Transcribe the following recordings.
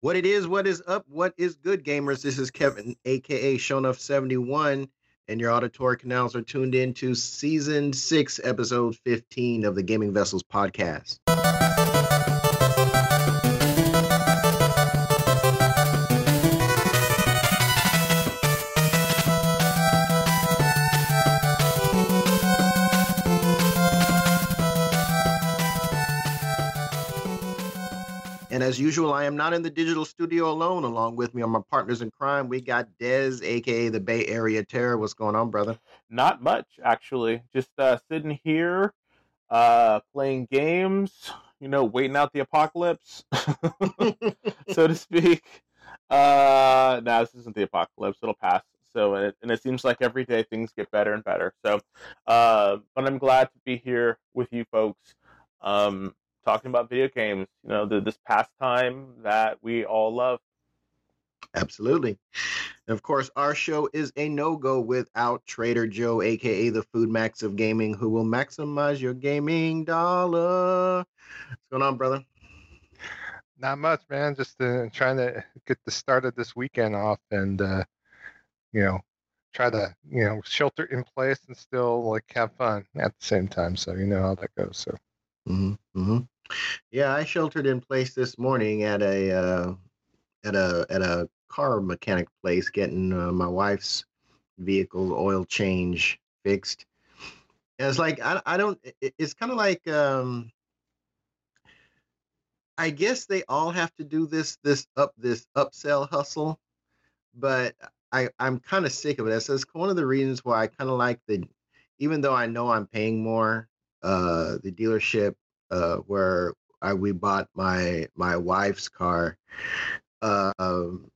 What it is, what is up, what is good, gamers? This is Kevin, aka Shonuff71, and your auditory canals are tuned in to season six, episode 15 of the Gaming Vessels podcast. As usual, I am not in the digital studio alone. Along with me are my partners in crime. We got Dez, aka the Bay Area Terror. What's going on, brother? Not much, actually. Just uh, sitting here, uh, playing games. You know, waiting out the apocalypse, so to speak. Uh, no, this isn't the apocalypse. It'll pass. So, and it, and it seems like every day things get better and better. So, uh, but I'm glad to be here with you folks. Um, talking about video games, you know, the, this pastime that we all love. Absolutely. And of course, our show is a no go without Trader Joe, aka the Food Max of Gaming, who will maximize your gaming dollar. What's going on, brother? Not much, man. Just uh, trying to get the start of this weekend off and, uh, you know, try to, you know, shelter in place and still like have fun at the same time. So, you know how that goes. So, mm-hmm. Mm-hmm. Yeah, I sheltered in place this morning at a uh, at a at a car mechanic place, getting uh, my wife's vehicle oil change fixed. And it's like I I don't. It's kind of like um, I guess they all have to do this this up this upsell hustle, but I I'm kind of sick of it. So it's one of the reasons why I kind of like the, even though I know I'm paying more, uh, the dealership uh, where I, we bought my my wife's car. Uh, um,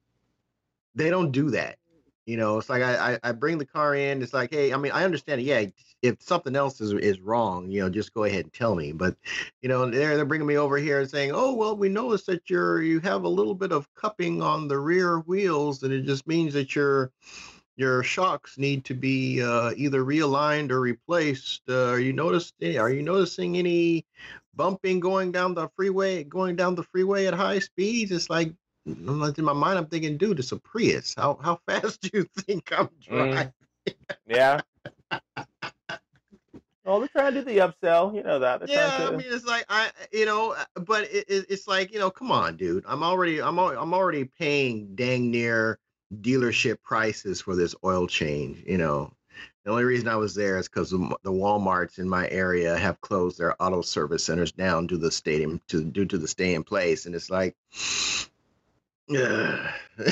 they don't do that. You know, it's like I, I, bring the car in. It's like, hey, I mean, I understand. It. Yeah, if something else is is wrong, you know, just go ahead and tell me. But, you know, they're they're bringing me over here and saying, oh, well, we noticed that you're you have a little bit of cupping on the rear wheels, and it just means that your your shocks need to be uh, either realigned or replaced. Uh, are you noticed? Are you noticing any bumping going down the freeway, going down the freeway at high speeds. It's like in my mind, I'm thinking, dude, it's a Prius. How how fast do you think I'm mm. driving? Mm. Yeah. well, they're trying to do the upsell. You know that. They're yeah, to... I mean, it's like I, you know, but it, it's like you know, come on, dude. I'm already, I'm, I'm already paying dang near dealership prices for this oil change. You know, the only reason I was there is because the WalMarts in my area have closed their auto service centers down due to the stadium to due to the stay in place, and it's like, uh,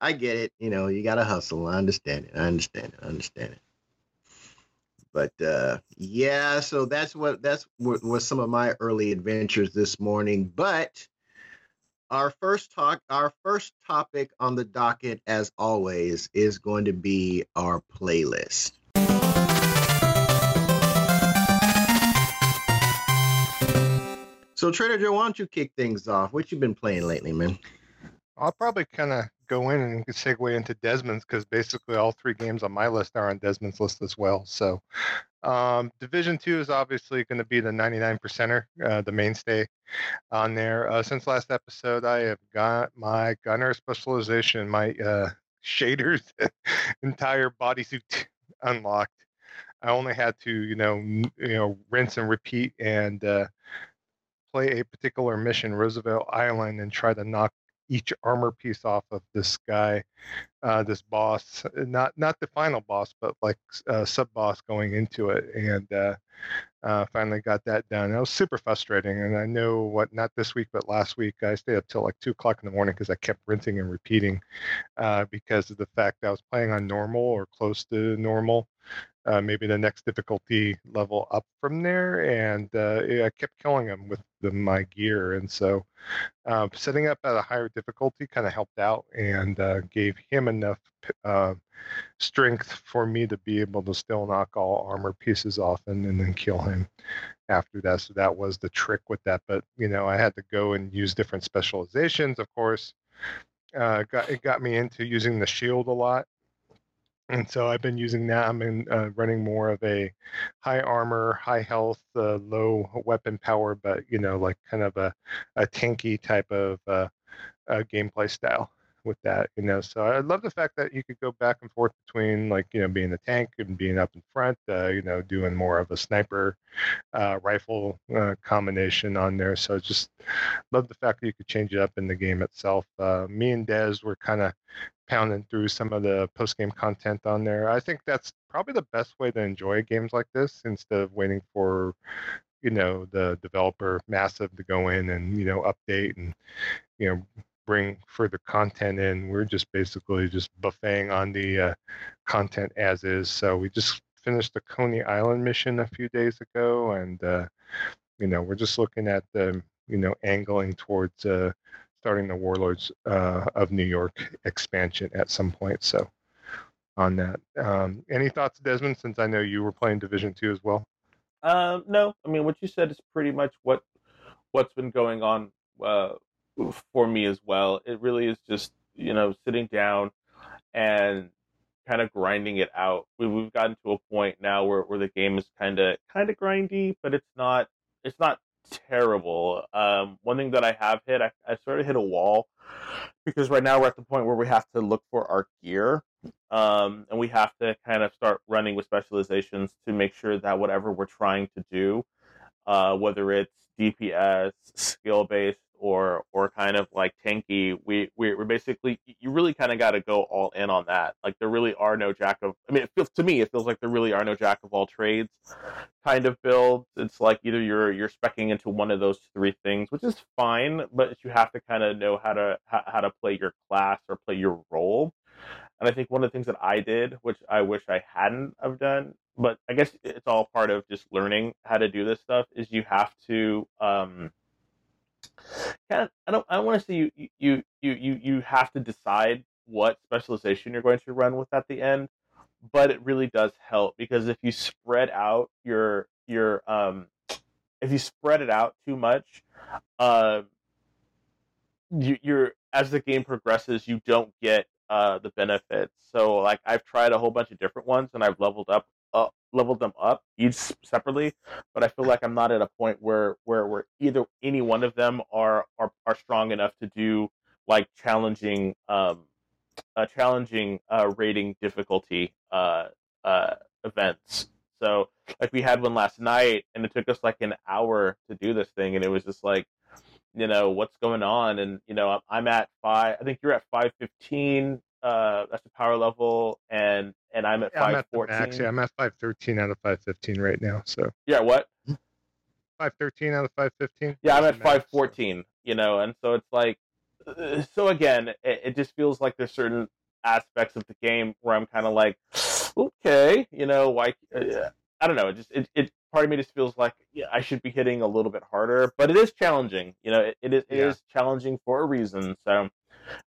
I get it. You know, you got to hustle. I understand it. I understand it. I understand it. But uh, yeah, so that's what that's what was some of my early adventures this morning. But our first talk our first topic on the docket as always is going to be our playlist. So trader joe why don't you kick things off? What you been playing lately man? I'll probably kind of go in and segue into desmond's because basically all three games on my list are on desmond's list as well so um, Division two is obviously going to be the 99 percenter, uh, the mainstay on there. Uh, since last episode, I have got my gunner specialization, my uh, shaders, entire bodysuit unlocked. I only had to, you know, you know, rinse and repeat and uh, play a particular mission, Roosevelt Island, and try to knock each armor piece off of this guy, uh, this boss. Not not the final boss, but like uh, sub boss going into it, and uh, uh, finally got that done. It was super frustrating, and I know what not this week, but last week I stayed up till like two o'clock in the morning because I kept rinsing and repeating uh, because of the fact that I was playing on normal or close to normal, uh, maybe the next difficulty level up from there, and uh, I kept killing him with the, my gear, and so uh, setting up at a higher difficulty kind of helped out and uh, gave him enough uh, strength for me to be able to still knock all armor pieces off and, and then kill him after that. So that was the trick with that. But you know, I had to go and use different specializations, of course. Uh, got it got me into using the shield a lot and so I've been using that. I'm in, uh, running more of a high armor, high health, uh, low weapon power, but you know, like kind of a, a tanky type of uh, uh, gameplay style with that. You know, so I love the fact that you could go back and forth between like you know being a tank and being up in front. Uh, you know, doing more of a sniper uh, rifle uh, combination on there. So just love the fact that you could change it up in the game itself. Uh, me and Dez were kind of pounding through some of the post game content on there. I think that's probably the best way to enjoy games like this instead of waiting for you know the developer massive to go in and you know update and you know bring further content in we're just basically just buffeting on the uh, content as is so we just finished the coney island mission a few days ago and uh, you know we're just looking at the you know angling towards uh, starting the Warlords uh, of New York expansion at some point. So on that, um, any thoughts, Desmond? Since I know you were playing Division Two as well. Um, no, I mean what you said is pretty much what what's been going on uh, for me as well. It really is just you know sitting down and kind of grinding it out. We, we've gotten to a point now where, where the game is kind of kind of grindy, but it's not it's not terrible. Um, one thing that I have hit, I, I sort of hit a wall because right now we're at the point where we have to look for our gear. Um, and we have to kind of start running with specializations to make sure that whatever we're trying to do, uh, whether it's DPS, skill based, or or kind of like tanky, we we're basically you really kind of got to go all in on that. Like there really are no jack of. I mean, it feels to me it feels like there really are no jack of all trades kind of builds. It's like either you're you're specking into one of those three things, which is fine, but you have to kind of know how to how, how to play your class or play your role. And I think one of the things that I did, which I wish I hadn't have done, but I guess it's all part of just learning how to do this stuff, is you have to um, kind of, I don't I want to say you you you you you have to decide what specialization you're going to run with at the end, but it really does help because if you spread out your your um if you spread it out too much, uh, you, you're as the game progresses, you don't get uh, the benefits. So like I've tried a whole bunch of different ones and I've leveled up uh, leveled them up each separately, but I feel like I'm not at a point where where where either any one of them are are, are strong enough to do like challenging um uh, challenging uh, rating difficulty uh, uh, events. So like we had one last night, and it took us like an hour to do this thing, and it was just like, you know, what's going on? And you know, I'm at five. I think you're at five fifteen. Uh, that's the power level, and and I'm at Yeah, I'm at the max. fourteen. Yeah, I'm at 513 out of 515 right now. So Yeah, what? 513 out of 515. Yeah, I'm at five fourteen. so- You know, and so it's like, uh, so again, it, it just feels like there's certain aspects of the game where I'm kind of like, okay, you know, like uh, I don't know, it just it, it part of me just feels like yeah, I should be hitting a little bit harder, but it is challenging. You know, it, it is it Yeah. is challenging for a reason. So,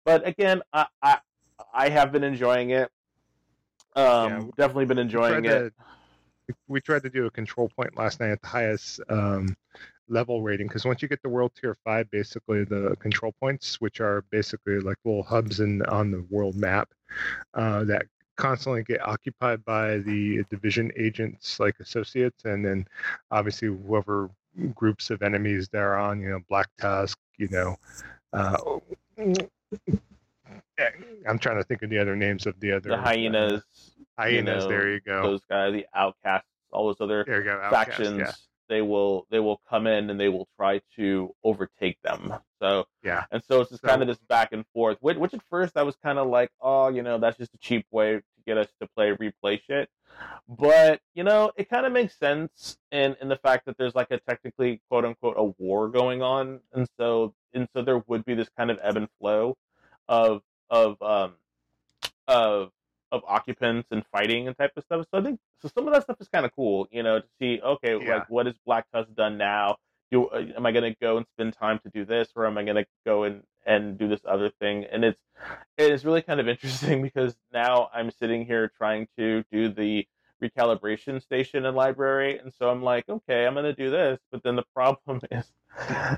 but again, I I, I have been enjoying it. Um, Yeah, definitely been enjoying tried it. to- we tried to do a control point last night at the highest um, level rating because once you get the world tier five, basically the control points, which are basically like little hubs in on the world map uh, that constantly get occupied by the division agents like associates and then obviously whoever groups of enemies they're on you know black tusk you know uh, i'm trying to think of the other names of the other The hyenas, uh, hyenas know, there you go. those guys, the outcasts, all those other there you go Outcast, factions yeah. they will they will come in and they will try to overtake them. So yeah. and so it's just So- kind of this back and forth. Which, which at first i was kind of like oh you know that's just a cheap way to get us to play replay shit. But you know it kind of makes sense in in the fact that there's like a technically quote unquote a war going on. And so and so there would be this kind of ebb and flow of of um of of occupants and fighting and type of stuff. So I think so some of that stuff is kind of cool, you know, to see okay, Yeah. like what is Black Tusk done now? Do uh, am I going to go and spend time to do this, or am I going to go and and do this other thing? And it's it is really kind of interesting because now I'm sitting here trying to do the recalibration station and library, and so I'm like, okay, I'm going to do this, but then the problem is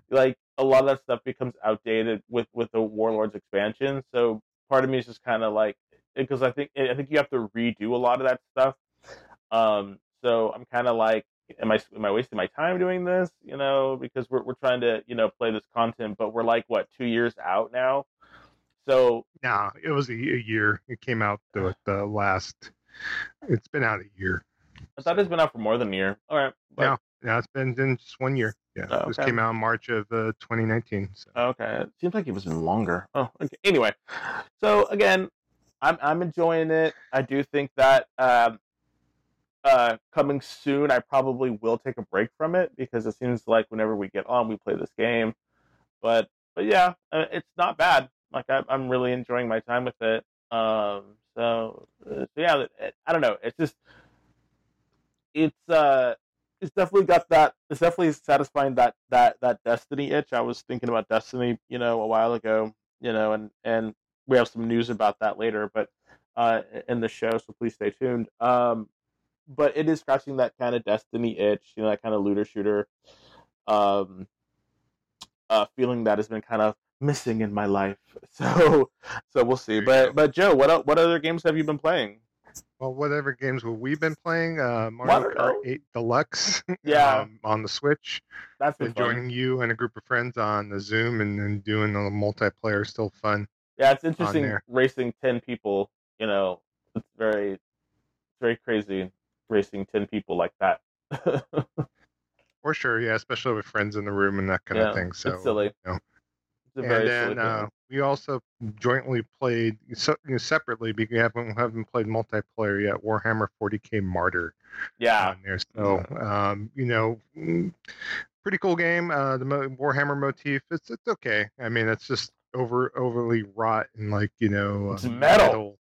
like a lot of that stuff becomes outdated with with the Warlords expansion. So part of me is just kind of like because I think I think you have to redo a lot of that stuff. Um, so I'm kind of like, am I am I wasting my time doing this? You know, because we're we're trying to you know play this content, but we're like what two years out now. So no, it was a, a year. It came out the the last. It's been out a year. I thought it's been out for more than a year. All right. But... No, no, it's been in just one year. Yeah, oh, okay. this came out in March of uh, 2019. So. Okay, it seems like it was even longer. Oh, okay. Anyway, so again, I'm I'm enjoying it. I do think that um, uh, coming soon, I probably will take a break from it because it seems like whenever we get on, we play this game. But but yeah, uh, it's not bad. Like I, am really enjoying my time with it. Um, so, uh, so yeah, I don't know. It's just it's uh it's definitely got that. It's definitely satisfying that that that Destiny itch. I was thinking about Destiny, you know, a while ago, you know, and and we have some news about that later, but uh, in the show, so please stay tuned. Um, but it is scratching that kind of Destiny itch, you know, that kind of looter shooter, um, uh, feeling that has been kind of missing in my life. So, so we'll see. But but Joe, what what other games have you been playing? well, whatever games have we been playing? Uh, Mario Kart 8 Deluxe. Yeah. um, on the Switch. That's been joining you and a group of friends on the Zoom and, and doing the multiplayer. Still fun. Yeah, it's interesting racing 10 people. You know, it's very, it's very crazy racing 10 people like that. For sure. Yeah. Especially with friends in the room and that kind yeah, of thing. So, it's silly. You know, and then uh, we also jointly played so, you know, separately because we haven't haven't played multiplayer yet. Warhammer 40k Martyr. Yeah. On there, so um, you know, mm, pretty cool game. Uh, the Warhammer motif, it's it's okay. I mean, it's just over overly wrought and like you know, uh, metal. metal,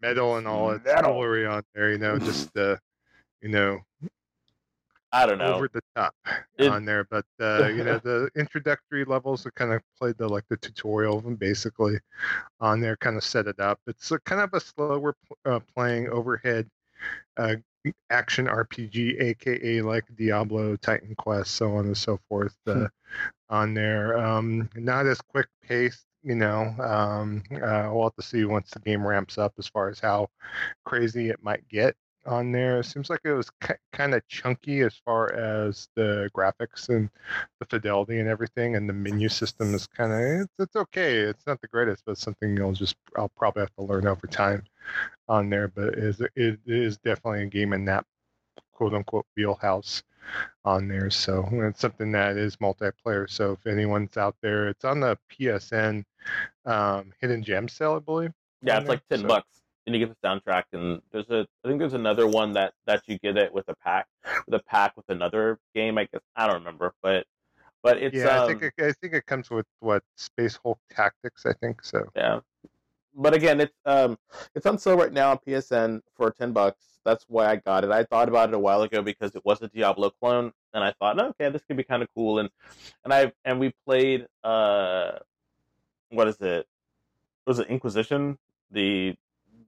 metal, and all its jewelry on there. You know, just uh, you know, I don't know over the top it, on there, but uh, you know the introductory levels that kind of played the like the tutorial and basically on there kind of set it up. It's a, kind of a slower uh, playing overhead uh, action RPG, aka like Diablo, Titan Quest, so on and so forth. Hmm. Uh, on there, um, not as quick paced you know um, uh, we'll have to see once the game ramps up as far as how crazy it might get on there. It seems like it was k- kind of chunky as far as the graphics and the fidelity and everything, and the menu system is kind of it's, it's okay. It's not the greatest, but something you'll just I'll probably have to learn over time on there. But it is it is definitely a game in that quote unquote wheelhouse on there. So it's something that is multiplayer. So if anyone's out there, it's on the PSN um, hidden gem sale, I believe. Yeah, it's there. like ten so, bucks and you get the soundtrack and there's a i think there's another one that that you get it with a pack with a pack with another game i guess i don't remember but but it's yeah um, i think it, i think it comes with what space hulk tactics i think so. Yeah. But again it's um it's on sale right now on psn for 10 bucks. That's why i got it. I thought about it a while ago because it was a diablo clone and i thought oh, okay this could be kind of cool and and i and we played uh what is it? Was it inquisition? The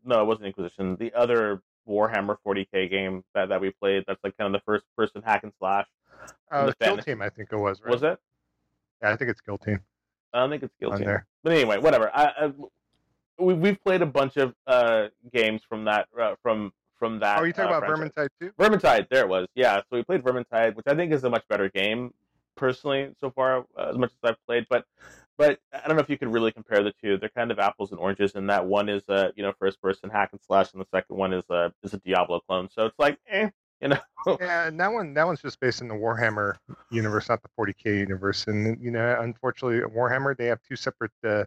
no, it wasn't Inquisition. The other Warhammer 40k game that, that we played. That's like kind of the first person hack and slash. Uh, the Kill Team, I think it was. Right? Was it? Yeah, I think it's Kill Team. I don't think it's Kill Team. There. But anyway, whatever. I, I, we we've played a bunch of uh, games from that uh, from from that. Oh, you talking uh, about franchise. Vermintide 2? Vermintide, there it was. Yeah, so we played Vermintide, which I think is a much better game personally so far, uh, as much as I've played. But but I don't know if you could really compare the two. They're kind of apples and oranges, and that one is a you know first person hack and slash, and the second one is a is a Diablo clone. So it's like, eh, you know. yeah, and that one that one's just based in the Warhammer universe, not the 40k universe. And you know, unfortunately, Warhammer they have two separate, uh,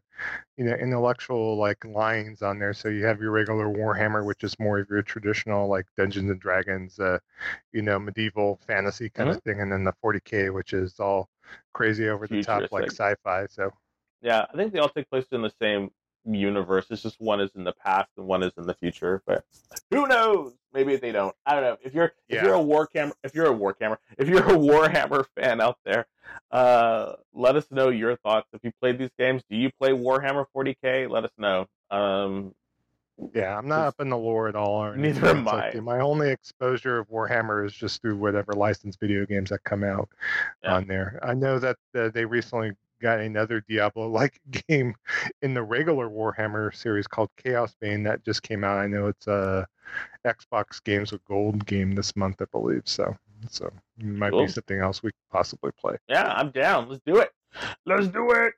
you know, intellectual like lines on there. So you have your regular Warhammer, which is more of your traditional like Dungeons and Dragons, uh, you know, medieval fantasy kind mm-hmm. of thing, and then the 40k, which is all crazy over the top like sci-fi. So yeah, I think they all take place in the same universe. It's just one is in the past and one is in the future. But who knows? Maybe they don't. I don't know. If you're yeah. if you're a Warhammer if you're a Warhammer if you're a Warhammer fan out there, uh, let us know your thoughts. If you played these games, do you play Warhammer 40k? Let us know. Um, yeah, I'm not up in the lore at all. Or neither am I. Like, my only exposure of Warhammer is just through whatever licensed video games that come out yeah. on there. I know that uh, they recently got another Diablo-like game in the regular Warhammer series called Chaosbane that just came out. I know it's a Xbox Games with Gold game this month, I believe. So, so it might Cool. be something else we could possibly play. Yeah, I'm down. Let's do it. Let's do it.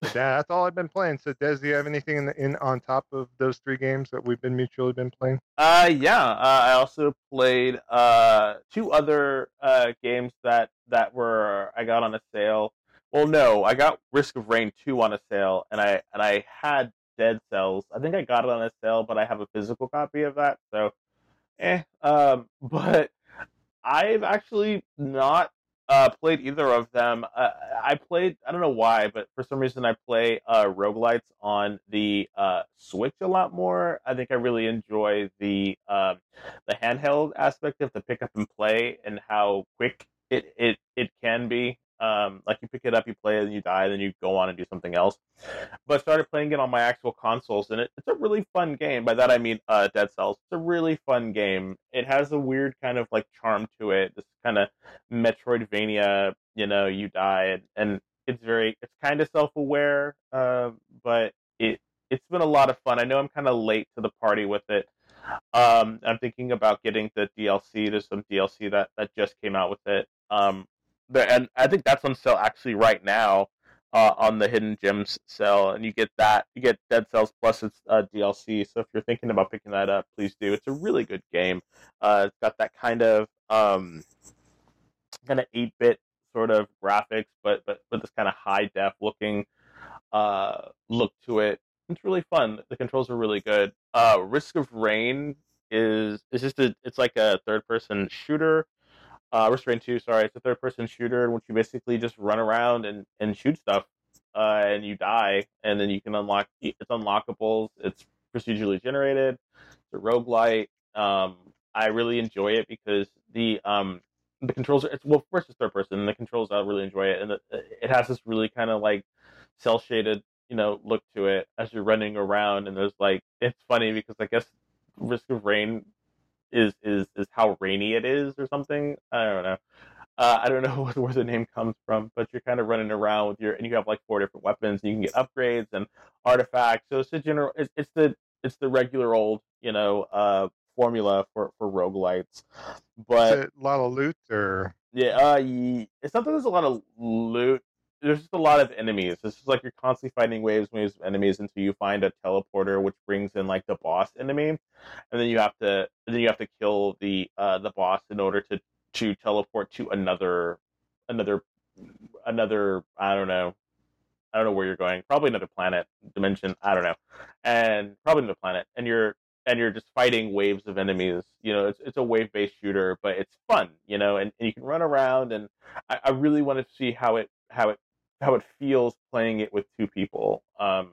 That- that's all I've been playing. So, Des, do you have anything in, the, in on top of those three games that we've been mutually been playing? Uh, yeah. Uh, I also played uh two other uh games that that were I got on a sale. Well, no, I got Risk of Rain two on a sale, and I and I had Dead Cells. I think I got it on a sale, but I have a physical copy of that. So, eh. Um, but I've actually not uh played either of them. Uh, I played. I don't know why, but for some reason I play uh roguelites on the uh Switch a lot more. I think I really enjoy the um the handheld aspect of the pick up and play and how quick it it it can be. Um, like you pick it up, you play it, and you die, then you go on and do something else. But I started playing it on my actual consoles, and it, it's a really fun game. By that I mean uh, Dead Cells. It's a really fun game. It has a weird kind of like charm to it. This kind of Metroidvania. You know, you die, and, and it's very, it's kind of self-aware, uh, but it it's been a lot of fun. I know I'm kind of late to the party with it. Um, I'm thinking about getting the DLC. There's some DLC that that just came out with it. Um, and I think that's on sale actually right now uh, on the Hidden Gems sale, and you get that. You get Dead Cells plus its uh, DLC. So if you're thinking about picking that up, please do. It's a really good game. Uh, it's got that kind of um, kind of eight bit sort of graphics, but but with this kind of high def looking uh, look to it. It's really fun. The controls are really good. Uh, Risk of Rain is is just a it's like a third person shooter. Uh, Risk Rain Two, sorry, it's a third person shooter in which you basically just run around and and shoot stuff, uh, and you die, and then you can unlock. It's unlockables. It's procedurally generated. It's a roguelite. Um, I really enjoy it because the um the controls are it's well first it's third person and the controls I really enjoy it and the, it has this really kind of like cel shaded you know look to it as you're running around and there's like it's funny because I guess Risk of Rain is is is how rainy it is or something? I don't know. Uh, I don't know where the name comes from but you're kind of running around with your and you have like four different weapons and you can get upgrades and artifacts. So it's a general it's, it's the it's the regular old you know uh formula for for roguelites. But Is it a lot of loot or? Yeah, uh, it's not that there's a lot of loot. There's just a lot of enemies. It's just like you're constantly fighting waves, waves of enemies until you find a teleporter, which brings in like the boss enemy, and then you have to then you have to kill the uh the boss in order to to teleport to another another another I don't know I don't know where you're going. Probably another planet, dimension. I don't know, and probably another planet. And you're and you're just fighting waves of enemies. You know, it's it's a wave based shooter, but it's fun. You know, and, and you can run around. And I, I really want to see how it how it how it feels playing it with two people. Um,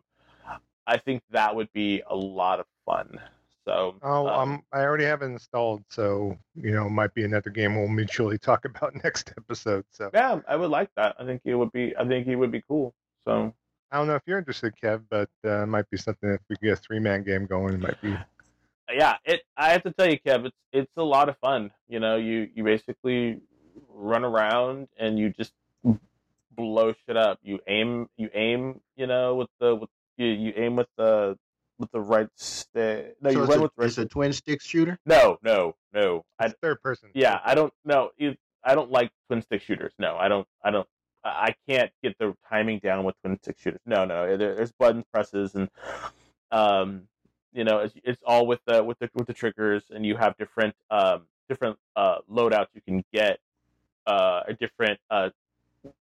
I think that would be a lot of fun. So, Oh, um, um, I already have it installed, so you know, it might be another game we'll mutually talk about next episode. So yeah, I would like that. I think it would be. I think it would be cool. So. I don't know if you're interested, Kev, but uh, it might be something if we get a three man game going, it might be. yeah, it. I have to tell you, Kev, it's it's a lot of fun. You know, you you basically run around and you just blow shit up. You aim, you aim. You know, with the with you you aim with the with the right stick. No, so you it's, run a, with the right. it's a twin stick shooter. No, no, no. I third person. yeah, I don't know. I don't like twin stick shooters. No, I don't. I don't. I can't get the timing down with twin stick shooters. No, no. There, there's button presses and um, you know, it's, it's all with the with the with the triggers, and you have different um different uh loadouts you can get. Uh, a different uh.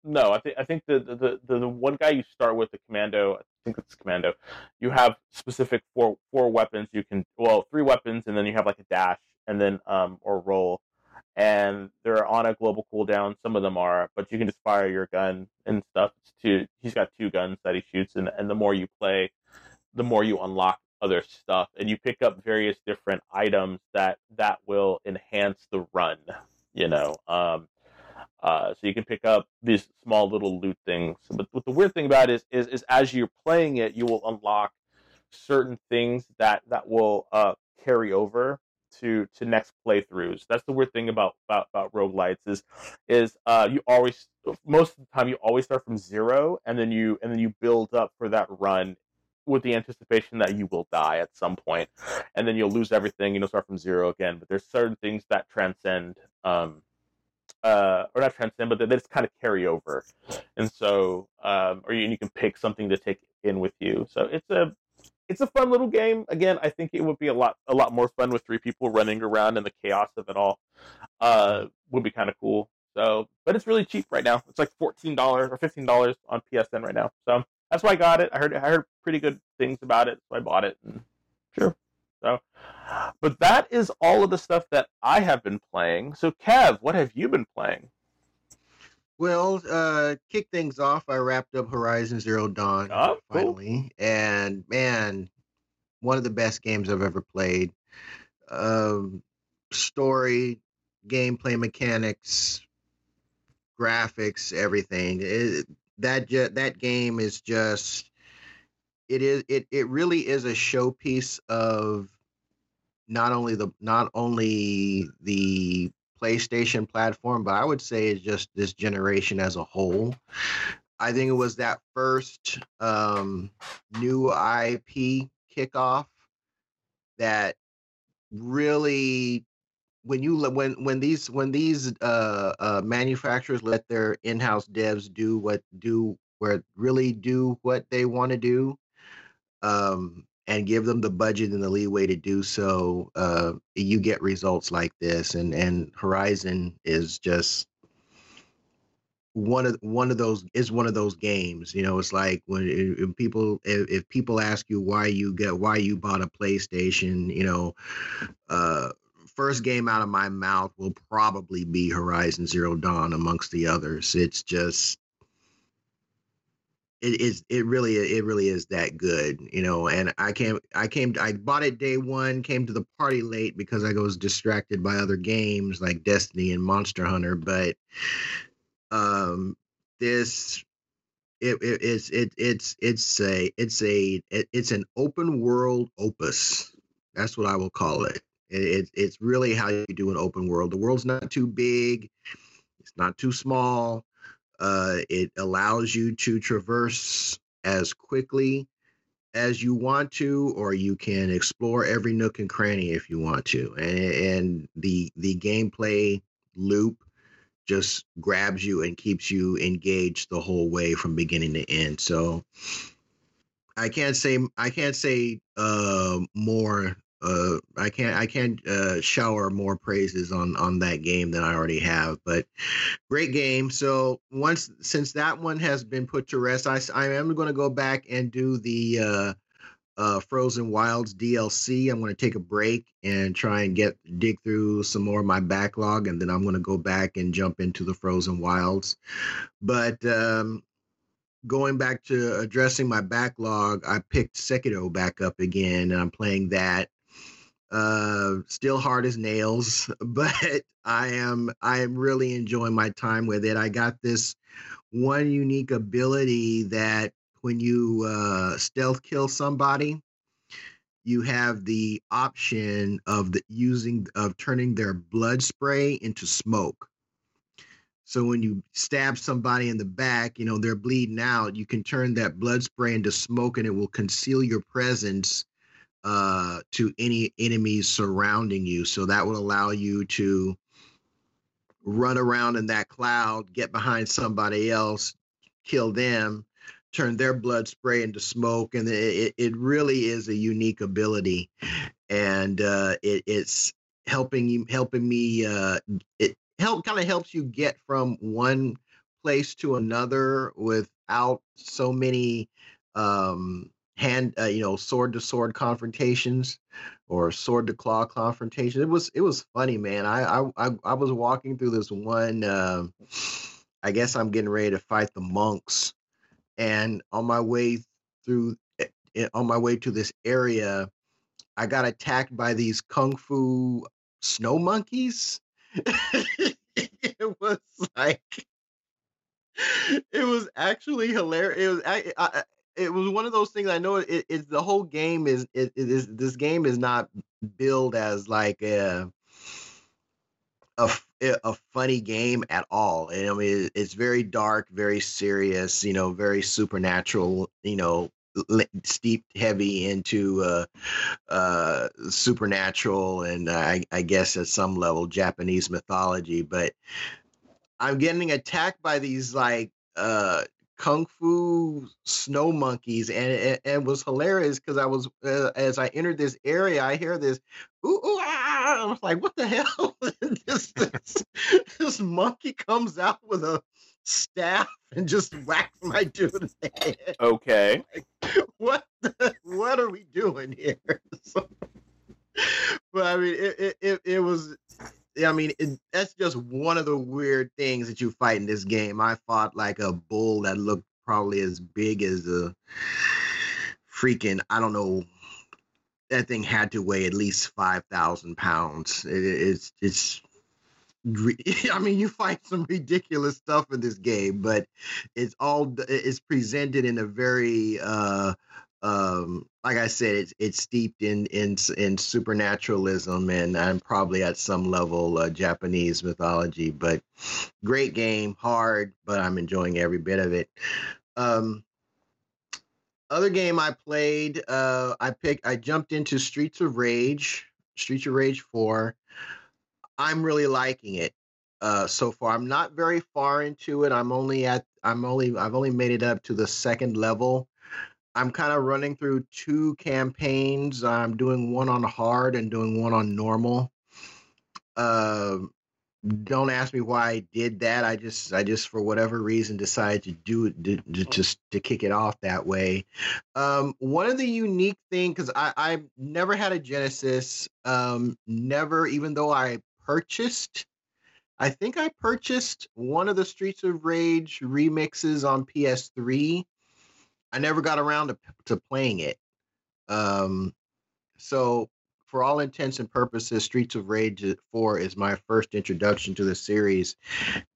No, I think I think the, the the the one guy you start with the commando. I think it's commando. You have specific four four weapons. You can well three weapons, and then you have like a dash, and then um or roll and they're on a global cooldown. Some of them are, but you can just fire your gun and stuff. Two. He's got two guns that he shoots, and and the more you play, the more you unlock other stuff, and you pick up various different items that that will enhance the run. You know, um, uh, so you can pick up these small little loot things. But what the weird thing about it is, is, is as you're playing it, you will unlock certain things that that will uh, carry over to to next playthroughs. That's the weird thing about about about roguelites is is uh you always most of the time you always start from zero and then you and then you build up for that run with the anticipation that you will die at some point and then you'll lose everything and you'll start from zero again but there's certain things that transcend um uh or not transcend but that just kind of carry over and so um or you, you can pick something to take in with you so it's a it's a fun little game again i think it would be a lot a lot more fun with three people running around and the chaos of it all uh would be kind of cool so but it's really cheap right now it's like $14 or $15 on psn right now so that's why I got it. I heard I heard pretty good things about it, so I bought it. And sure. So, but that is all of the stuff that I have been playing. So, Kev, what have you been playing? Well, uh, kick things off. I wrapped up Horizon Zero Dawn Oh, cool. finally, and man, one of the best games I've ever played. Um, story, gameplay mechanics, graphics, everything. It, that ju- that game is just it is it it really is a showpiece of not only the not only the PlayStation platform, but I would say it's just this generation as a whole. I think it was that first um, new IP kickoff that really when you when when these when these uh, uh, manufacturers let their in-house devs do what do where really do what they want to do um, and give them the budget and the leeway to do so uh, you get results like this and and horizon is just one of one of those is one of those games you know it's like when, if people if, if people ask you why you get why you bought a playstation you know uh first game out of my mouth will probably be Horizon Zero Dawn amongst the others. It's just it is it really it really is that good, you know. And I came I came I bought it day one, came to the party late because I was distracted by other games like Destiny and Monster Hunter, but um this it, it it's it, it's it's a it's a it, it's an open world opus. That's what I will call it. It, it, it's really how you do an open world. The world's not too big, it's not too small. Uh, it allows you to traverse as quickly as you want to, or you can explore every nook and cranny if you want to. And, and the the gameplay loop just grabs you and keeps you engaged the whole way from beginning to end. So I can't say I can't say uh, more uh i can't i can't uh shower more praises on on that game than i already have but great game. So once since that one has been put to rest i i am going to go back and do the uh uh frozen wilds dlc i'm going to take a break and try and get dig through some more of my backlog and then i'm going to go back and jump into the frozen wilds. But um going back to addressing my backlog, I picked Sekiro back up again, and I'm playing that uh still hard as nails but i am i am really enjoying my time with it. I got this one unique ability that when you uh stealth kill somebody you have the option of the using of turning their blood spray into smoke. So when you stab somebody in the back you know they're bleeding out you can turn that blood spray into smoke and it will conceal your presence uh, to any enemies surrounding you. So that would allow you to run around in that cloud, get behind somebody else, kill them, turn their blood spray into smoke, and it, it really is a unique ability, and uh, it, it's helping you helping me. Uh, it help kind of helps you get from one place to another without so many um hand uh, you know sword to sword confrontations or sword to claw confrontations. It was it was funny man. I i i, was walking through this one uh, i guess i'm getting ready to fight the monks. And on my way through eh, eh, on my way to this area i got attacked by these kung fu snow monkeys. It was like it was actually hilarious it was I, I, it was one of those things. I know it, it's the whole game is it, it is this game is not billed as like a a, a funny game at all. And I mean, it's very dark, very serious, you know, very supernatural, you know, steeped heavy into uh, uh, supernatural and I, I guess at some level Japanese mythology. But I'm getting attacked by these like uh, kung fu snow monkeys and it, it was hilarious because i was uh, as i entered this area i hear this ooh, ooh ah! i was like what the hell? This, this, this monkey comes out with a staff and just whacks my dude in the head. Okay. Like, what the, what are we doing here? So, but i mean it, it, it was I mean, it, that's just one of the weird things that you fight in this game. I fought like a bull that looked probably as big as a freaking, I don't know, that thing had to weigh at least 5,000 pounds. It, it's, it's, I mean, you fight some ridiculous stuff in this game, but it's all it's presented in a very uh, um like i said it's it's steeped in in in supernaturalism and i'm probably at some level uh, japanese mythology but great game hard but i'm enjoying every bit of it. Um other game i played uh i picked i jumped into streets of rage streets of rage 4 i'm really liking it uh so far. I'm not very far into it. I'm only at i'm only i've only made it up to the second level I'm kind of running through two campaigns. I'm doing one on hard and doing one on normal. Uh, don't ask me why I did that. I just, I just for whatever reason decided to do it, to, to, just to kick it off that way. Um, one of the unique thing, because I, I never had a Genesis, um, never, even though I purchased. I think I purchased one of the Streets of Rage remixes on PS3 I never got around to to playing it. Um, so for all intents and purposes, Streets of Rage 4 is my first introduction to the series,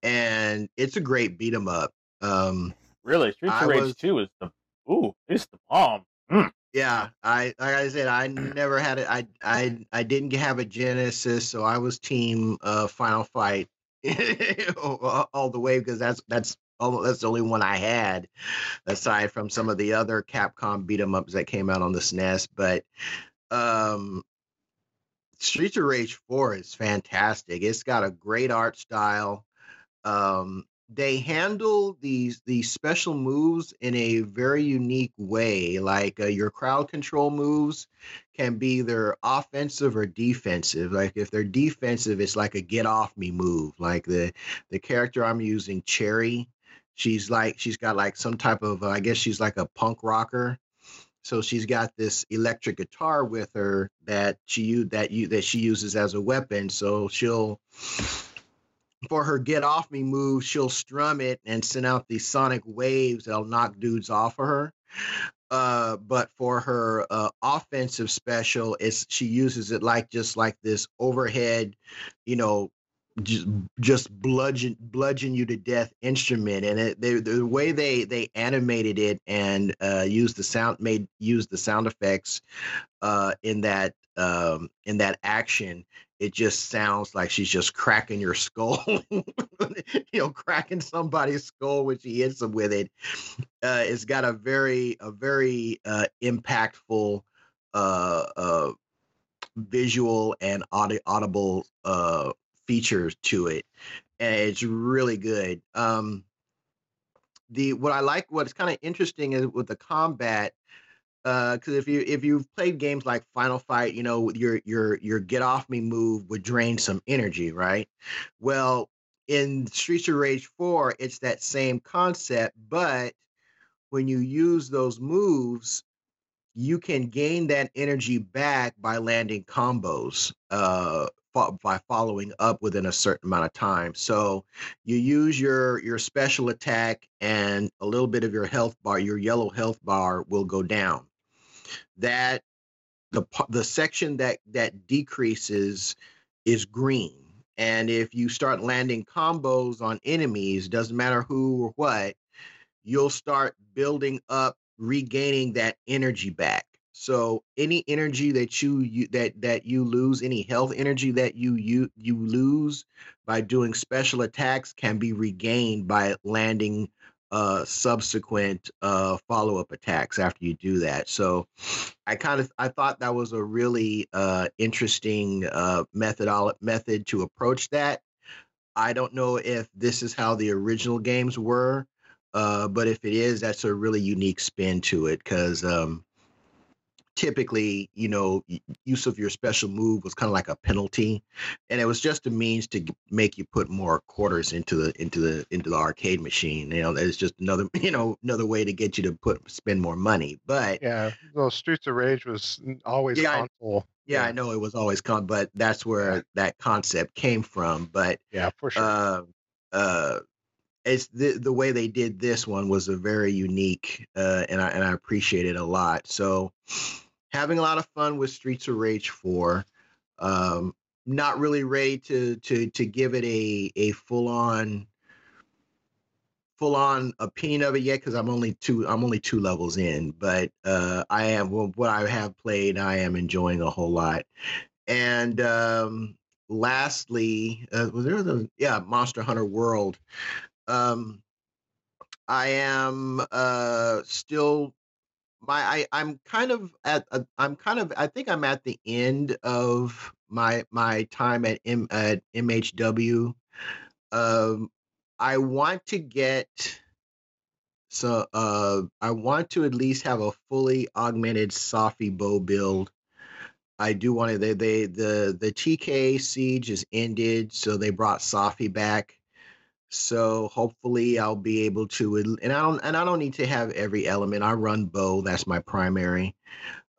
and it's a great beat 'em up. Um, really, Streets I of Rage was, 2 is the ooh, it's the bomb. Mm. Yeah, I like I said, I never had it. I I I didn't have a Genesis, so I was team uh, Final Fight all the way because that's that's Oh, that's the only one I had, aside from some of the other Capcom beat 'em ups that came out on the SNES. But um, Streets of Rage 4 is fantastic. It's got a great art style. Um, they handle these these special moves in a very unique way. Like uh, your crowd control moves can be either offensive or defensive. Like if they're defensive, it's like a get off me move. Like the the character I'm using, Cherry, she's like she's got like some type of uh, i guess she's like a punk rocker. So she's got this electric guitar with her that she that you that she uses as a weapon. So she'll for her get off me move she'll strum it and send out these sonic waves that'll knock dudes off of her. Uh, but for her uh, offensive special, it's she uses it like just like this overhead, you know, just just bludgeon bludgeon you to death instrument. And it they, the way they they animated it and uh used the sound made used the sound effects uh in that um in that action it just sounds like she's just cracking your skull you know cracking somebody's skull when she hits them with it. Uh it's got a very a very uh impactful uh uh visual and audi- audible uh features to it, and it's really good. Um, the what I like, what's kind of interesting is with the combat, because uh, if you if you've played games like Final Fight, you know your your your get off me move would drain some energy, right? Well, in Streets of Rage 4, it's that same concept, but when you use those moves, you can gain that energy back by landing combos. Uh, by following up within a certain amount of time. So you use your your special attack and a little bit of your health bar, your yellow health bar will go down. That the the section that that decreases is green. And if you start landing combos on enemies, doesn't matter who or what, you'll start building up regaining that energy back. So any energy that you, you that that you lose, any health energy that you you you lose by doing special attacks can be regained by landing uh, subsequent uh, follow up attacks after you do that. So I kind of I thought that was a really uh, interesting uh, method method to approach that. I don't know if this is how the original games were, uh, but if it is, that's a really unique spin to it because um, typically, you know, use of your special move was kind of like a penalty, and it was just a means to make you put more quarters into the into the into the arcade machine. You know, it's just another you know another way to get you to put spend more money. But yeah, well, Streets of Rage was always yeah, console. Yeah, yeah, I know it was always con, but that's where yeah. that concept came from. But yeah, for sure. Uh, uh, it's the the way they did this one was a very unique, uh, and I and I appreciate it a lot. So having a lot of fun with Streets of Rage 4. Um, not really ready to to to give it a a full on full on opinion of it yet because I'm only two I'm only two levels in, but uh, I am well, what I have played I am enjoying a whole lot. And um, lastly, uh, was there the yeah Monster Hunter World? Um, I am uh, still my I, I'm kind of at I'm kind of I think I'm at the end of my my time at M at MHW. Um, I want to get so uh I want to at least have a fully augmented Safi bow build. I do want to they they the the TK siege is ended, so they brought Safi back. So hopefully I'll be able to and I don't and I don't need to have every element. I run bow, that's my primary.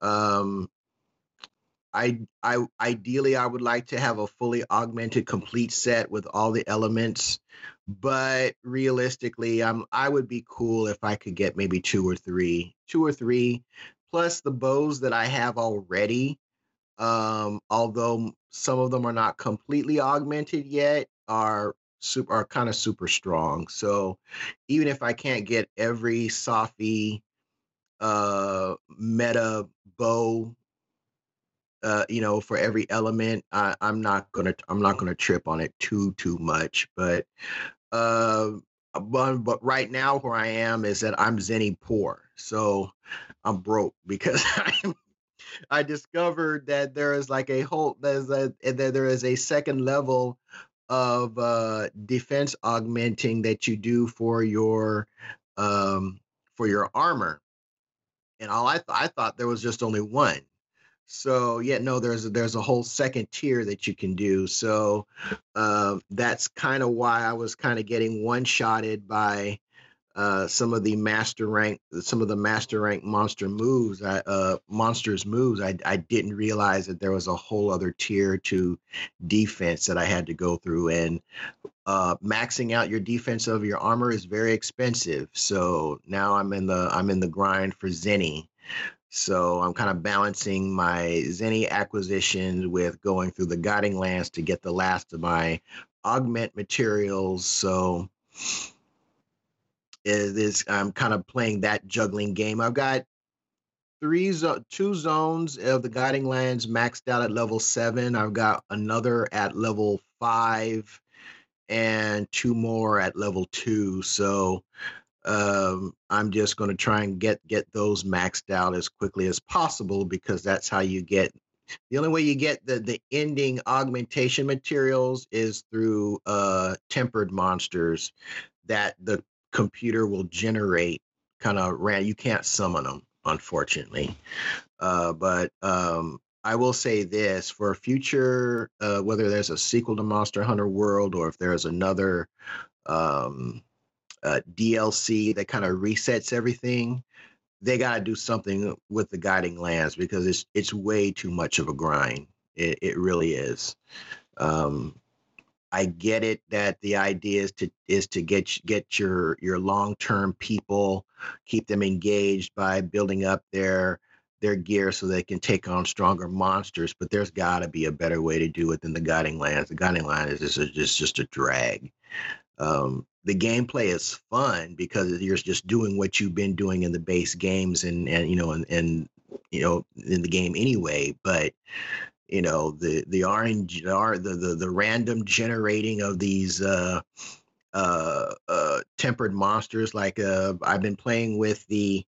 Um I I ideally I would like to have a fully augmented complete set with all the elements, but realistically I'm I would be cool if I could get maybe two or three, two or three plus the bows that I have already. Um although some of them are not completely augmented yet are super are kind of super strong. So even if I can't get every Safi uh meta bow uh, you know, for every element, I, I'm not gonna I'm not gonna trip on it too too much. But uh, but but right now where I am is that I'm Zenny poor, so I'm broke because I'm I discovered that there is like a whole there's a that there is a second level of uh, defense augmenting that you do for your um, for your armor, and all I th- I thought there was just only one. So yeah, no, there's a, there's a whole second tier that you can do. So uh, that's kind of why I was kind of getting one shotted by uh, some of the master rank, some of the master rank monster moves, uh, monsters moves. I, I didn't realize that there was a whole other tier to defense that I had to go through, and uh, maxing out your defense of your armor is very expensive. So now I'm in the I'm in the grind for Zenny. So I'm kind of balancing my Zenny acquisitions with going through the guiding lands to get the last of my augment materials. So is I'm kind of playing that juggling game. I've got three zo- two zones of the guiding lands maxed out at level seven. I've got another at level five, and two more at level two. So um, I'm just going to try and get get those maxed out as quickly as possible because that's how you get. The only way you get the the ending augmentation materials is through uh, tempered monsters that the computer will generate kind of ran you can't summon them unfortunately. Uh, but um, i will say this for a future uh, whether there's a sequel to monster hunter world or if there's another um, uh, dlc that kind of resets everything they got to do something with the guiding lands because it's it's way too much of a grind. It, it really is. Um, I get it that the idea is to is to get get your your long term people, keep them engaged by building up their their gear so they can take on stronger monsters. But there's got to be a better way to do it than the guiding lands. The guiding line is just a, just just a drag. um, the gameplay is fun because you're just doing what you've been doing in the base games and and you know and, and you know in the game anyway but you know the the orange the the, the random generating of these uh uh uh tempered monsters. Like uh i've been playing with the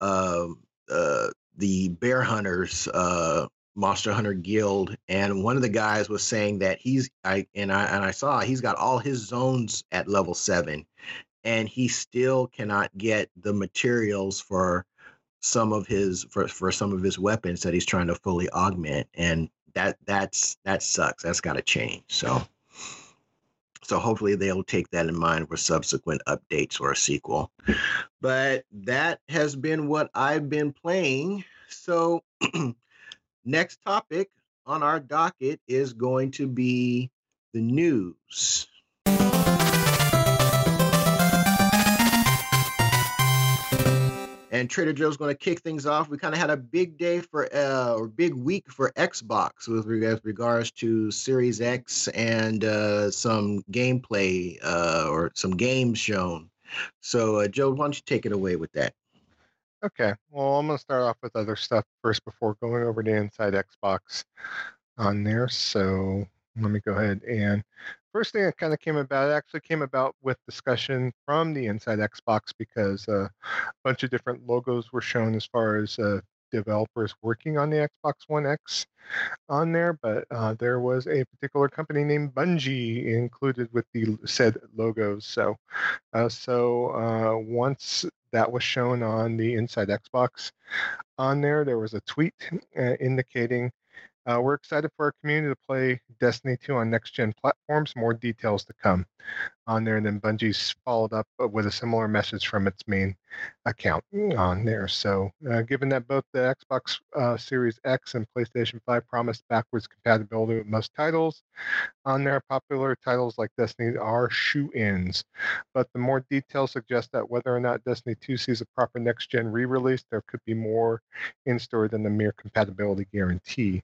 um uh the bear hunters uh Monster Hunter Guild, and one of the guys was saying that he's I and I and I saw he's got all his zones at level seven, and he still cannot get the materials for some of his for for some of his weapons that he's trying to fully augment, and that that's that sucks. That's got to change. So. So hopefully they'll take that in mind for subsequent updates or a sequel. But that has been what I've been playing. So Next topic on our docket is going to be the news. And Trader Joe's going to kick things off. We kind of had a big day for, uh, or big week for Xbox with regards to Series X and uh, some gameplay uh, or some games shown. So, uh, Joe, why don't you take it away with that? Okay. Well, I'm going to start off with other stuff first before going over to Inside Xbox on there. So let me go ahead and first thing that kind of came about actually came about with discussion from the Inside Xbox because uh, a bunch of different logos were shown as far as uh, developers working on the Xbox One X on there, but uh, there was a particular company named Bungie included with the said logos. So, uh, so uh, once that was shown on the Inside Xbox. On there, there was a tweet uh, indicating uh, we're excited for our community to play Destiny 2 on next gen platforms. More details to come on there. And then Bungie's followed up uh, with a similar message from its main account on there. So, uh, given that both the Xbox uh, Series X and PlayStation 5 promised backwards compatibility with most titles, on there, popular titles like Destiny are shoe ins. But the more details suggest that whether or not Destiny 2 sees a proper next gen re release, there could be more in store than the mere compatibility guarantee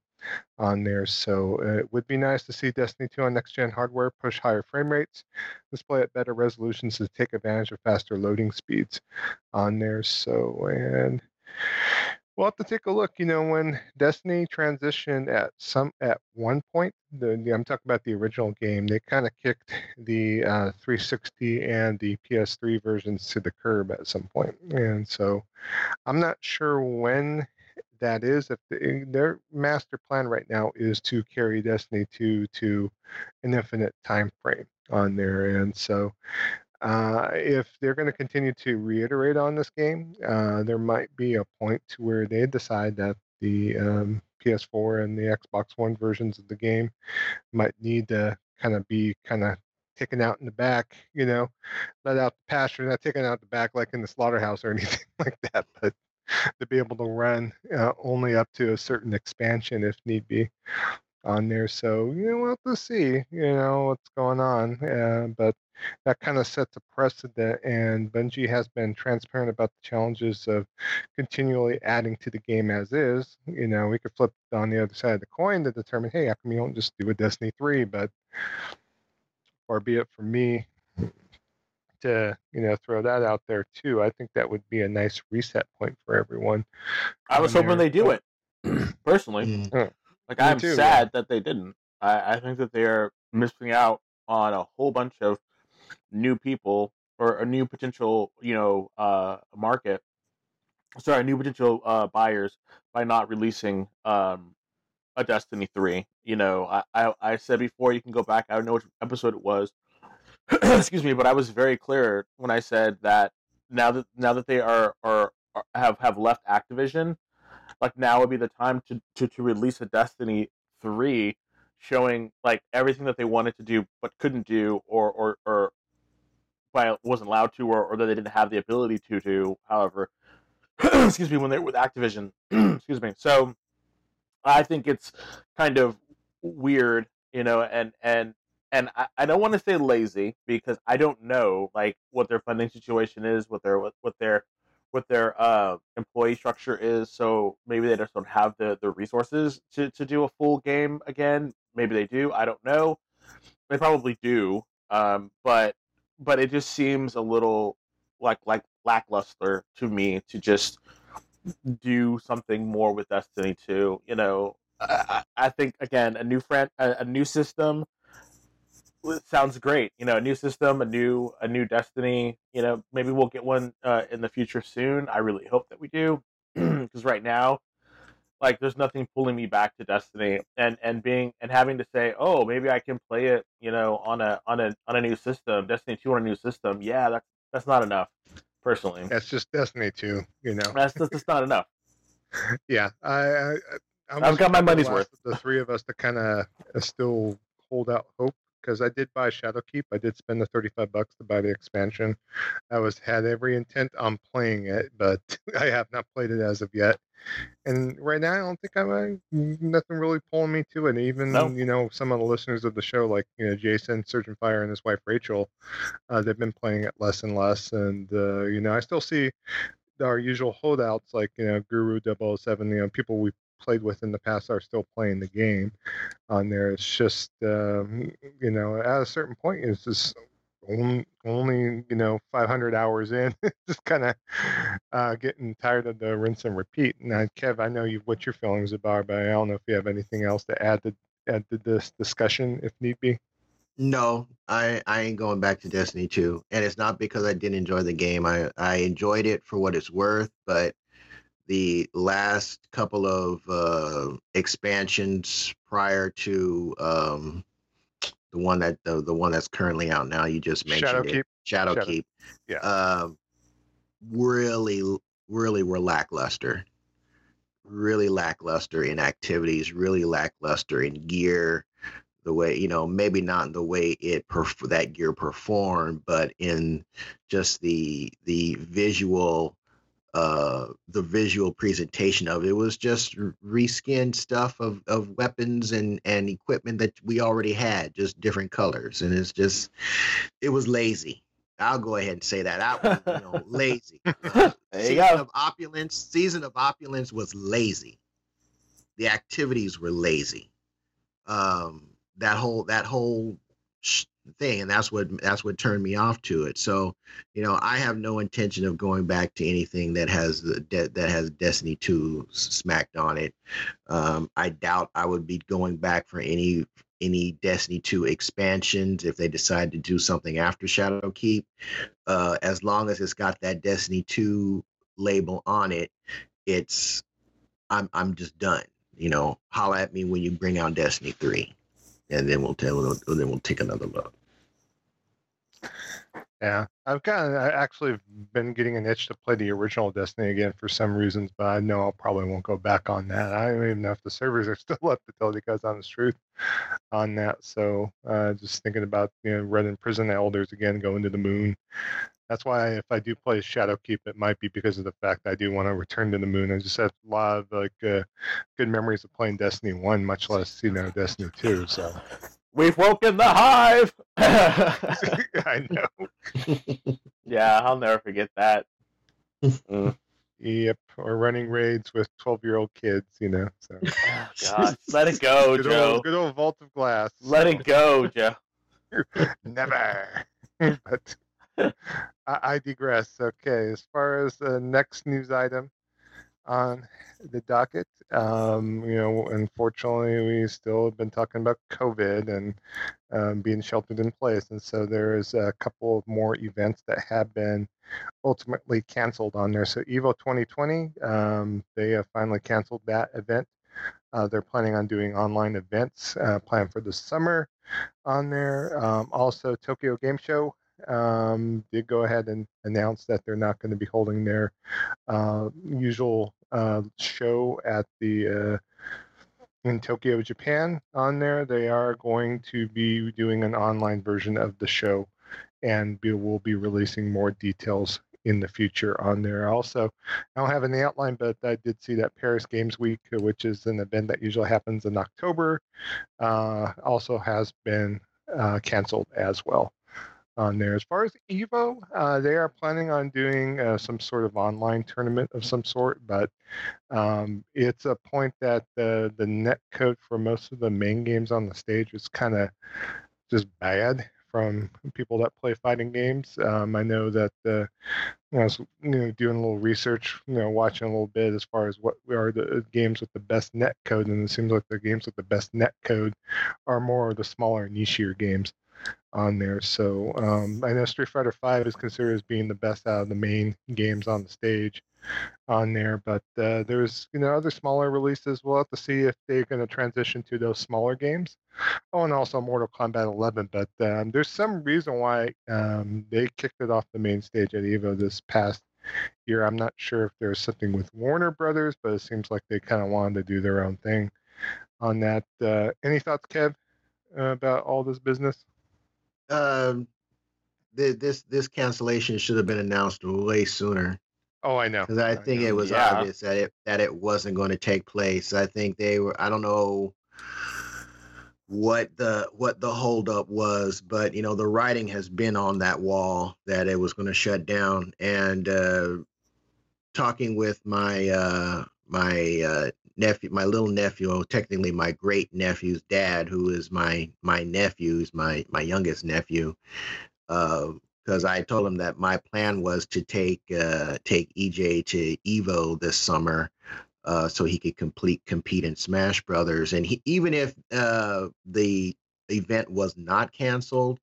on there. So uh, it would be nice to see Destiny 2 on next gen hardware push higher frame rates, display at better resolutions to take advantage of faster loading speeds on there. So, and we'll have to take a look. You know, when Destiny transitioned at some at one point, the, the I'm talking about the original game, they kind of kicked the uh, 360 and the PS3 versions to the curb at some point, and so I'm not sure when that is if the, eh, their master plan right now is to carry Destiny 2 to an infinite time frame on there, and so uh, if they're going to continue to reiterate on this game, uh, there might be a point to where they decide that the um, PS4 and the Xbox One versions of the game might need to kind of be kind of taken out in the back, you know, let out the pasture, not taken out the back like in the slaughterhouse or anything like that, but be able to run uh, only up to a certain expansion if need be on there. So you know, we'll have to see, you know, what's going on. Uh, but that kind of sets a precedent, and Bungie has been transparent about the challenges of continually adding to the game as is. You know, we could flip on the other side of the coin to determine, hey, how come you don't just do a Destiny 3? But far be it from me to you know throw that out there too. I think that would be a nice reset point for everyone. I was hoping they do it personally. Mm. Like I'm too, sad yeah. that they didn't. I, I think that they're missing out on a whole bunch of new people or a new potential, you know, uh, market. Sorry, new potential uh, buyers by not releasing um, a Destiny three. You know, I, I, I said before you can go back. I don't know which episode it was excuse me, but I was very clear when I said that now that now that they are are, have have left Activision, like now would be the time to to, to release a Destiny three showing like everything that they wanted to do but couldn't do or or or by wasn't allowed to or, or that they didn't have the ability to do however excuse me when they were with activision excuse me. So i think it's kind of weird you know and and and I, I don't want to say lazy because I don't know like what their funding situation is, what their what, what their what their uh, employee structure is. So maybe they just don't have the the resources to to do a full game again. Maybe they do. I don't know. They probably do. Um, but but it just seems a little like like lackluster to me to just do something more with Destiny 2. You know, I, I think again a new friend a, a new system sounds great. You know, a new system, a new a new Destiny. You know, maybe we'll get one uh, in the future soon. I really hope that we do, because right now, like, there's nothing pulling me back to Destiny, and and being and having to say, oh, maybe I can play it, you know, on a on a on a new system, Destiny two on a new system. Yeah, that's that's not enough, personally. That's just Destiny two. You know, that's that's just not enough. yeah, I, I I've got my money's worth. The three of us to kind of still hold out hope because I did buy Shadowkeep. I did spend the 35 bucks to buy the expansion. I was had every intent on playing it, but I have not played it as of yet. And right now, I don't think I'm uh, nothing really pulling me to it. Even no. you know some of the listeners of the show, like you know Jason, Surgeon Fire, and his wife Rachel, uh, they've been playing it less and less. And uh, you know, I still see our usual holdouts like you know Guru 007, you know people we played with in the past are still playing the game on there. It's just um, you know at a certain point it's just only, you know 500 hours in, just kind of uh, getting tired of the rinse and repeat. Now, Kev, I know you what your feelings about, but I don't know if you have anything else to add to add to this discussion if need be. No, I I ain't going back to Destiny 2. And it's not because I didn't enjoy the game. I I enjoyed it for what it's worth, but the last couple of uh, expansions prior to um, the one that the, the one that's currently out now. You just mentioned Shadowkeep. it, Shadow, Shadow Keep. Yeah, uh, really, really were lackluster. Really lackluster in activities. Really lackluster in gear. The way you know, maybe not in the way it perf- that gear performed, but in just the the visual uh, the visual presentation of it was just reskinned stuff of, of weapons and, and equipment that we already had, just different colors. And it's just, it was lazy. I'll go ahead and say that. I was, you know, lazy. there season go. of opulence, season of opulence was lazy. The activities were lazy. Um, that whole that whole thing and that's what that's what turned me off to it. So you know i have no intention of going back to anything that has the de- that has destiny 2 smacked on it. Um, i doubt i would be going back for any any destiny 2 expansions if they decide to do something after shadowkeep. Uh, as long as it's got that destiny 2 label on it it's i'm i'm just done you know. Holla at me when you bring out destiny 3 and then we'll tell then we'll take another look. Yeah, I've kind of actually been getting an itch to play the original Destiny again for some reasons, but I know I probably won't go back on that. I don't even know if the servers are still up to tell you guys honest truth on that. So uh, just thinking about you know running prison elders again, going to the moon. That's why if I do play Shadowkeep, it might be because of the fact that I do want to return to the moon. I just have a lot of like uh, good memories of playing Destiny One, much less you know Destiny Two. So we've woken the hive. I know. yeah, I'll never forget that. Mm. Yep, or running raids with twelve-year-old kids, you know. So. Oh, God, let it go, good Joe. Old, good old vault of glass. Let it go, Joe. Never. but I, I digress. Okay, as far as the next news item on the docket, um, you know, unfortunately, we still have been talking about COVID and um, being sheltered in place, and so there is a couple of more events that have been ultimately canceled on there. So Evo 2020, um, they have finally canceled that event. Uh, they're planning on doing online events uh, planned for the summer on there. Um, also, Tokyo Game Show um, did go ahead and announce that they're not going to be holding their uh, usual uh, show at the uh, in Tokyo, Japan. On there, they are going to be doing an online version of the show, and we will be releasing more details in the future on there. Also, I don't have any outline, but I did see that Paris Games Week, which is an event that usually happens in October, uh, also has been uh, canceled as well on there. As far as Evo, uh, they are planning on doing uh, some sort of online tournament of some sort, but um, it's a point that the the net code for most of the main games on the stage is kind of just bad from people that play fighting games. Um, I know that uh, I was you know doing a little research, you know, watching a little bit as far as what are the games with the best net code, and it seems like the games with the best net code are more the smaller nichier games on there. So um, I know Street Fighter Five is considered as being the best out of the main games on the stage on there, but uh, there's you know other smaller releases. We'll have to see if they're going to transition to those smaller games. Oh, and also Mortal Kombat 11. But um, there's some reason why um, they kicked it off the main stage at Evo this past year. I'm not sure if there's something with Warner Brothers, but it seems like they kind of wanted to do their own thing on that. Uh, any thoughts, Kev, uh, about all this business? Um, th- this this cancellation should have been announced way sooner. Oh, I know. Because I think know. it was Yeah. obvious that it that it wasn't going to take place. I think they were. I don't know what the what the holdup was, but you know the writing has been on that wall that it was going to shut down. And uh, talking with my uh, my uh, nephew, my little nephew, oh, technically my great nephew's dad, who is my my nephew's my my youngest nephew. Because I told him that my plan was to take uh, take EJ to Evo this summer, uh, so he could complete compete in Smash Brothers. And he, even if uh, the event was not canceled,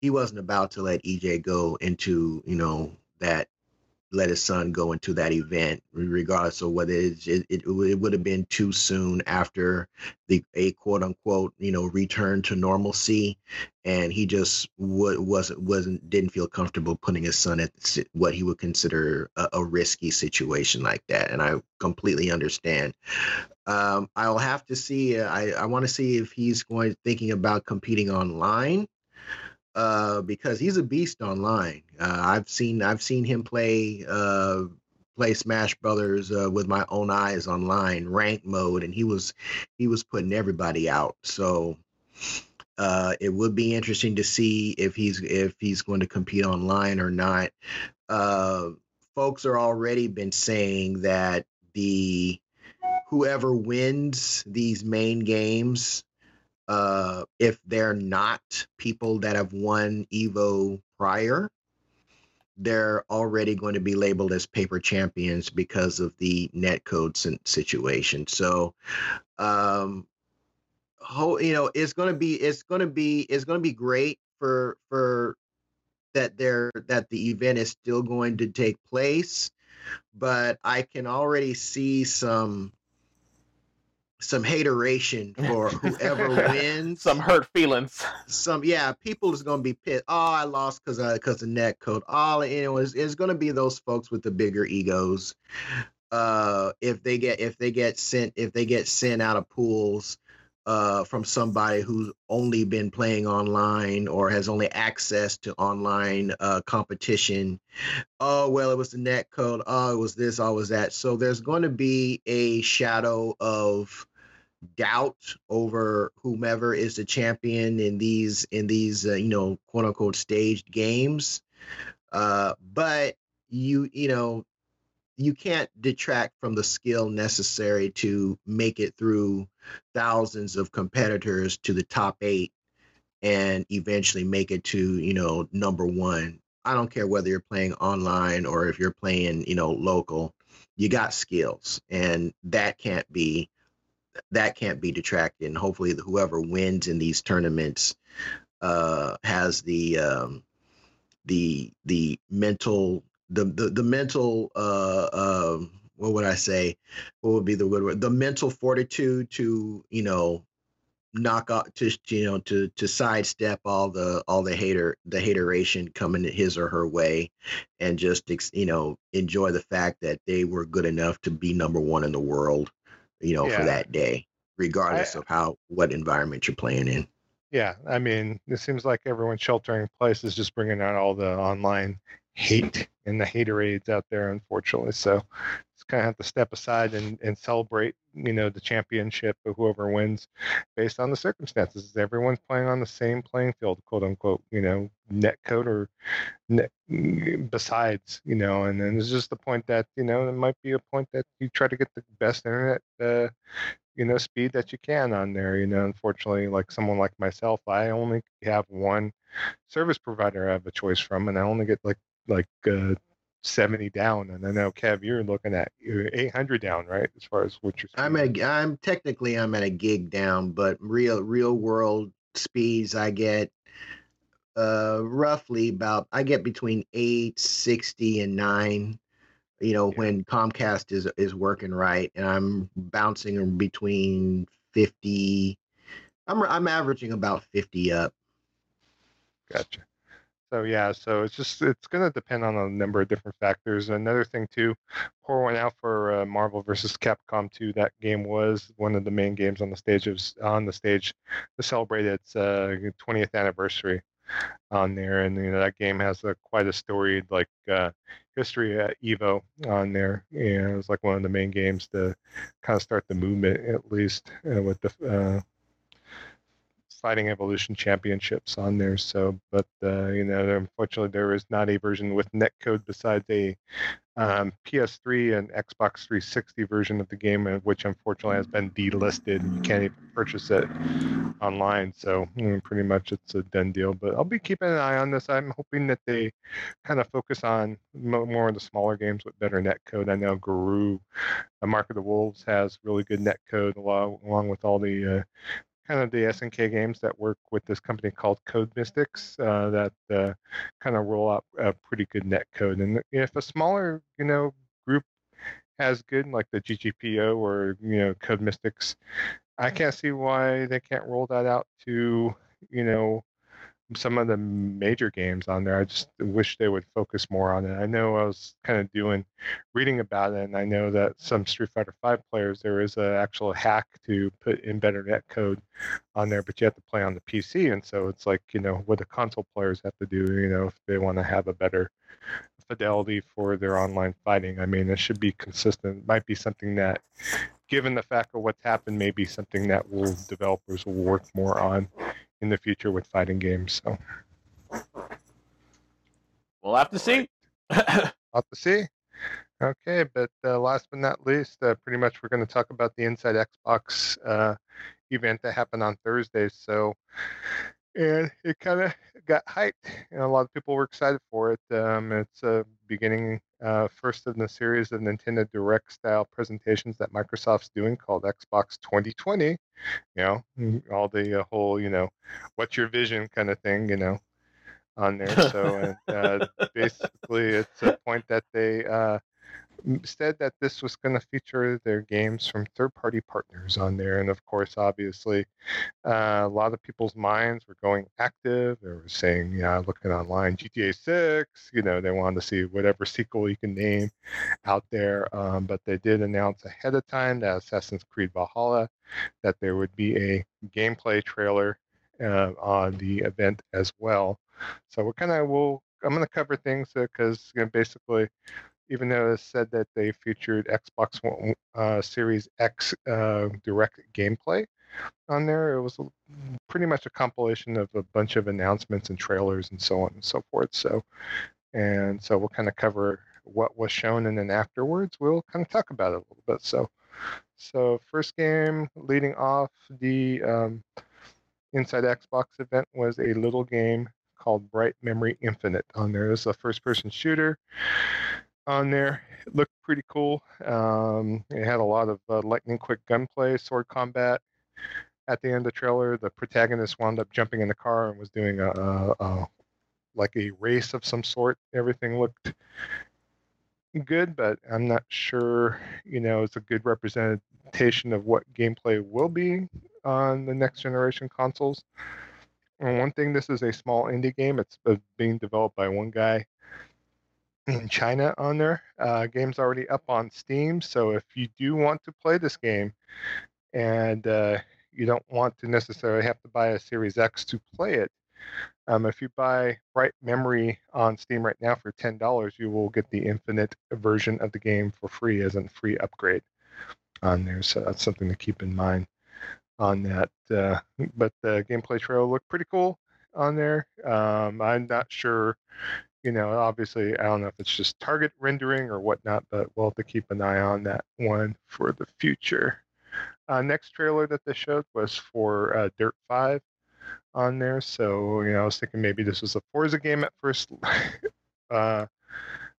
he wasn't about to let EJ go into you know that let his son go into that event, regardless of whether it's, it, it, it would have been too soon after the a quote unquote you know return to normalcy, and he just wa- wasn't wasn't didn't feel comfortable putting his son at what he would consider a, a risky situation like that, and I completely understand. Um, I'll have to see. I I want to see if he's going thinking about competing online uh, because he's a beast online. Uh, I've seen I've seen him play uh, play Smash Brothers uh, with my own eyes online, rank mode, and he was he was putting everybody out. So uh, it would be interesting to see if he's if he's going to compete online or not. Uh, folks are already been saying that the whoever wins these main games uh, if they're not people that have won Evo prior, they're already going to be labeled as paper champions because of the netcode situation. So, um, ho- you know, it's going to be it's going to be it's going to be great for for that there that the event is still going to take place, but I can already see some some hateration for whoever wins. Some hurt feelings. some yeah people is gonna be pissed. Oh i lost because uh because of net code. All you know it's, it's gonna be those folks with the bigger egos. Uh if they get if they get sent if they get sent out of pools uh from somebody who's only been playing online or has only access to online uh competition oh well it was the net code. Oh it was this oh it was that. So there's going to be a shadow of doubt over whomever is the champion in these in these uh, you know quote unquote staged games. Uh but you you know you can't detract from the skill necessary to make it through thousands of competitors to the top 8 and eventually make it to you know number 1 i don't care whether you're playing online or if you're playing you know local. You got skills and that can't be that can't be detracted. And hopefully, whoever wins in these tournaments uh, has the um, the the mental the the, the mental uh, um, what would I say? What would be the word? The mental fortitude to you know knock out to you know to to sidestep all the all the hater the hateration coming his or her way and just you know enjoy the fact that they were good enough to be number one in the world you know for that day regardless I- of how what environment you're playing in Yeah, I mean, it seems like everyone sheltering in place is just bringing out all the online hate and the haterades out there, unfortunately. So kind of have to step aside and, and celebrate, you know, the championship of whoever wins based on the circumstances. Everyone's playing on the same playing field, quote unquote, you know, net code or net, besides, you know, and then it's just the point that, you know, it might be a point that you try to get the best internet uh, you know speed that you can on there you know unfortunately like someone like myself i only have one service provider I have a choice from, and I only get like like uh, 70 down. And I know Kev, you're looking at 800 down, right? As far as what you're. I'm a, I'm technically I'm at a gig down, but real real world speeds I get uh roughly about I get between 860 and 9 you know, yeah. when Comcast is is working right, and I'm bouncing between fifty. I'm I'm averaging about fifty up. Gotcha. So yeah, so it's just it's going to depend on a number of different factors. Another thing too, pour one out for uh, Marvel versus Capcom 2. That game was one of the main games on the stage of on the stage to celebrate its uh, 20th anniversary on there, and you know that game has a quite a storied like uh, history at Evo on there, and it was like one of the main games to kind of start the movement at least uh, with the uh, Fighting Evolution Championships on there. So, but uh, you know, unfortunately, there is not a version with netcode besides a um, PS3 and Xbox 360 version of the game, uh, which unfortunately has been delisted. You can't even purchase it online. So, you know, pretty much it's a done deal. But I'll be keeping an eye on this. I'm hoping that they kind of focus on more of the smaller games with better netcode. I know Garou, a Mark of the Wolves, has really good netcode along, along with all the uh, kind of the SNK games that work with this company called Code Mystics uh, that uh, kind of roll out a pretty good net code. And if a smaller, you know, group has good, like the GGPO or you know Code Mystics, I can't see why they can't roll that out to you know some of the major games on there. I just wish they would focus more on it. I know I was kind of doing reading about it, and I know that some Street Fighter Five players there is an actual hack to put in better net code on there, but you have to play on the PC, and so it's like you know what the console players have to do. You know if they want to have a better fidelity for their online fighting. I mean, it should be consistent. It might be something that, given the fact of what's happened, may be something that will developers will work more on in the future with fighting games. So we'll have to see. have to see. Okay, but uh, last but not least, uh, pretty much we're going to talk about the Inside Xbox uh, event that happened on Thursday. So, and it kind of got hyped, and a lot of people were excited for it. Um, it's a beginning uh, first in the series of Nintendo Direct style presentations that Microsoft's doing called Xbox 2020. You know, all the uh, whole, you know, what's your vision kind of thing, you know, on there. So uh, basically, it's a point that they uh, said that this was going to feature their games from third-party partners on there, and of course, obviously, uh, a lot of people's minds were going active. They were saying, yeah, looking online, GTA 6. You know, they wanted to see whatever sequel you can name out there. Um, but they did announce ahead of time that Assassin's Creed Valhalla that there would be a gameplay trailer uh, on the event as well. So we're kind of will I'm going to cover things because you know, basically even though it said that they featured Xbox One, uh, Series X uh, direct gameplay on there, it was pretty much a compilation of a bunch of announcements and trailers and so on and so forth. So, and so we'll kind of cover what was shown, and then afterwards we'll kind of talk about it a little bit. So, so first game leading off the um, Inside Xbox event was a little game called Bright Memory Infinite. On there is a first-person shooter on there. It looked pretty cool. Um, it had a lot of uh, lightning quick gunplay, sword combat. At the end of the trailer, the protagonist wound up jumping in the car and was doing a, a, a like a race of some sort. Everything looked good, but I'm not sure, you know, it's a good representation of what gameplay will be on the next generation consoles. And one thing, this is a small indie game. It's uh, being developed by one guy in China on there. Uh, game's already up on Steam, so if you do want to play this game and uh, you don't want to necessarily have to buy a Series X to play it, um, if you buy Bright Memory on Steam right now for ten dollars, you will get the Infinite version of the game for free as a free upgrade on there. So that's something to keep in mind on that. Uh, but the gameplay trail looked pretty cool on there. Um, I'm not sure you know, obviously, I don't know if it's just target rendering or whatnot, but we'll have to keep an eye on that one for the future. Uh, next trailer that they showed was for uh, Dirt 5 on there. So you know, I was thinking maybe this was a Forza game at first uh,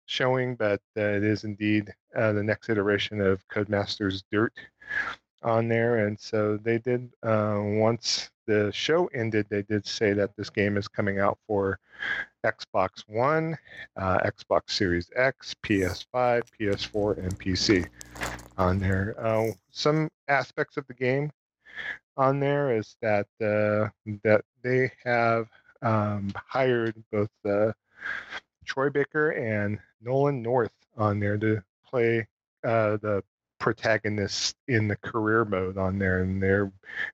showing, but uh, it is indeed uh, the next iteration of Codemasters Dirt on there. And so they did uh, once the show ended, they did say that this game is coming out for Xbox One, uh, Xbox Series X, PS5, PS4, and PC on there. Uh, some aspects of the game on there is that uh, that they have um, hired both uh, Troy Baker and Nolan North on there to play uh, the protagonists in the career mode on there, and they're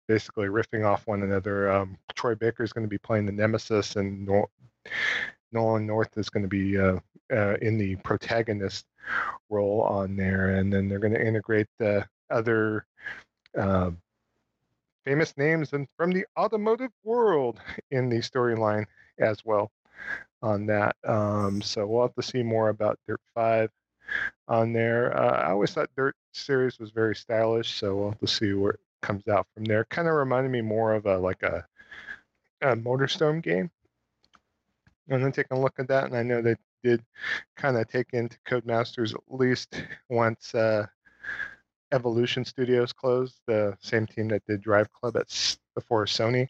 basically riffing off one another. Um, Troy Baker is going to be playing the Nemesis, and Nor- Nolan North is going to be uh, uh, in the protagonist role on there, and then they're going to integrate the other uh, famous names and from the automotive world in the storyline as well on that. Um, so we'll have to see more about Dirt 5 on there. Uh, I always thought Dirt series was very stylish, so we'll have to see where it comes out from there. Kind of reminded me more of a like a, a Motorstorm game. And then taking a look at that, and I know they did kind of take into Codemasters at least once uh, Evolution Studios closed, the same team that did Drive Club at before Sony.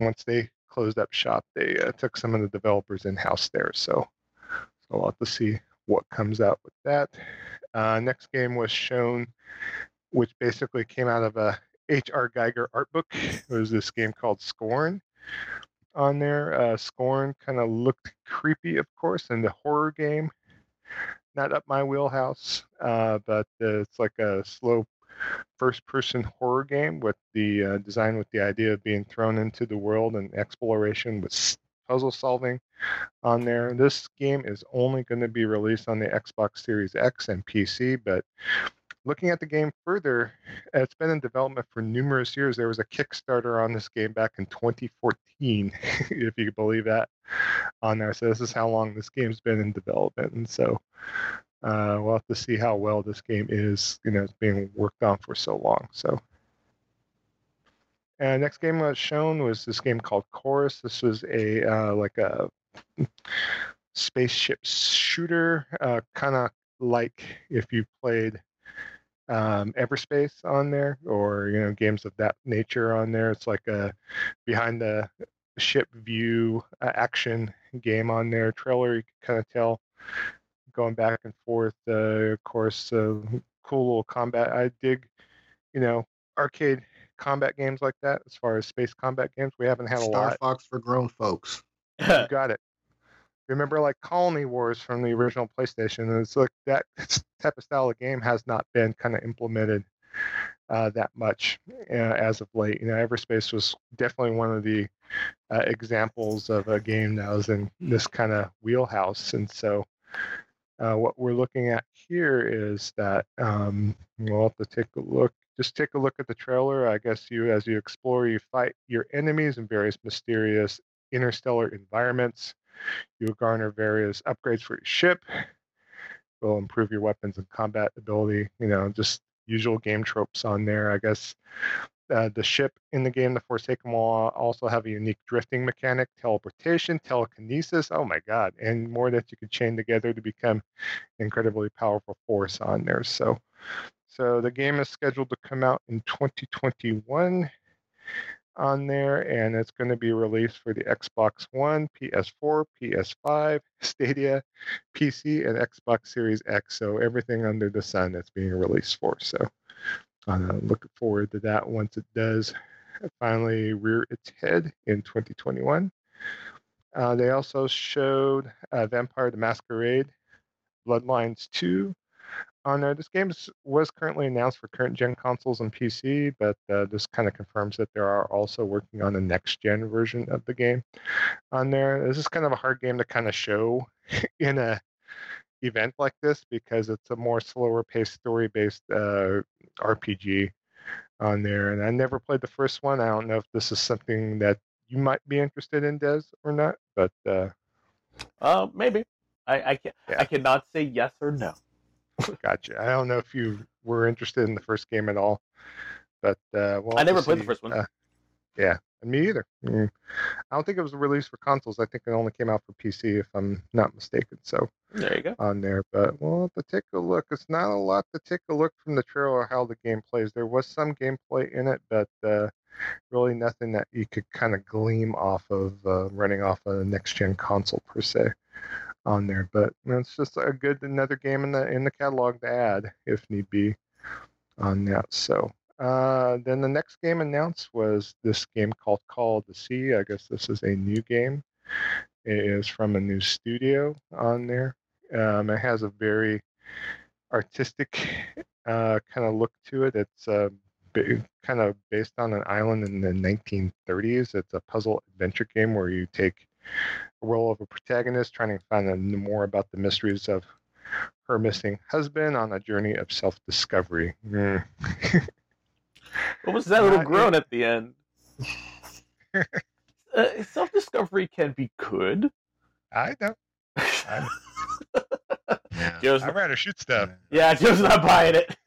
Once they closed up shop, they uh, took some of the developers in house there. So, so we'll have to see what comes out with that. Uh, next game was shown, which basically came out of a H.R. Giger art book. It was this game called Scorn on there. Uh, Scorn kind of looked creepy, of course, in the horror game not up my wheelhouse, uh, but it's like a slow first-person horror game with the uh, design with the idea of being thrown into the world and exploration with puzzle solving on there. This game is only going to be released on the Xbox Series X and PC, but looking at the game further, it's been in development for numerous years. There was a Kickstarter on this game back in 2014, if you believe that, on there. So this is how long this game's been in development, and so uh, we'll have to see how well this game is. You know, being worked on for so long. So. And next game was shown was this game called Chorus. This was a uh, like a spaceship shooter, uh, kind of like if you played um, Everspace on there, or you know games of that nature on there. It's like a behind the ship view uh, action game on there. Trailer you can kind of tell going back and forth. Uh, of course, uh, cool little combat. I dig, you know, arcade combat games like that. As far as space combat games, we haven't had a Star lot. Star Fox for grown folks. You got it. Remember, like Colony Wars from the original PlayStation. It's like that type of style of game has not been kind of implemented uh, that much uh, as of late. You know, Everspace was definitely one of the uh, examples of a game that was in this kind of wheelhouse. And so, uh, what we're looking at here is that um, we'll have to take a look. Just take a look at the trailer. I guess you, as you explore, you fight your enemies in various mysterious interstellar environments. You'll garner various upgrades for your ship. Will improve your weapons and combat ability. You know, just usual game tropes on there. I guess uh, the ship in the game, the Forsaken, will also have a unique drifting mechanic, teleportation, telekinesis. Oh my God, and more that you could chain together to become incredibly powerful force on there. So, so the game is scheduled to come out in 2021 on there, and it's going to be released for the Xbox One, PS4, PS5, Stadia, PC, and Xbox Series X. So everything under the sun that's being released for. So I'm looking forward to that once it does finally rear its head in 2021. Uh, they also showed uh, Vampire the Masquerade Bloodlines 2 on there. This game was currently announced for current gen consoles and PC, but uh, this kind of confirms that they are also working on the next gen version of the game on there. This is kind of a hard game to kind of show in a event like this because it's a more slower paced story based uh, RPG on there. And I never played the first one. I don't know if this is something that you might be interested in, Des, or not. But uh, uh maybe. I I, can, Yeah. I cannot say yes or no. Gotcha. I don't know if you were interested in the first game at all. But uh, well, I never played the first one. Uh, Yeah, me either. Mm. I don't think it was released for consoles. I think it only came out for PC, if I'm not mistaken. So there you go. On there, but we'll have to take a look. It's not a lot to take a look from the trailer how the game plays. There was some gameplay in it, but uh, really nothing that you could kind of gleam off of uh, running off a next gen console per se on there. But it's just a good another game in the in the catalog to add if need be on that. So uh, then the next game announced was this game called Call of the Sea. I guess this is a new game. It is from a new studio on there. Um, it has a very artistic uh, kind of look to it. It's uh, kind of based on an island in the 1930s. It's a puzzle adventure game where you take role of a protagonist trying to find out more about the mysteries of her missing husband on a journey of self-discovery. Mm. what was that little groan at the end? uh, self-discovery can be good. I know. I know. Yeah. Joe's I'd rather shoot stuff. Yeah, Joe's not buying it.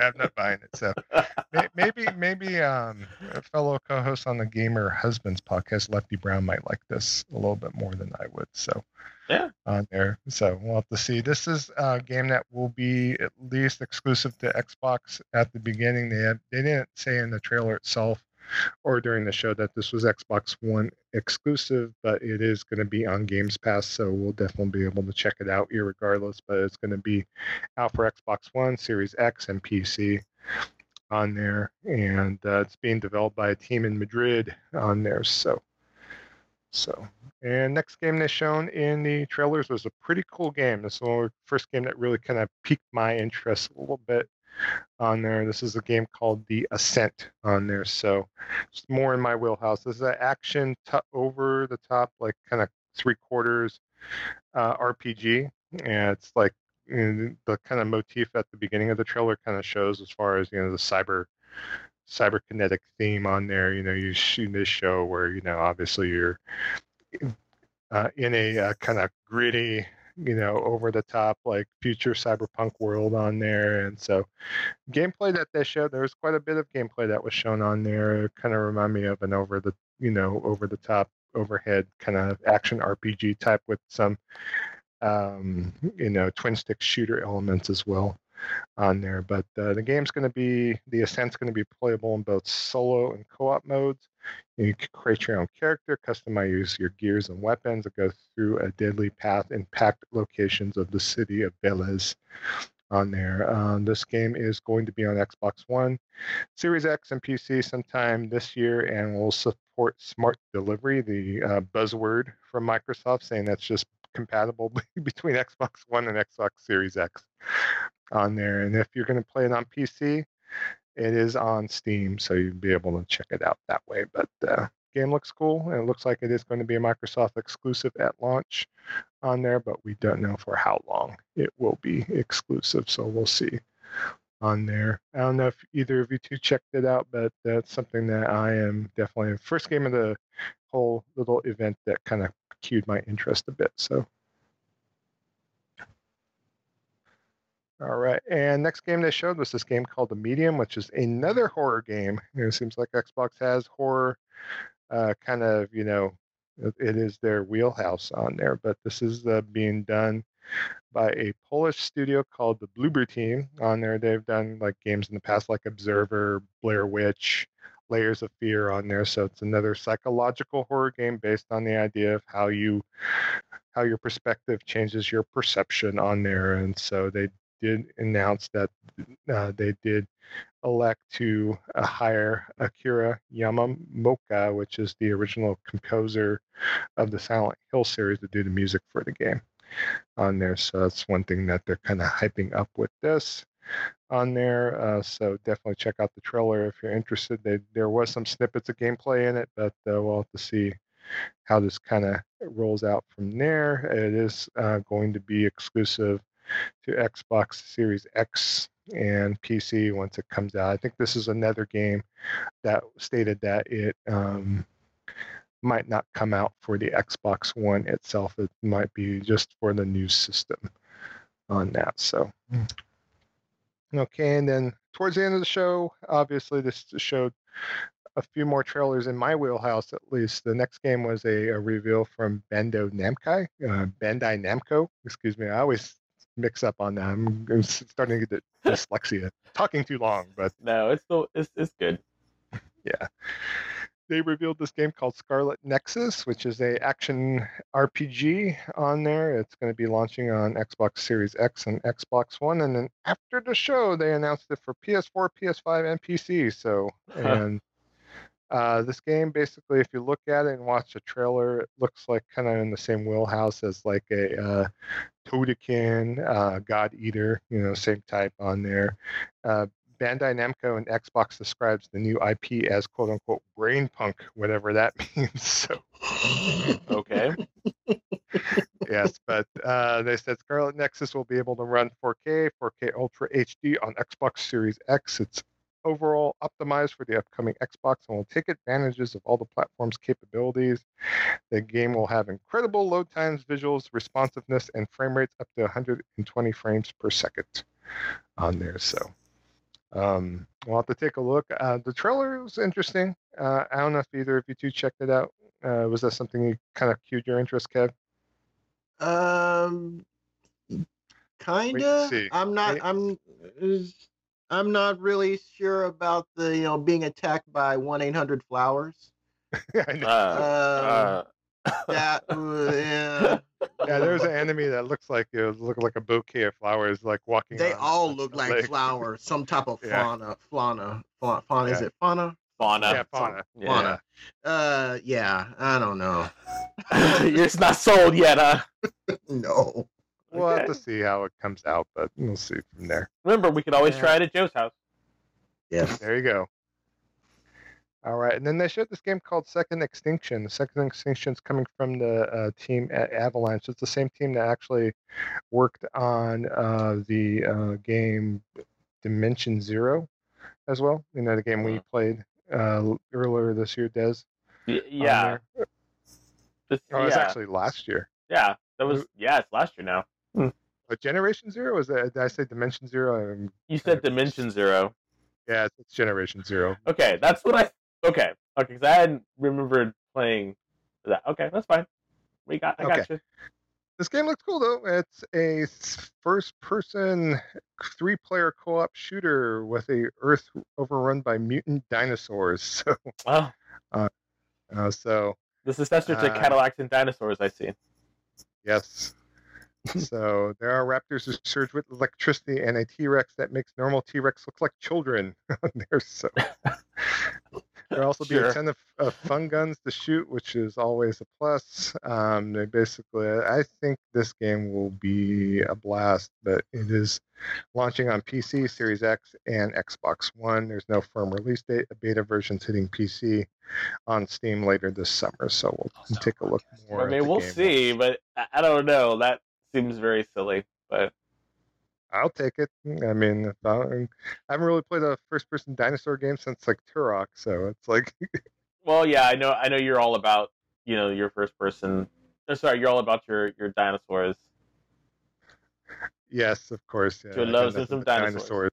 I'm not buying it. So maybe maybe um, a fellow co-host on the Gamer Husbands podcast, Lefty Brown, might like this a little bit more than I would. So yeah, on there. So we'll have to see. This is a game that will be at least exclusive to Xbox at the beginning. They have, they didn't say in the trailer itself or during the show that this was Xbox One exclusive, but it is going to be on Games Pass, so we'll definitely be able to check it out regardless. But it's going to be out for Xbox One, Series X, and PC on there, and uh, it's being developed by a team in Madrid on there. So, so and next game they shown in the trailers was a pretty cool game. This is the first game that really kind of piqued my interest a little bit on there. This is a game called The Ascent on there. So it's more in my wheelhouse. This is an action t- over the top, like kind of three quarters uh, RPG. And it's like you know, the kind of motif at the beginning of the trailer kind of shows as far as, you know, the cyber cyberkinetic theme on there. You know, you shoot this show where, you know, obviously you're uh, in a uh, kind of gritty you know, over the top like future cyberpunk world on there. And so gameplay that they showed, there was quite a bit of gameplay that was shown on there. Kind of remind me of an over the, you know, over the top overhead kind of action RPG type with some, um, you know, twin stick shooter elements as well on there. But uh, the game's going to be, the Ascent's going to be playable in both solo and co op modes. You can create your own character, customize your gears and weapons, and go through a deadly path in packed locations of the city of Veles on there. Um, this game is going to be on Xbox One, Series X, and PC sometime this year, and will support smart delivery, the uh, buzzword from Microsoft, saying that's just compatible between Xbox One and Xbox Series X on there. And if you're going to play it on PC, it is on Steam, so you'll be able to check it out that way. But uh, game looks cool, and it looks like it is going to be a Microsoft exclusive at launch on there, but we don't know for how long it will be exclusive. So we'll see on there. I don't know if either of you two checked it out, but that's something that I am definitely first game of the whole little event that kind of cued my interest a bit. So All right. And next game they showed was this game called The Medium, which is another horror game. It seems like Xbox has horror uh, kind of, you know, it is their wheelhouse on there. But this is uh, being done by a Polish studio called the Bloober Team. On there, they've done like games in the past, like Observer, Blair Witch, Layers of Fear on there. So it's another psychological horror game based on the idea of how you how your perspective changes your perception on there. And so they did announce that uh, they did elect to uh, hire Akira Yamamoka, which is the original composer of the Silent Hill series, to do the music for the game on there. So that's one thing that they're kind of hyping up with this on there. Uh, so definitely check out the trailer if you're interested. They, there was some snippets of gameplay in it, but uh, we'll have to see how this kind of rolls out from there. It is uh, going to be exclusive to Xbox Series X and PC once it comes out. I think this is another game that stated that it um, might not come out for the Xbox One itself. It might be just for the new system on that. So, okay, and then towards the end of the show, obviously this showed a few more trailers in my wheelhouse, at least. The next game was a, a reveal from Bando Namkai, uh, Bandai Namco. Excuse me, I always mix up on that. I'm, I'm starting to get dyslexia. Talking too long, but No, it's still it's it's good. yeah. They revealed this game called Scarlet Nexus, which is a action RPG on there. It's going to be launching on Xbox Series X and Xbox One, and then after the show, they announced it for PS4, PS5, and PC. So, and uh, this game basically, if you look at it and watch the trailer, it looks like kind of in the same wheelhouse as like a uh, Todekin, uh, God Eater, you know, same type on there. Uh, Bandai Namco and Xbox describes the new IP as "quote unquote" brain punk, whatever that means. So Okay. yes, but uh, they said Scarlet Nexus will be able to run 4K, 4K Ultra HD on Xbox Series X. It's overall optimized for the upcoming Xbox and will take advantages of all the platform's capabilities. The game will have incredible load times, visuals, responsiveness, and frame rates up to 120 frames per second on there. So um, we'll have to take a look. Uh, the trailer was interesting. Uh, I don't know if either of you two checked it out. Uh, was that something you kind of cued your interest, Kev? Um, kinda. I'm not. I'm. is- I'm not really sure about the you know being attacked by one eight hundred flowers. I know. Uh, Um, uh, that uh, yeah. yeah, there's an enemy that looks like it look like a bouquet of flowers, like walking. They on all a- look a like lake. flowers. Some type of Yeah. fauna. Fauna. Fauna. fauna. Is it fauna? fauna. Yeah, fauna. Yeah. Fauna. Uh, yeah. I don't know. You're not sold yet, huh? No. We'll have to see how it comes out, but we'll see from there. Remember, we could always Yeah. try it at Joe's house. Yes. There you go. All right, and then they showed this game called Second Extinction. Second Extinction is coming from the uh, team at Avalanche. It's the same team that actually worked on uh, the uh, game Dimension Zero as well. You know, the game we Mhm. played uh, earlier this year, Des. Yeah. there. This- Oh, it's yeah. actually last year. yeah. That was yeah. It's last year now. But Generation Zero is that? Did I say Dimension Zero? Um, You said Dimension Zero. yeah, it's, Generation Zero. Okay, that's what I. Okay, okay, because I hadn't remembered playing that. Okay, that's fine. We got. I got you. This game looks cool though. It's a first-person three-player co-op shooter with a Earth overrun by mutant dinosaurs. So, Oh, uh, so the successor to Uh, Cadillacs and dinosaurs. I see. yes. So there are raptors who surge with electricity and a T-Rex that makes normal T-Rex look like children on there. So There'll also be Sure. a ton of, of fun guns to shoot, which is always a plus. Um, they basically, I think this game will be a blast, but it is launching on PC, Series X, and Xbox One. There's no firm release date. A beta version's hitting PC on Steam later this summer, so we'll take a look more. I at mean, the we'll game. see, but I, I don't know. That seems very silly. But I'll take it. Mm, I mean, I, mm, I haven't really played a first-person dinosaur game since like Turok, so it's like well, yeah, I know. I know you're all about you know your first person. oh, sorry, you're all about your your dinosaurs. yes, of course. Yeah, got loves and nothing some but dinosaurs.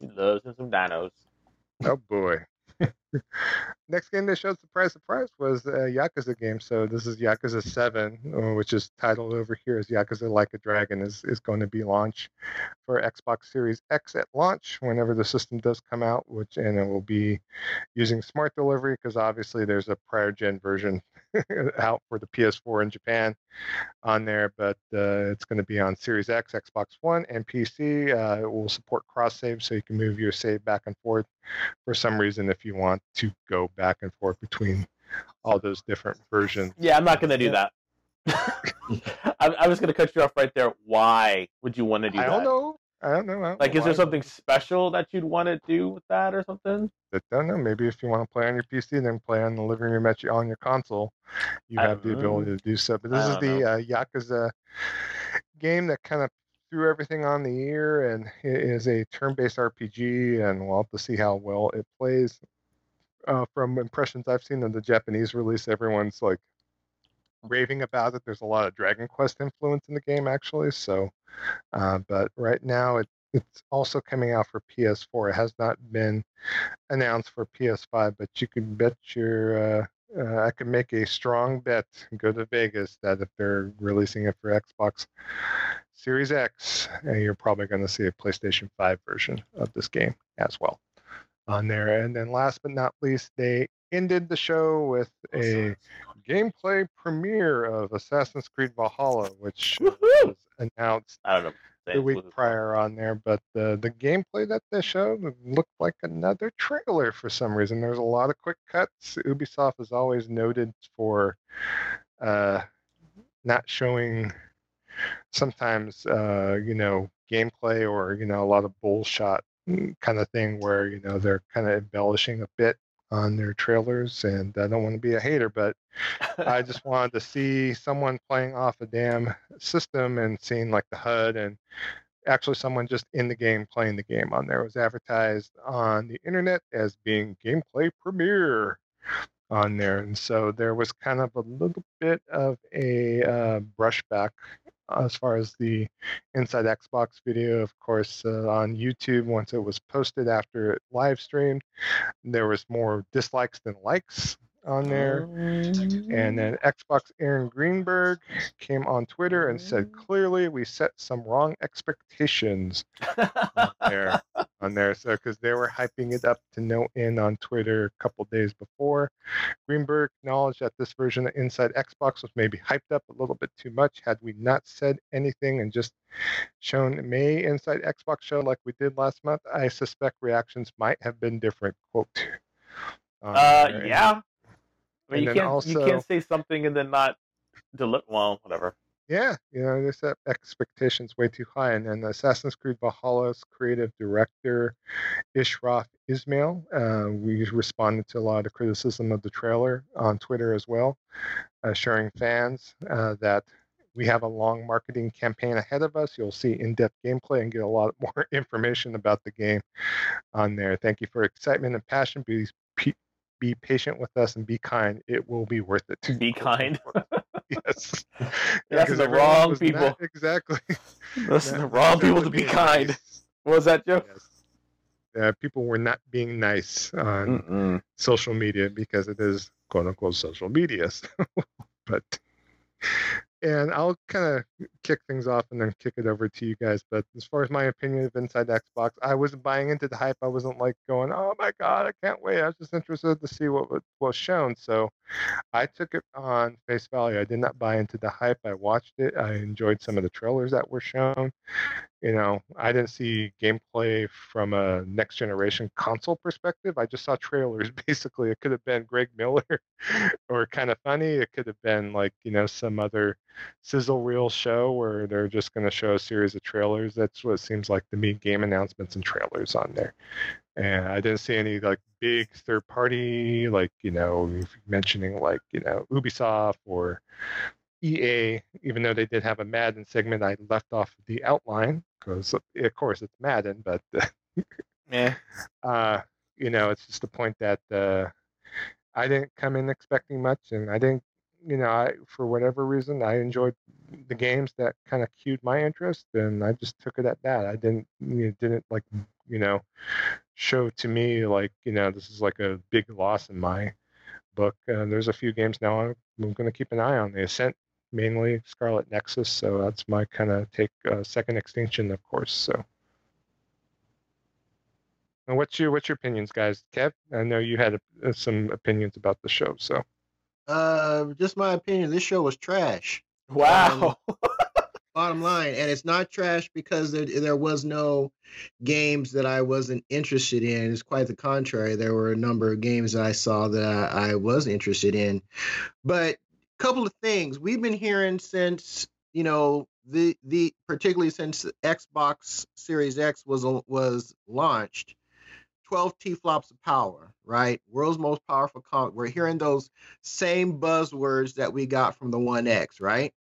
He loves him some dinos. Oh boy. Next game they showed, surprise, surprise, was a Yakuza game. So this is Yakuza 7, uh, which is titled over here as Yakuza Like a Dragon, is, is going to be launched for Xbox Series X at launch whenever the system does come out, which and it will be using smart delivery because obviously there's a prior gen version out for the PS4 in Japan on there, but uh, it's going to be on Series X, Xbox One, and PC. Uh, it will support cross save, so you can move your save back and forth for some reason if you want to go back and forth between all those different versions. Yeah, I'm not gonna do that. I, I was gonna cut you off right there. Why would you want to do I that? I don't know. I don't know. I don't Like, know is there something special that you'd want to do with that or something? I don't know. Maybe if you want to play on your PC, then play on the living room at your, on your console. You have the don't ability to do so. But this is the uh, Yakuza game that kind of threw everything on the ear and it is a turn-based RPG, and we'll have to see how well it plays. Uh, from impressions I've seen of the Japanese release, everyone's like raving about it. There's a lot of Dragon Quest influence in the game, actually. So, uh, but right now it it's also coming out for PS4. It has not been announced for PS5, but you can bet your uh, uh, I can make a strong bet, go to Vegas, that if they're releasing it for Xbox Series X, uh, you're probably going to see a PlayStation 5 version of this game as well on there. And then last but not least, they ended the show with a gameplay premiere of Assassin's Creed Valhalla, which was announced I don't know. the week prior on there, but the the gameplay that they showed looked like another trailer for some reason. There's a lot of quick cuts. Ubisoft is always noted for uh, not showing sometimes uh, you know gameplay or you know a lot of bullshot kind of thing where you know they're kind of embellishing a bit on their trailers and I don't want to be a hater but I just wanted to see someone playing off a damn system and seeing like the HUD and actually someone just in the game playing the game on there. It was advertised on the internet as being gameplay premiere on there and so there was kind of a little bit of a uh, brushback as far as the inside Xbox video, of course, uh, on YouTube once it was posted after it live streamed, there was more dislikes than likes on there. And then Xbox Aaron Greenberg came on Twitter and said, clearly we set some wrong expectations on there. On there, so because they were hyping it up to no end on Twitter a couple days before. Greenberg acknowledged that this version of Inside Xbox was maybe hyped up a little bit too much. Had we not said anything and just shown May Inside Xbox show like we did last month, I suspect reactions might have been different. Quote. Uh, yeah. I mean, And you can't also- you can't say something and then not deliver. Well, whatever. Yeah, you know, they set expectations way too high. And then Assassin's Creed Valhalla's creative director, Ashraf Ismail, uh, we responded to a lot of criticism of the trailer on Twitter as well, assuring fans uh, that we have a long marketing campaign ahead of us. You'll see in depth gameplay and get a lot more information about the game on there. Thank you for excitement and passion. Be, be patient with us and be kind. It will be worth it. Be kind. yes. That's the wrong was not- people. exactly. Listen, the wrong people to be kind. nice. What was that joke? Yes. Uh, people were not being nice on Mm-mm. social media because it is quote unquote social media. So, but and I'll kind of kick things off and then kick it over to you guys. But as far as my opinion of Inside Xbox, I wasn't buying into the hype. I wasn't like going, "Oh my god, I can't wait!" I was just interested to see what was shown. So I took it on face value. I did not buy into the hype. I watched it. I enjoyed some of the trailers that were shown. You know, I didn't see gameplay from a next generation console perspective. I just saw trailers. Basically, it could have been Greg Miller or kind of funny. It could have been like, you know, some other sizzle reel show where they're just going to show a series of trailers. That's what it seems like to me game announcements and trailers on there. And I didn't see any like big third party, like, you know, mentioning like, you know, Ubisoft or EA, even though they did have a Madden segment, I left off the outline because, of course, it's Madden, but Yeah. uh, you know, it's just the point that uh, I didn't come in expecting much, and I didn't, you know, I for whatever reason, I enjoyed the games that kind of cued my interest, and I just took it at that. I didn't, you know, didn't like, you know, show to me like, you know, this is like a big loss in my book. Uh, there's a few games now I'm, I'm going to keep an eye on. The Ascent, mainly Scarlet Nexus, so that's my kind of take. Uh, Second Extinction, of course. So. And what's your what's your opinions, guys? Kev, I know you had uh, some opinions about the show, so Uh, just my opinion. This show was trash. Wow. Bottom line, and it's not trash because there there was no games that I wasn't interested in. It's quite the contrary. There were a number of games that I saw that I, I was interested in. But couple of things we've been hearing since you know the the particularly since Xbox Series X was was launched. 12 T flops of power, right? World's most powerful. We're hearing those same buzzwords that we got from the One X, right?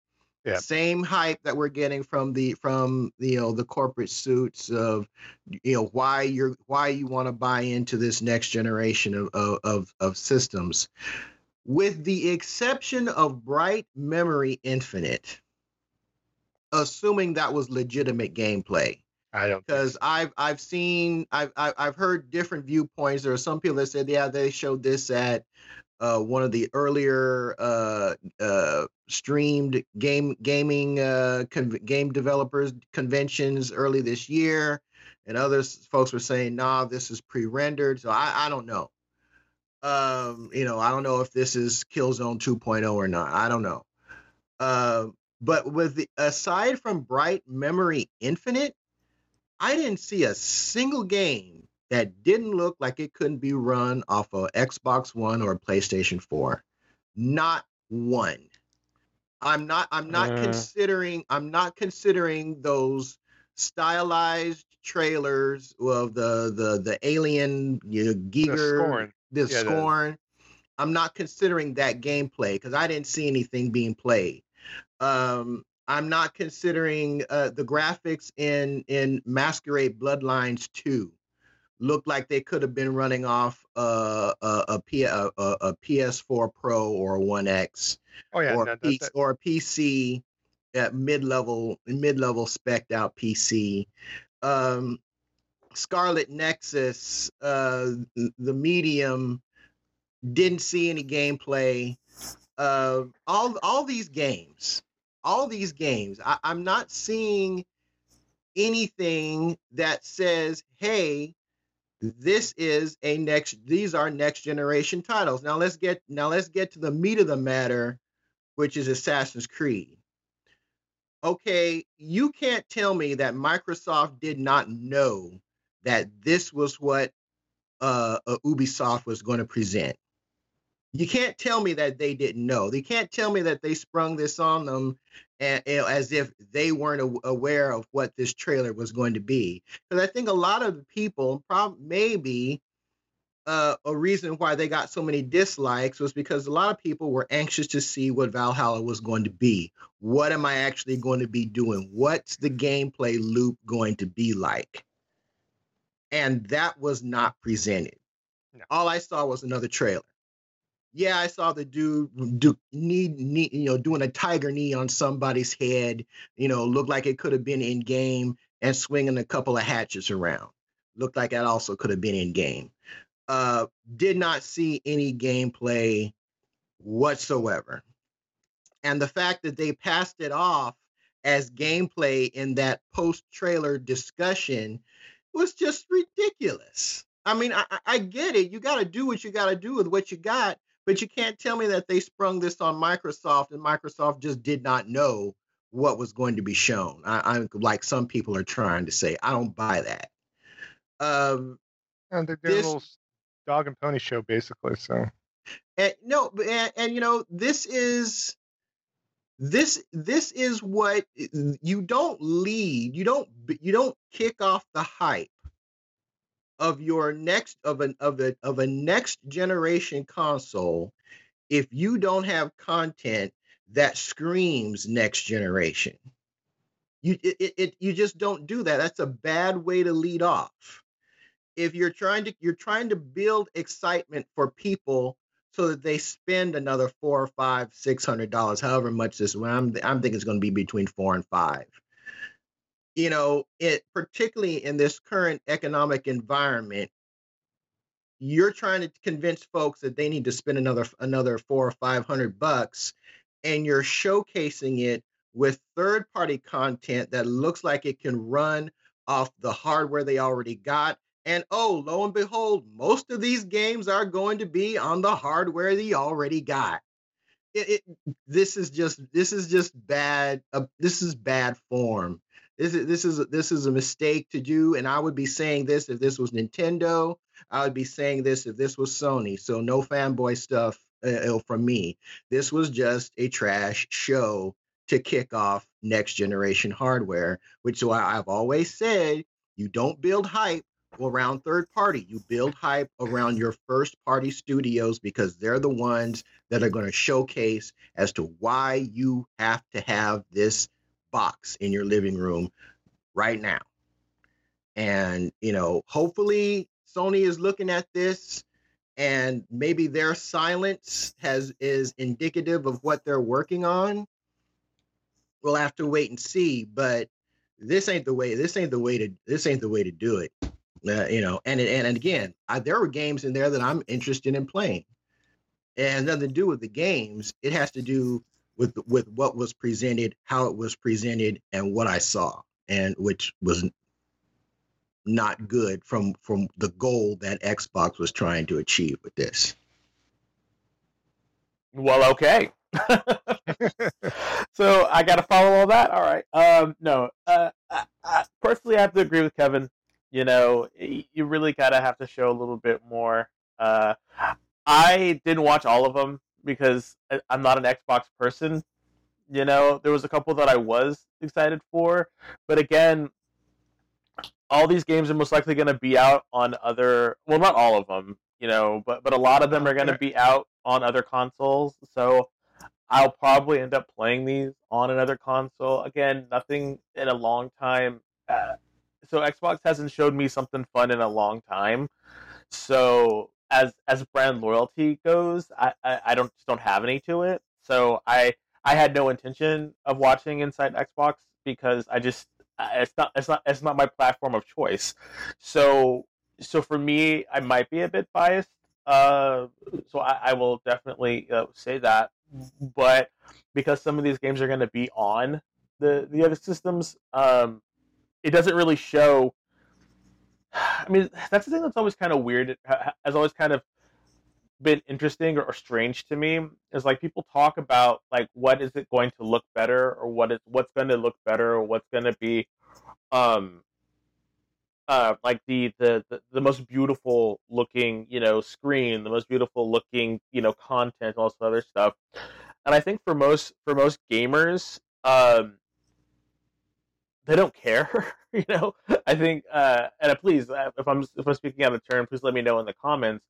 Yeah. Same hype that we're getting from the from the, you know the corporate suits of you know why you're why you want to buy into this next generation of of of systems. With the exception of Bright Memory Infinite, assuming that was legitimate gameplay. I don't because. I've I've seen I've I've heard different viewpoints. There are some people that said, yeah, they showed this at uh, one of the earlier uh, uh, streamed game gaming uh, con- game developers conventions early this year, and others folks were saying, nah, this is pre-rendered. So I I don't know. Um, you know, I don't know if this is Killzone 2.0 or not. I don't know. Uh, but with the aside from Bright Memory Infinite, I didn't see a single game that didn't look like it couldn't be run off of Xbox One or PlayStation 4. Not one. I'm not I'm not Uh. considering I'm not considering those stylized trailers of the the the alien you know, The Giger the Yeah. I'm not considering that gameplay because I didn't see anything being played. Um, I'm not considering uh, the graphics in in Masquerade Bloodlines 2 looked like they could have been running off uh, a, a, P, a, a, a PS4 Pro or a One X Oh yeah, or, no, a that, PC, that, or a PC at mid level mid level spec'd out PC. Um, Scarlet Nexus, uh, the medium, didn't see any gameplay. Uh, all all these games, all these games, I, I'm not seeing anything that says, "Hey, this is a next. These are next generation titles." Now let's get now let's get to the meat of the matter, which is Assassin's Creed. Okay, you can't tell me that Microsoft did not know that this was what uh, uh, Ubisoft was going to present. You can't tell me that they didn't know. They can't tell me that they sprung this on them a- a- as if they weren't a- aware of what this trailer was going to be. Because I think a lot of the people, prob- maybe uh, a reason why they got so many dislikes was because a lot of people were anxious to see what Valhalla was going to be. What am I actually going to be doing? What's the gameplay loop going to be like? And that was not presented. No. All I saw was another trailer. Yeah, I saw the dude do knee, knee, you know, doing a tiger knee on somebody's head. You know, looked like it could have been in game and swinging a couple of hatches around. Looked like that also could have been in game. Uh, did not see any gameplay whatsoever. And the fact that they passed it off as gameplay in that post trailer discussion was just ridiculous. I mean, I, I- get it. You got to do what you got to do with what you got, but you can't tell me that they sprung this on Microsoft and Microsoft just did not know what was going to be shown. I, I'm like some people are trying to say. I don't buy that. Um, and they're this- a little dog and pony show basically. So and no and, and you know this is this this is what you don't lead you don't you don't kick off the hype of your next of an of a of a next generation console if you don't have content that screams next generation. You it, it, you just don't do that. That's a bad way to lead off. If you're trying to you're trying to build excitement for people so that they spend another four or five six hundred dollars however much this i'm i'm thinking it's going to be between four and five. You know it particularly in this current economic environment you're trying to convince folks that they need to spend another another four or five hundred bucks and you're showcasing it with third party content that looks like it can run off the hardware they already got and oh, lo and behold, most of these games are going to be on the hardware they already got. It, it this is just this is just bad. Uh, this is bad form. This is this is this is a mistake to do, and I would be saying this if this was Nintendo. I would be saying this if this was Sony. So no fanboy stuff uh, from me. This was just a trash show to kick off next generation hardware, which is why I've always said you don't build hype around third party. You build hype around your first party studios because they're the ones that are going to showcase as to why you have to have this box in your living room right now. And, you know, hopefully Sony is looking at this and maybe their silence has is indicative of what they're working on. We'll have to wait and see, but this ain't the way. This ain't the way to. This ain't the way to do it. Uh, you know, and and and again, I, there were games in there that I'm interested in playing. It has nothing to do with the games. It has to do with with what was presented, how it was presented, and what I saw, and which was not good from from the goal that Xbox was trying to achieve with this. Well, okay. so I got to follow all that. All right. Um, no. Uh, I, I, personally, I have to agree with Kevin. You know, you really got to have to show a little bit more. Uh, I didn't watch all of them because I'm not an Xbox person. You know, there was a couple that I was excited for, but again, all these games are most likely going to be out on other. Well, not all of them, you know, but but a lot of them are going to be out on other consoles. So I'll probably end up playing these on another console. Again, nothing in a long time. Uh, so Xbox hasn't showed me something fun in a long time. So as as brand loyalty goes, I, I, I don't don't have any to it. So I I had no intention of watching Inside Xbox because I just it's not it's not it's not my platform of choice. So so for me, I might be a bit biased. Uh, so I, I will definitely uh, say that, but because some of these games are going to be on the the other systems, um, it doesn't really show I mean, that's the thing that's always kind of weird. It has always kind of been interesting or, or, strange to me is like people talk about like what is it going to look better or what is what's going to look better or what's going to be um uh like the, the the the most beautiful looking you know screen the most beautiful looking you know content all this other stuff and i think for most for most gamers um they don't care. you know, I think, uh, and uh, please, uh, if I'm if I'm speaking out of turn, please let me know in the comments.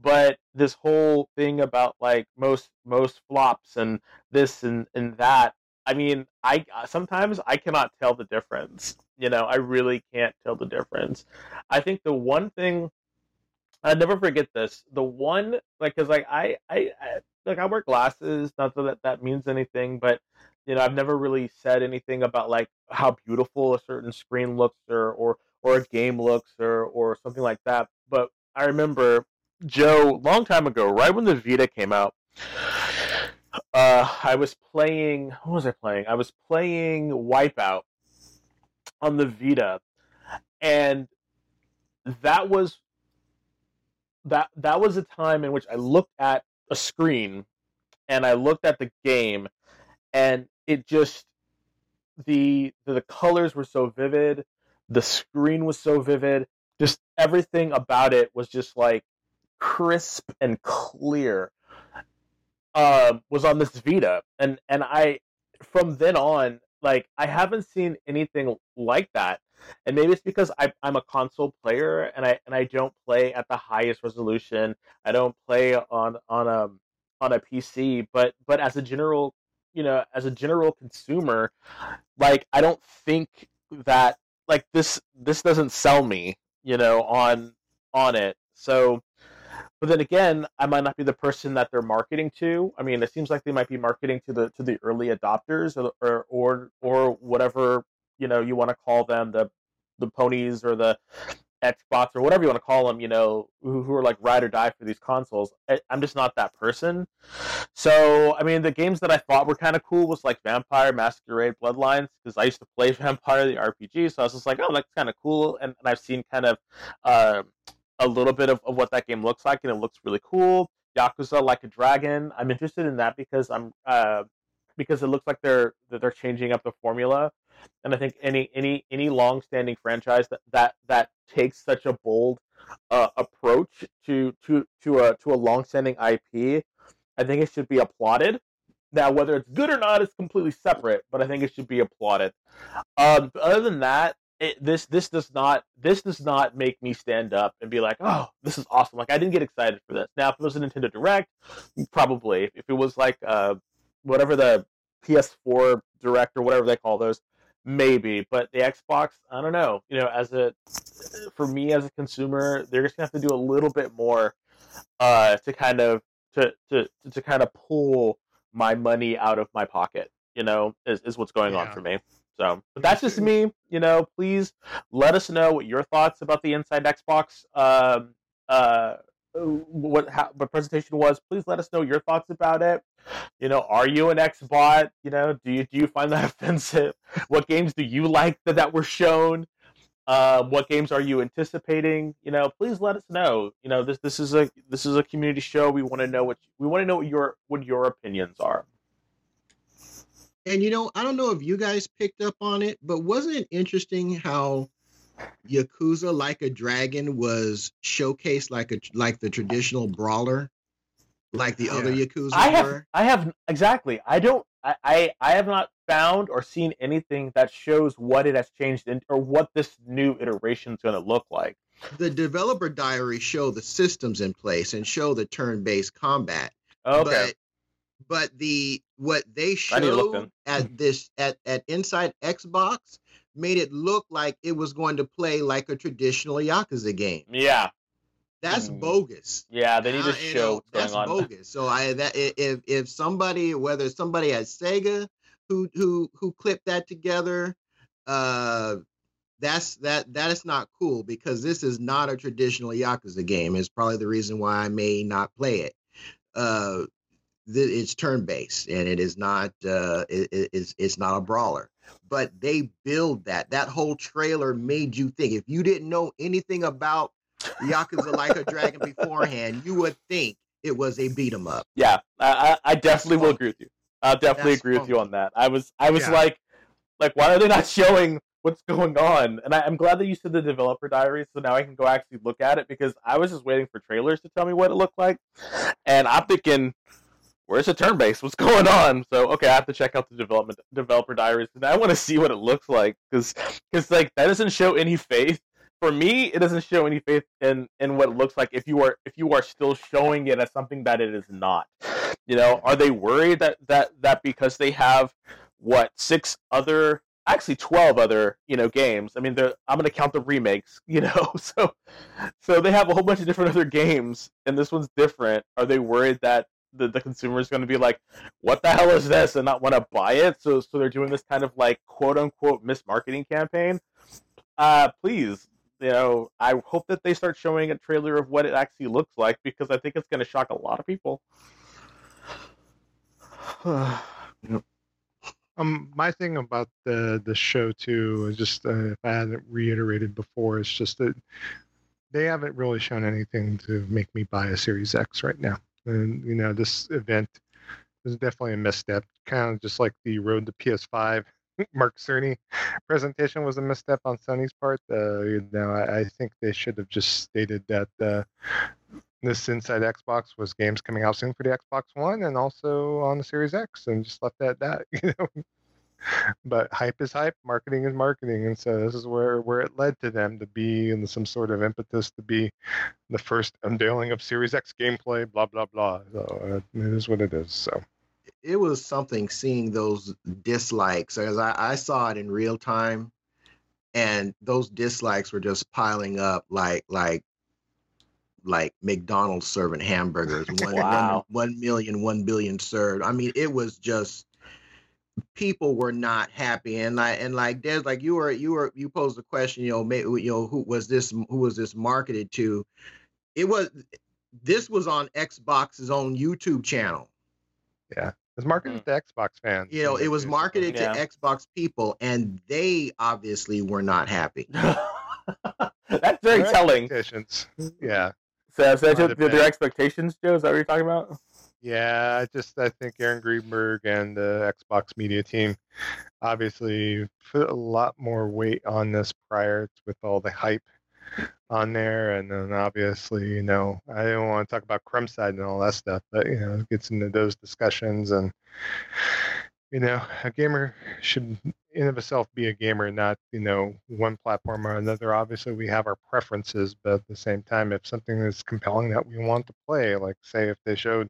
But this whole thing about like most most flops and this and and that, I mean, I sometimes I cannot tell the difference. You know, I really can't tell the difference. I think the one thing I never forget this. The one like, cause like I I, I like I wear glasses. Not that that means anything, but you know, I've never really said anything about like how beautiful a certain screen looks or or or a game looks or or something like that. But I remember Joe long time ago, right when the Vita came out. Uh, I was playing. What was I playing? I was playing Wipeout on the Vita, and that was that that was a time in which I looked at a screen and I looked at the game and it just the the colors were so vivid, the screen was so vivid, just everything about it was just like crisp and clear. Um, was on this Vita, and and I from then on, like I haven't seen anything like that. And maybe it's because I, I'm a console player and I and I don't play at the highest resolution. I don't play on on a on a PC, but but as a general you know, as a general consumer, like I don't think that like this this doesn't sell me, you know, on on it. So but then again, I might not be the person that they're marketing to. I mean, it seems like they might be marketing to the to the early adopters or or or, or whatever, you know, you want to call them, the the ponies or the Xbox or whatever you want to call them, you know, who, who are like ride or die for these consoles. I, am just not that person. So, I mean, the games that I thought were kind of cool was like Vampire, Masquerade, Bloodlines, because I used to play Vampire, the RPG. So I was just like, oh, that's kind of cool. And, and I've seen kind of uh, a little bit of, of what that game looks like, and it looks really cool. Yakuza Like a Dragon. I'm interested in that because I'm uh, because it looks like they're they're changing up the formula and I think any any any long-standing franchise that that that takes such a bold uh, approach to to to a to a long-standing IP, I think it should be applauded. Now, whether it's good or not is completely separate, but I think it should be applauded. Um, other than that, it, this this does not this does not make me stand up and be like, oh, this is awesome. Like I didn't get excited for this. Now, if it was a Nintendo Direct, probably. If it was like uh, whatever the PS4 Direct or whatever they call those, maybe but the xbox i don't know you know as a for me as a consumer they're just gonna have to do a little bit more uh to kind of to to to kind of pull my money out of my pocket you know is, is what's going yeah. on for me So, but that's just me. You know, please let us know what your thoughts about the Inside Xbox um, uh, what how, what presentation was. Please let us know your thoughts about it. You know, are you an Xbot? You know, do you do you find that offensive? What games do you like that that were shown? Uh, what games are you anticipating? You know, please let us know. You know, this this is a this is a community show. We want to know what we want to know what your what your opinions are. And you know, I don't know if you guys picked up on it, but wasn't it interesting how Yakuza Like a Dragon was showcased like a like the traditional brawler, like the other Yakuza I have were? I have exactly. I don't. I, I I have not found or seen anything that shows what it has changed in, or what this new iteration is going to look like. The developer diary show the systems in place and show the turn-based combat. Oh, okay. But but the what they I need to look showed at this at at Inside Xbox made it look like it was going to play like a traditional Yakuza game. yeah. That's Mm. bogus. Yeah. They need Uh, to you show know, what's that's going on. bogus. So I that if if somebody whether somebody at Sega who who who clipped that together, uh, that's that that is not cool because this is not a traditional Yakuza game. It's probably the reason why I may not play it. Uh, th- it's turn based and it is not uh it, it- it's it's not a brawler. But they build that. That whole trailer made you think. If you didn't know anything about Yakuza Like a Dragon beforehand, you would think it was a beat 'em up. Yeah, I, I I definitely will fun. agree with you. I'll definitely That's agree with you on that. I was I was Yeah. like, like why are they not showing what's going on? And I, I'm glad that you said the developer diary, so now I can go actually look at it because I was just waiting for trailers to tell me what it looked like, and I'm thinking, where's the turn base? What's going on? So okay, I have to check out the development developer diaries, and I want to see what it looks like because because like that doesn't show any faith. For me, it doesn't show any faith in in what it looks like if you are if you are still showing it as something that it is not. You know, are they worried that that that because they have what six other actually 12 other you know games i mean they're- i'm going to count the remakes you know so so they have a whole bunch of different other games and this one's different are they worried that the, the consumer is going to be like what the hell is this? and not want to buy it. So so they're doing this kind of like quote unquote mismarketing campaign. Uh please you know i hope that they start showing a trailer of what it actually looks like because i think it's going to shock a lot of people. Um, my thing about the the show too is just uh, if I hadn't reiterated before, it's just that they haven't really shown anything to make me buy a Series X right now. And you know, this event is definitely a misstep, kind of just like the Road to PS5 Mark Cerny presentation was a misstep on Sony's part. Uh, you know, I, I think they should have just stated that uh, this Inside Xbox was games coming out soon for the Xbox One and also on the Series X, and just left that at that. You know, but hype is hype, marketing is marketing, and so this is where where it led to them to be in some sort of impetus to be the first unveiling of Series X gameplay. Blah blah blah. So uh, it is what it is. So. It was something seeing those dislikes as I, I saw it in real time, and those dislikes were just piling up like like like McDonald's serving hamburgers. One, Wow. one, one million, one billion served. I mean, it was just people were not happy, and like and like Des, like you were you were you posed the question, you know, maybe you know who was this who was this marketed to? It was this was on Xbox's own YouTube channel. Yeah, it's marketed hmm. to Xbox fans. You know, it was marketed Yeah. to Xbox people, and they obviously were not happy. That's very Their telling. Yeah. So, so Might their, their expectations, Joe, is that what you're talking about? Yeah, I just I think Aaron Greenberg and the Xbox media team obviously put a lot more weight on this prior with all the hype on there, and then obviously you know I don't want to talk about crumb side and all that stuff, but you know it gets into those discussions and you know a gamer should in of itself be a gamer, not you know one platform or another. Obviously we have our preferences, but at the same time, if something is compelling that we want to play, like say if they showed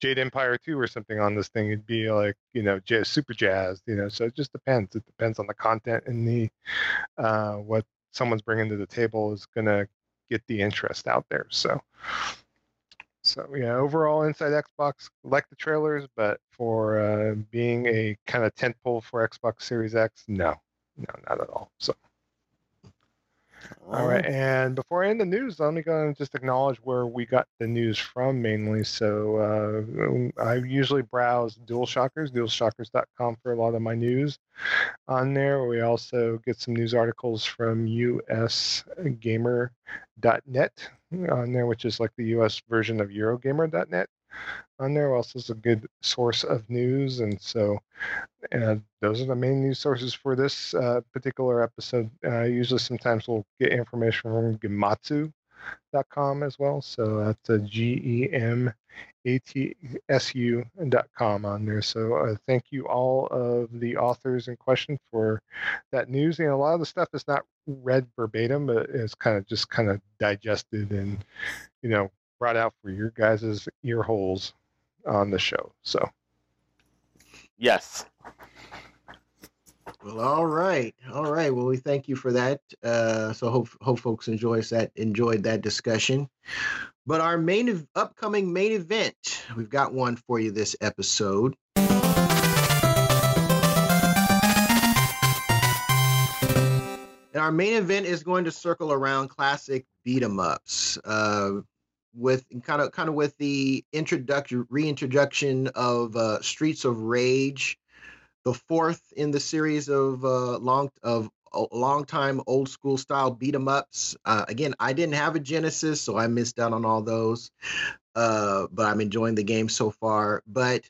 Jade Empire 2 or something on this thing, it'd be like, you know, jazz, super jazzed, you know. So it just depends. It depends on the content and the uh, what someone's bringing to the table is going to get the interest out there. So So yeah, overall inside Xbox, like the trailers, but for uh, being a kind of tentpole for Xbox Series X, no, no, not at all. So. All right, and before I end the news, let me go and just acknowledge where we got the news from mainly. So uh, I usually browse DualShockers, DualShockers.com for a lot of my news on there. We also get some news articles from USGamer.net on there, which is like the US version of Eurogamer.net on there also is a good source of news. And so uh, those are the main news sources for this uh, particular episode. Uh, usually, sometimes we'll get information from Gematsu.com as well. So that's a G E M A T S U dot on there. So uh, thank you all of the authors in question for that news. And a lot of the stuff is not read verbatim, but it's kind of just kind of digested and you know brought out for your guys' ear holes on the show. So, yes. Well, all right, all right. Well, we thank you for that. Uh, so hope hope folks enjoys that enjoyed that discussion. But our main upcoming main event, we've got one for you this episode. And our main event is going to circle around classic beat 'em ups. Uh, with kind of kind of with the introduction reintroduction of uh, Streets of Rage, the fourth in the series of uh, long of long time old school style beat 'em ups. Uh, again, I didn't have a Genesis, so I missed out on all those. Uh, but I'm enjoying the game so far. But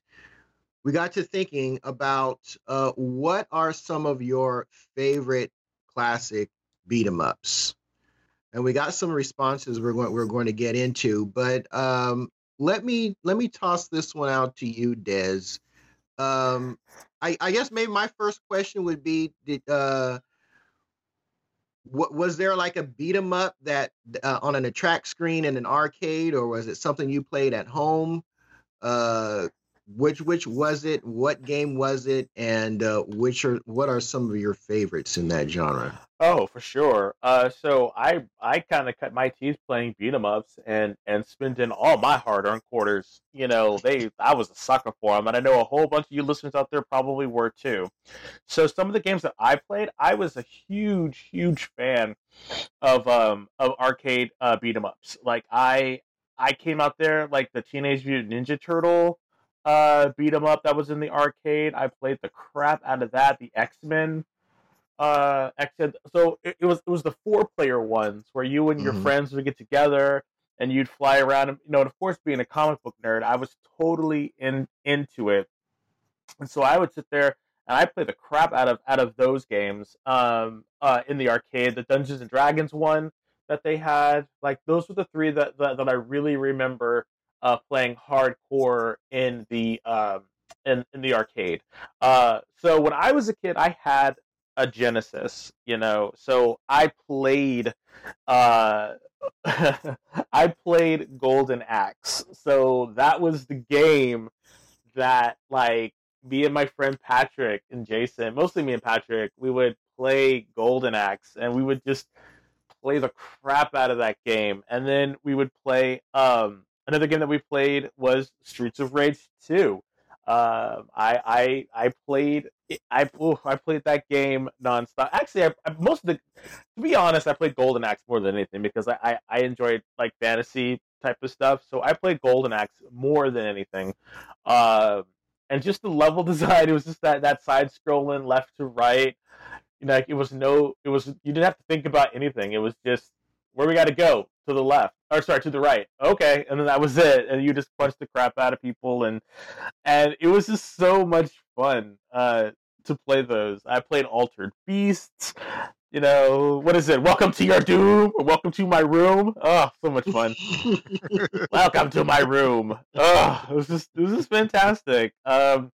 we got to thinking about uh, what are some of your favorite classic beat 'em ups and we got some responses we're going we're going to get into. But um, let me let me toss this one out to you, Des. Um, I, I guess maybe my first question would be: Did uh, what was there like a beat 'em up that uh, on an attract screen in an arcade, or was it something you played at home? Uh, which which was it? What game was it? And uh, which are what are some of your favorites in that genre? Oh, for sure. Uh, so I I kind of cut my teeth playing beat 'em ups and and spending all my hard earned quarters. You know, they I was a sucker for them, and I know a whole bunch of you listeners out there probably were too. So some of the games that I played, I was a huge huge fan of um of arcade uh, beat 'em ups. Like I I came out there like the Teenage Mutant Ninja Turtle uh, beat 'em up that was in the arcade. I played the crap out of that. The X Men, uh, X So it, it, was it was the four player ones where you and your mm-hmm. friends would get together and you'd fly around. And, you know, of course, being a comic book nerd, I was totally in into it, and so I would sit there and I played the crap out of out of those games um, uh, in the arcade. The Dungeons and Dragons one that they had, like those were the three that that, that I really remember uh, playing hardcore in the um, in, in the arcade. Uh, so when I was a kid, I had a Genesis, you know, so I played uh, I played Golden Axe. So that was the game that like me and my friend Patrick and Jason, mostly me and Patrick, we would play Golden Axe and we would just play the crap out of that game. And then we would play um Another game that we played was Streets of Rage 2. Uh, I I I played I I played that game nonstop. Actually, I, I, most of the to be honest, I played Golden Axe more than anything because I, I, I enjoyed like fantasy type of stuff. So I played Golden Axe more than anything. Uh, and just the level design, it was just that that side scrolling left to right. Like it was no, it was you didn't have to think about anything. It was just where we got to go to the left or sorry to the right. Okay and then that was it. And you just punched the crap out of people and and it was just so much fun uh to play those. I played altered beasts you know what is it? Welcome to your doom or welcome to my room. Oh so much fun. Welcome to my room. Oh it was just it was just fantastic. Um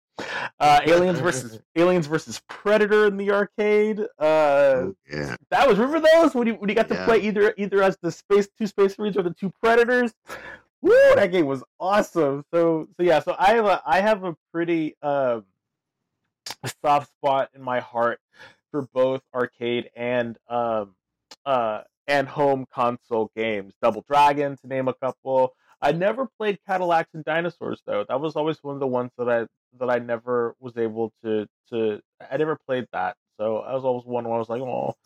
uh, Aliens versus Aliens versus Predator in the arcade. Uh, oh, yeah, that was remember those when you when you got to yeah. play either either as the space two space marines or the two predators. Woo, that game was awesome. So so yeah, so I have a I have a pretty um, soft spot in my heart for both arcade and um uh and home console games. Double Dragon to name a couple. I never played Cadillacs and Dinosaurs though. That was always one of the ones that I that I never was able to to. I never played that, so I was always one where I was like, oh.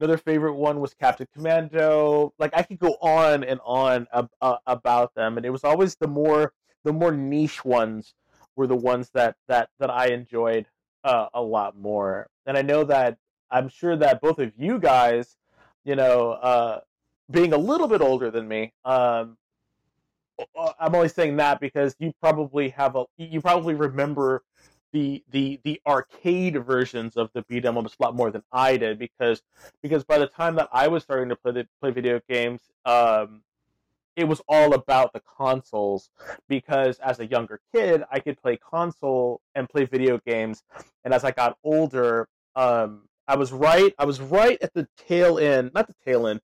Another favorite one was Captain Commando. Like I could go on and on ab- uh, about them, and it was always the more the more niche ones were the ones that that that I enjoyed uh, a lot more. And I know that I'm sure that both of you guys, you know, uh, being a little bit older than me, um, I'm only saying that because you probably have a you probably remember the the the arcade versions of the beat 'em ups a lot more than I did because because by the time that I was starting to play the, play video games, um, it was all about the consoles because as a younger kid I could play console and play video games, and as I got older, um, I was right I was right at the tail end, not the tail end,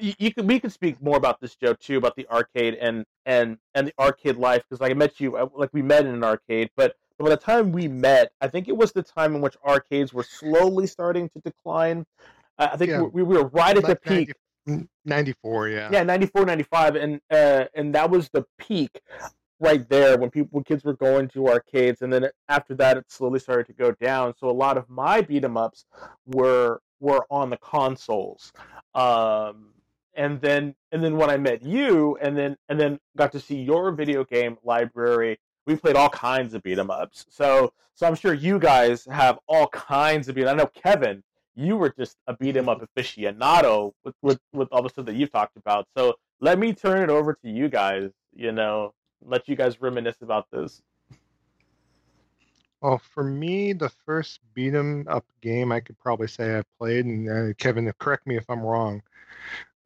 you, you could we could speak more about this Joe too about the arcade and and and the arcade life because like I met you uh, like we met in an arcade but but by the time we met I think it was the time in which arcades were slowly starting to decline uh, I think Yeah. we, we were right at the peak 90 94, yeah. yeah 94 95 and uh and that was the peak right there when people when kids were going to arcades and then after that it slowly started to go down so a lot of my beat 'em ups were were on the consoles um and then and then when i met you and then and then got to see your video game library we played all kinds of beat 'em ups. So so i'm sure you guys have all kinds of beat i know kevin you were just a beat 'em up aficionado with, with with all the stuff that you've talked about. So let me turn it over to you guys you know let you guys reminisce about this. Well, for me, the first beat 'em up game I could probably say I played, and uh, Kevin, correct me if I'm wrong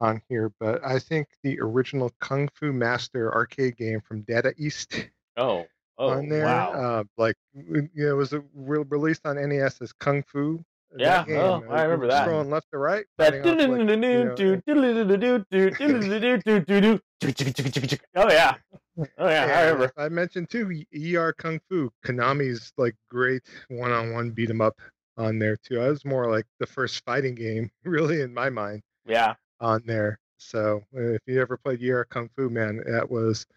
on here, but I think the original Kung Fu Master arcade game from Data East oh oh on there, wow uh, like you know, it was re- released on NES as Kung Fu. That Yeah, oh, uh, I remember that. Scrolling left to right. That fighting off, like, you know, oh yeah oh yeah i remember I mentioned too ER Kung Fu, Konami's like great one-on-one beat 'em up on there too. I was more like the first fighting game, really, in my mind, yeah on there. So uh, if you ever played ER Kung Fu, man, that was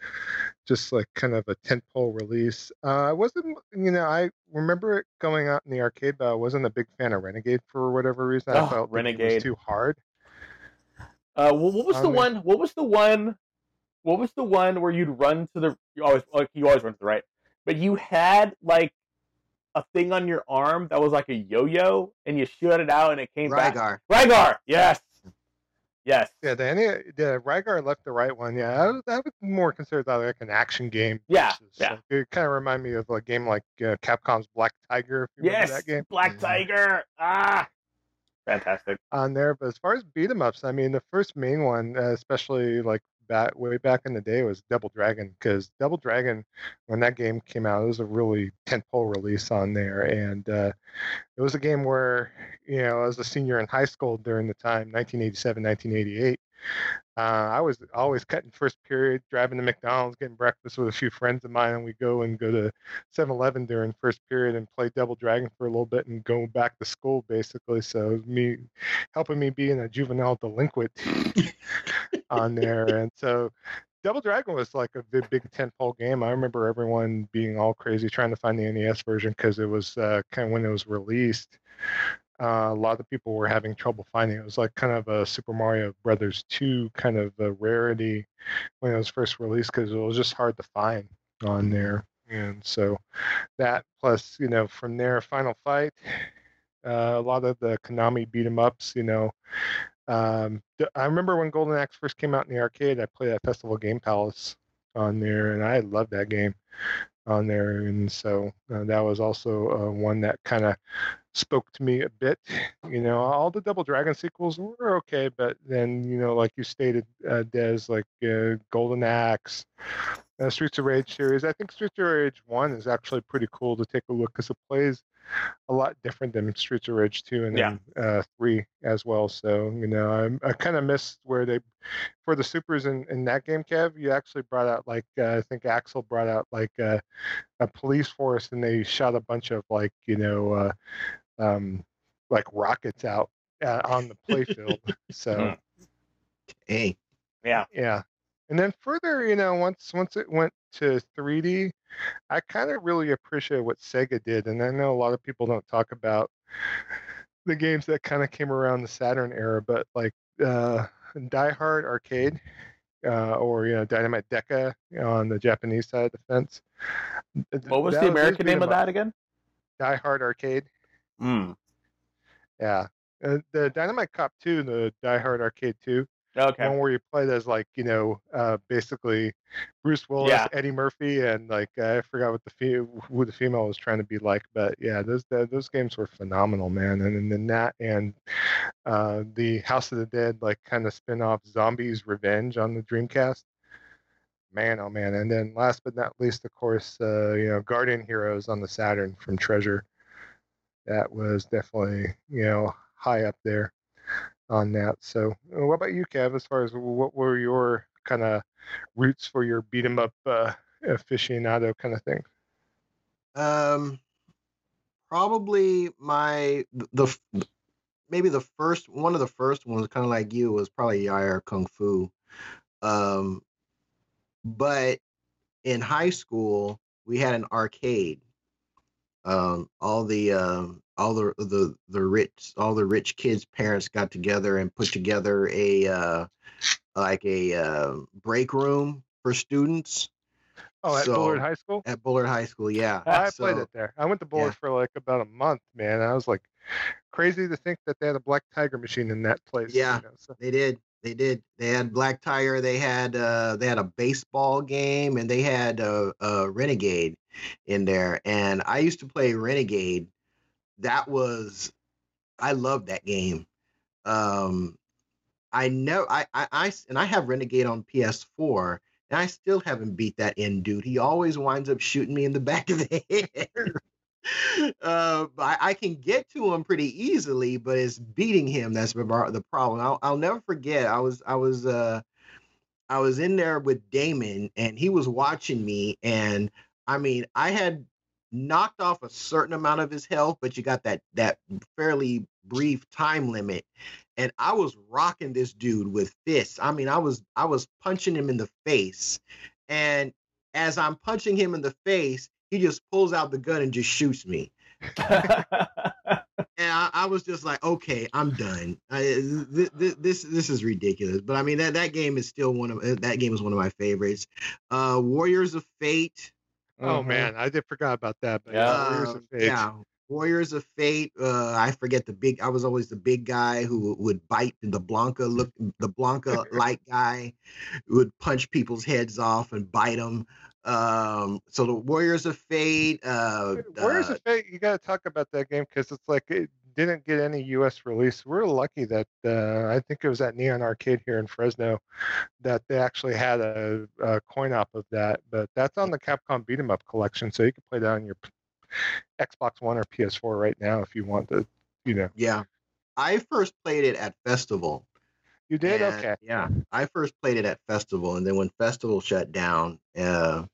just like kind of a tentpole release. Uh, I wasn't, you know, I remember it going out in the arcade, but I wasn't a big fan of Renegade for whatever reason. I Oh, felt Renegade. was too hard. Uh, what, what was the one? What was the one? What was the one where you'd run to the? You always like you always run to the right, but you had like a thing on your arm that was like a yo-yo, and you shot it out, and it came back. Rygar. Rygar, yes, yes, Yeah, the the Rygar left the right one. Yeah, I, was- I would more consider that like an action game. Yeah, versus, yeah. like, it kind of reminded me of a game like uh, Capcom's Black Tiger. If you yes. remember that game Black Mhm. Tiger. Ah, fantastic. on there. But as far as beat 'em ups, I mean, the first main one, uh, especially like back way back in the day, was Double Dragon because Double Dragon, when that game came out, it was a really tentpole release on there, and uh, it was a game where you know, as a senior in high school during the time, 1987, 1988. Uh, I was always cutting first period, driving to McDonald's, getting breakfast with a few friends of mine, and we go and go to 7-Eleven during first period and play Double Dragon for a little bit, and go back to school basically. So me helping me being a juvenile delinquent on there, and so Double Dragon was like a big, big tentpole game. I remember everyone being all crazy trying to find the NES version because it was uh, kind of when it was released. Uh, a lot of people were having trouble finding it. Was like kind of a Super Mario Brothers 2 kind of a rarity when it was first released because it was just hard to find on there. And so that plus, you know, from there, Final Fight, uh, a lot of the Konami beat 'em ups, you know. Um, I remember when Golden Axe first came out in the arcade, I played at Festival Game Palace on there, and I loved that game on there. And so uh, that was also uh, one that kind of spoke to me a bit. You know, all the Double Dragon sequels were okay, but then, you know, like you stated, uh, Des, like uh, Golden Axe, uh, Streets of Rage series. I think Streets of Rage 1 is actually pretty cool to take a look because it plays a lot different than Streets of Rage 2 and Yeah. then uh, 3 as well. So, you know, I, I kind of missed where they, for the supers in, in that game, Kev, you actually brought out, like, uh, I think Axel brought out, like, uh, a police force and they shot a bunch of, like, you know, uh, um, like rockets out uh, on the playfield. so, Mhm. Hey, Yeah. yeah. And then further, you know, once once it went to 3D, I kind of really appreciate what Sega did. And I know a lot of people don't talk about the games that kind of came around the Saturn era, but like uh, Die Hard Arcade, uh, or you know Dynamite Deka on the Japanese side of the fence. What was that the American name of that again? Die Hard Arcade. Mm. Yeah, uh, the Dynamite Cop 2, the Die Hard Arcade 2. Okay. One where you played as like you know, uh, basically Bruce Willis, Yeah. Eddie Murphy, and like I forgot what the fe- who the female was trying to be like, but yeah, those the, those games were phenomenal, man. And then that and uh, the House of the Dead, like kind of spin off Zombies Revenge on the Dreamcast. Man, oh man! And then last but not least, of course, uh, you know, Guardian Heroes on the Saturn from Treasure. That was definitely you know high up there on that. So, uh, what about you, Kev? As far as what were your kind of roots for your beat 'em up uh, aficionado kind of thing? Um, probably my the, maybe the first one of the first ones, kind of like you, was probably Yie Ar Kung Fu. Um, but in high school, we had an arcade. Um, all the um, all the the the rich all the rich kids' parents got together and put together a uh, like a uh, break room for students Oh, at So- Bullard High School. at Bullard High School. Yeah, I played it there. I went to Bullard for like about a month, man. I was like crazy to think that they had a Black Tiger machine in that place. you Yeah. know, so- They did. They did. They had Black Tiger. They had uh, they had a baseball game, and they had a, a Renegade in there. And I used to play Renegade. That was, I loved that game. Um, I know I, I, I and I have Renegade on PS4, and I still haven't beat that end dude. He always winds up shooting me in the back of the head. Uh, I, I can get to him pretty easily, but it's beating him that's the problem. I'll, I'll never forget. I was I was uh I was in there with Damon, and he was watching me, and I mean I had knocked off a certain amount of his health, but you got that that fairly brief time limit, and I was rocking this dude with fists. I mean I was I was punching him in the face, and as I'm punching him in the face, he just pulls out the gun and just shoots me. And I, I was just like, okay, I'm done. I, th- th- this this is ridiculous. But I mean that that game is still one of uh, that game is one of my favorites. Uh, Warriors of Fate. Oh Mhm. man, I did forgot about that. But Yeah. yeah, Warriors uh, of Fate. yeah, Warriors of Fate. Uh, I forget the big. I was always the big guy who would bite the Blanka look. The Blanka like guy who would punch people's heads off and bite them. Um, so the Warriors of Fate. Uh, Warriors uh, of Fate, you got to talk about that game because it's like it didn't get any U.S. release. We're lucky that uh, I think it was at Neon Arcade here in Fresno that they actually had a, a coin op of that. But that's on the Capcom Beat 'Em Up collection, so you can play that on your Xbox One or PS4 right now if you want to. You know, yeah, I first played it at Festival. You did And, okay. Yeah, I first played it at Festival, and then when Festival shut down, uh,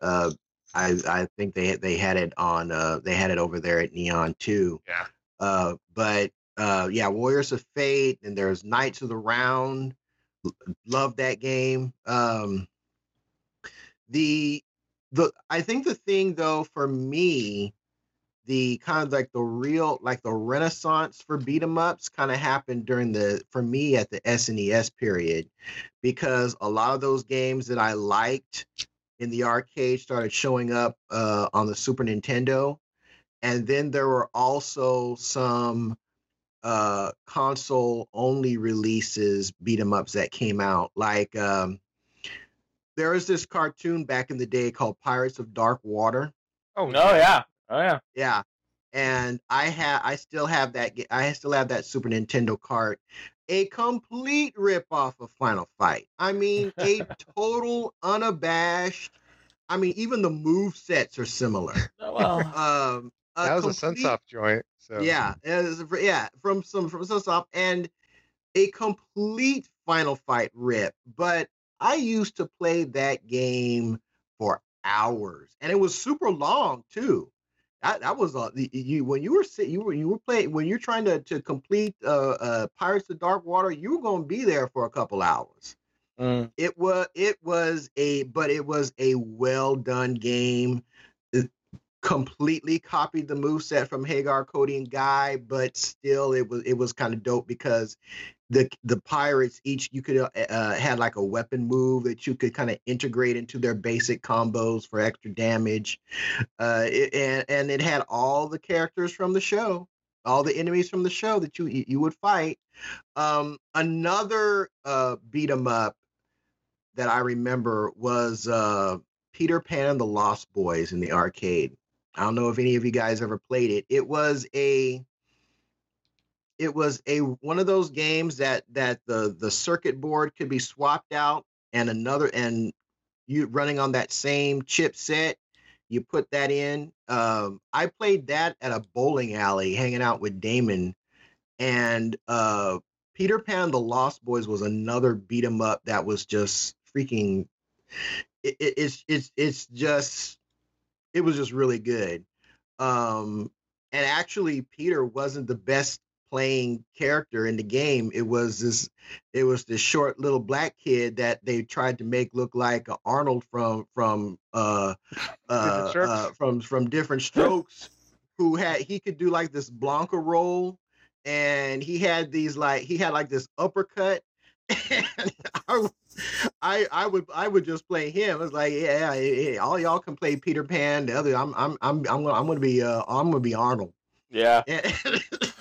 uh, I I think they they had it on uh, they had it over there at Neon too. Yeah. Uh, but uh, yeah, Warriors of Fate, and there's Knights of the Round. Love that game. Um, the the I think the thing though for me the kind of like the real like the renaissance for beat 'em ups kind of happened during the for me at the SNES period because a lot of those games that I liked in the arcade started showing up uh, on the Super Nintendo. And then there were also some uh console only releases beat 'em ups that came out. Like um there was this cartoon back in the day called Pirates of Dark Water. Oh, no, yeah. Oh yeah. yeah. And I have I still have that I still have that Super Nintendo cart. A complete rip off of Final Fight. I mean, a total unabashed. I mean, even the move sets are similar. Oh, well. Um a that was a complete- Sunsoft joint. So yeah, it was- yeah, from some from Sunsoft and a complete Final Fight rip. But I used to play that game for hours, and it was super long too. That, that was uh, the- you when you were you were you were playing when you're trying to to complete uh, uh Pirates of Dark Water, you were going to be there for a couple hours. Mm. It was it was a but it was a well done game. It completely copied the move set from Haggar, Cody, and Guy, but still it was it was kind of dope because the the pirates each you could uh, uh, had like a weapon move that you could kind of integrate into their basic combos for extra damage, uh, it, and and it had all the characters from the show, all the enemies from the show that you you would fight. Um, another uh, beat 'em up that I remember was uh, Peter Pan and the Lost Boys in the arcade. I don't know if any of you guys ever played it. It was a it was a one of those games that that the the circuit board could be swapped out and another and you running on that same chipset you put that in. Um i played that at a bowling alley hanging out with damon and uh peter pan the lost boys was another beat 'em up that was just freaking it, it, it's it's it's just it was just really good. Um and actually peter wasn't the best playing character in the game. It was this it was this short little black kid that they tried to make look like Arnold from from uh uh, uh from from different strokes who had he could do like this Blanka roll and he had these like he had like this uppercut and I, I I would I would just play him. It's like yeah, yeah, all y'all can play Peter Pan. The other I'm I'm I'm I'm gonna I'm gonna be uh I'm gonna be Arnold. Yeah.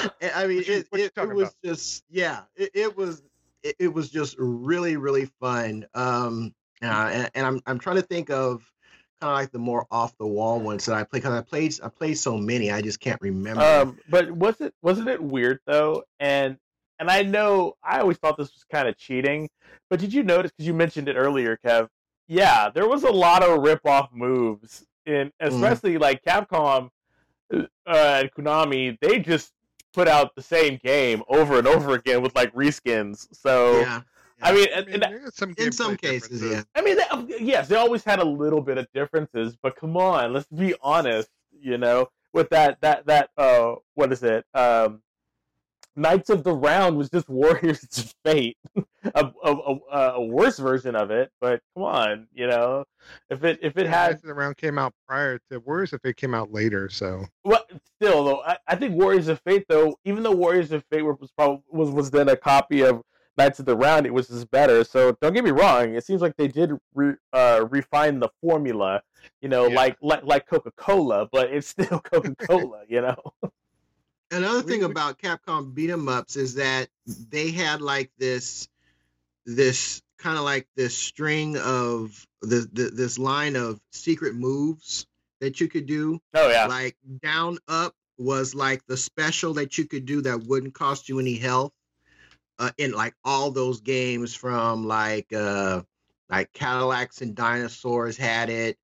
I mean, it, it, it, was about? just yeah, it, it was it, it, was just really really fun. Um, uh, and, and, I'm I'm trying to think of kind of like the more off the wall ones that I played because I played I played so many I just can't remember. Um, but was it wasn't it weird though? And and I know I always thought this was kind of cheating, but did you notice because you mentioned it earlier, Kev? Yeah, there was a lot of rip off moves in mm. especially mm. like Capcom uh, and Konami. They just put out the same game over and over again with like reskins. So yeah. I mean, I mean and, some in some cases, yeah. I mean, they, yes, they always had a little bit of differences, but come on, let's be honest. You know, with that that that uh, what is it? Um, Knights of the Round was just Warriors of Fate, a, a, a, a, worse version of it. But come on, you know, if it if it yeah, had Knights of the Round came out prior to Warriors of Fate came out later, so well, still though, I, I think Warriors of Fate though, even though Warriors of Fate was probably was was then a copy of Knights of the Round, it was just better. So don't get me wrong, it seems like they did re, uh, refine the formula, you know, yeah. like like like Coca Cola, but it's still Coca Cola, you know. Another thing about Capcom beat 'em ups is that they had like this this kind of like this string of the, the this line of secret moves that you could do. Oh yeah. Like down up was like the special that you could do that wouldn't cost you any health. Uh, in like all those games from like uh like Cadillacs and dinosaurs had it.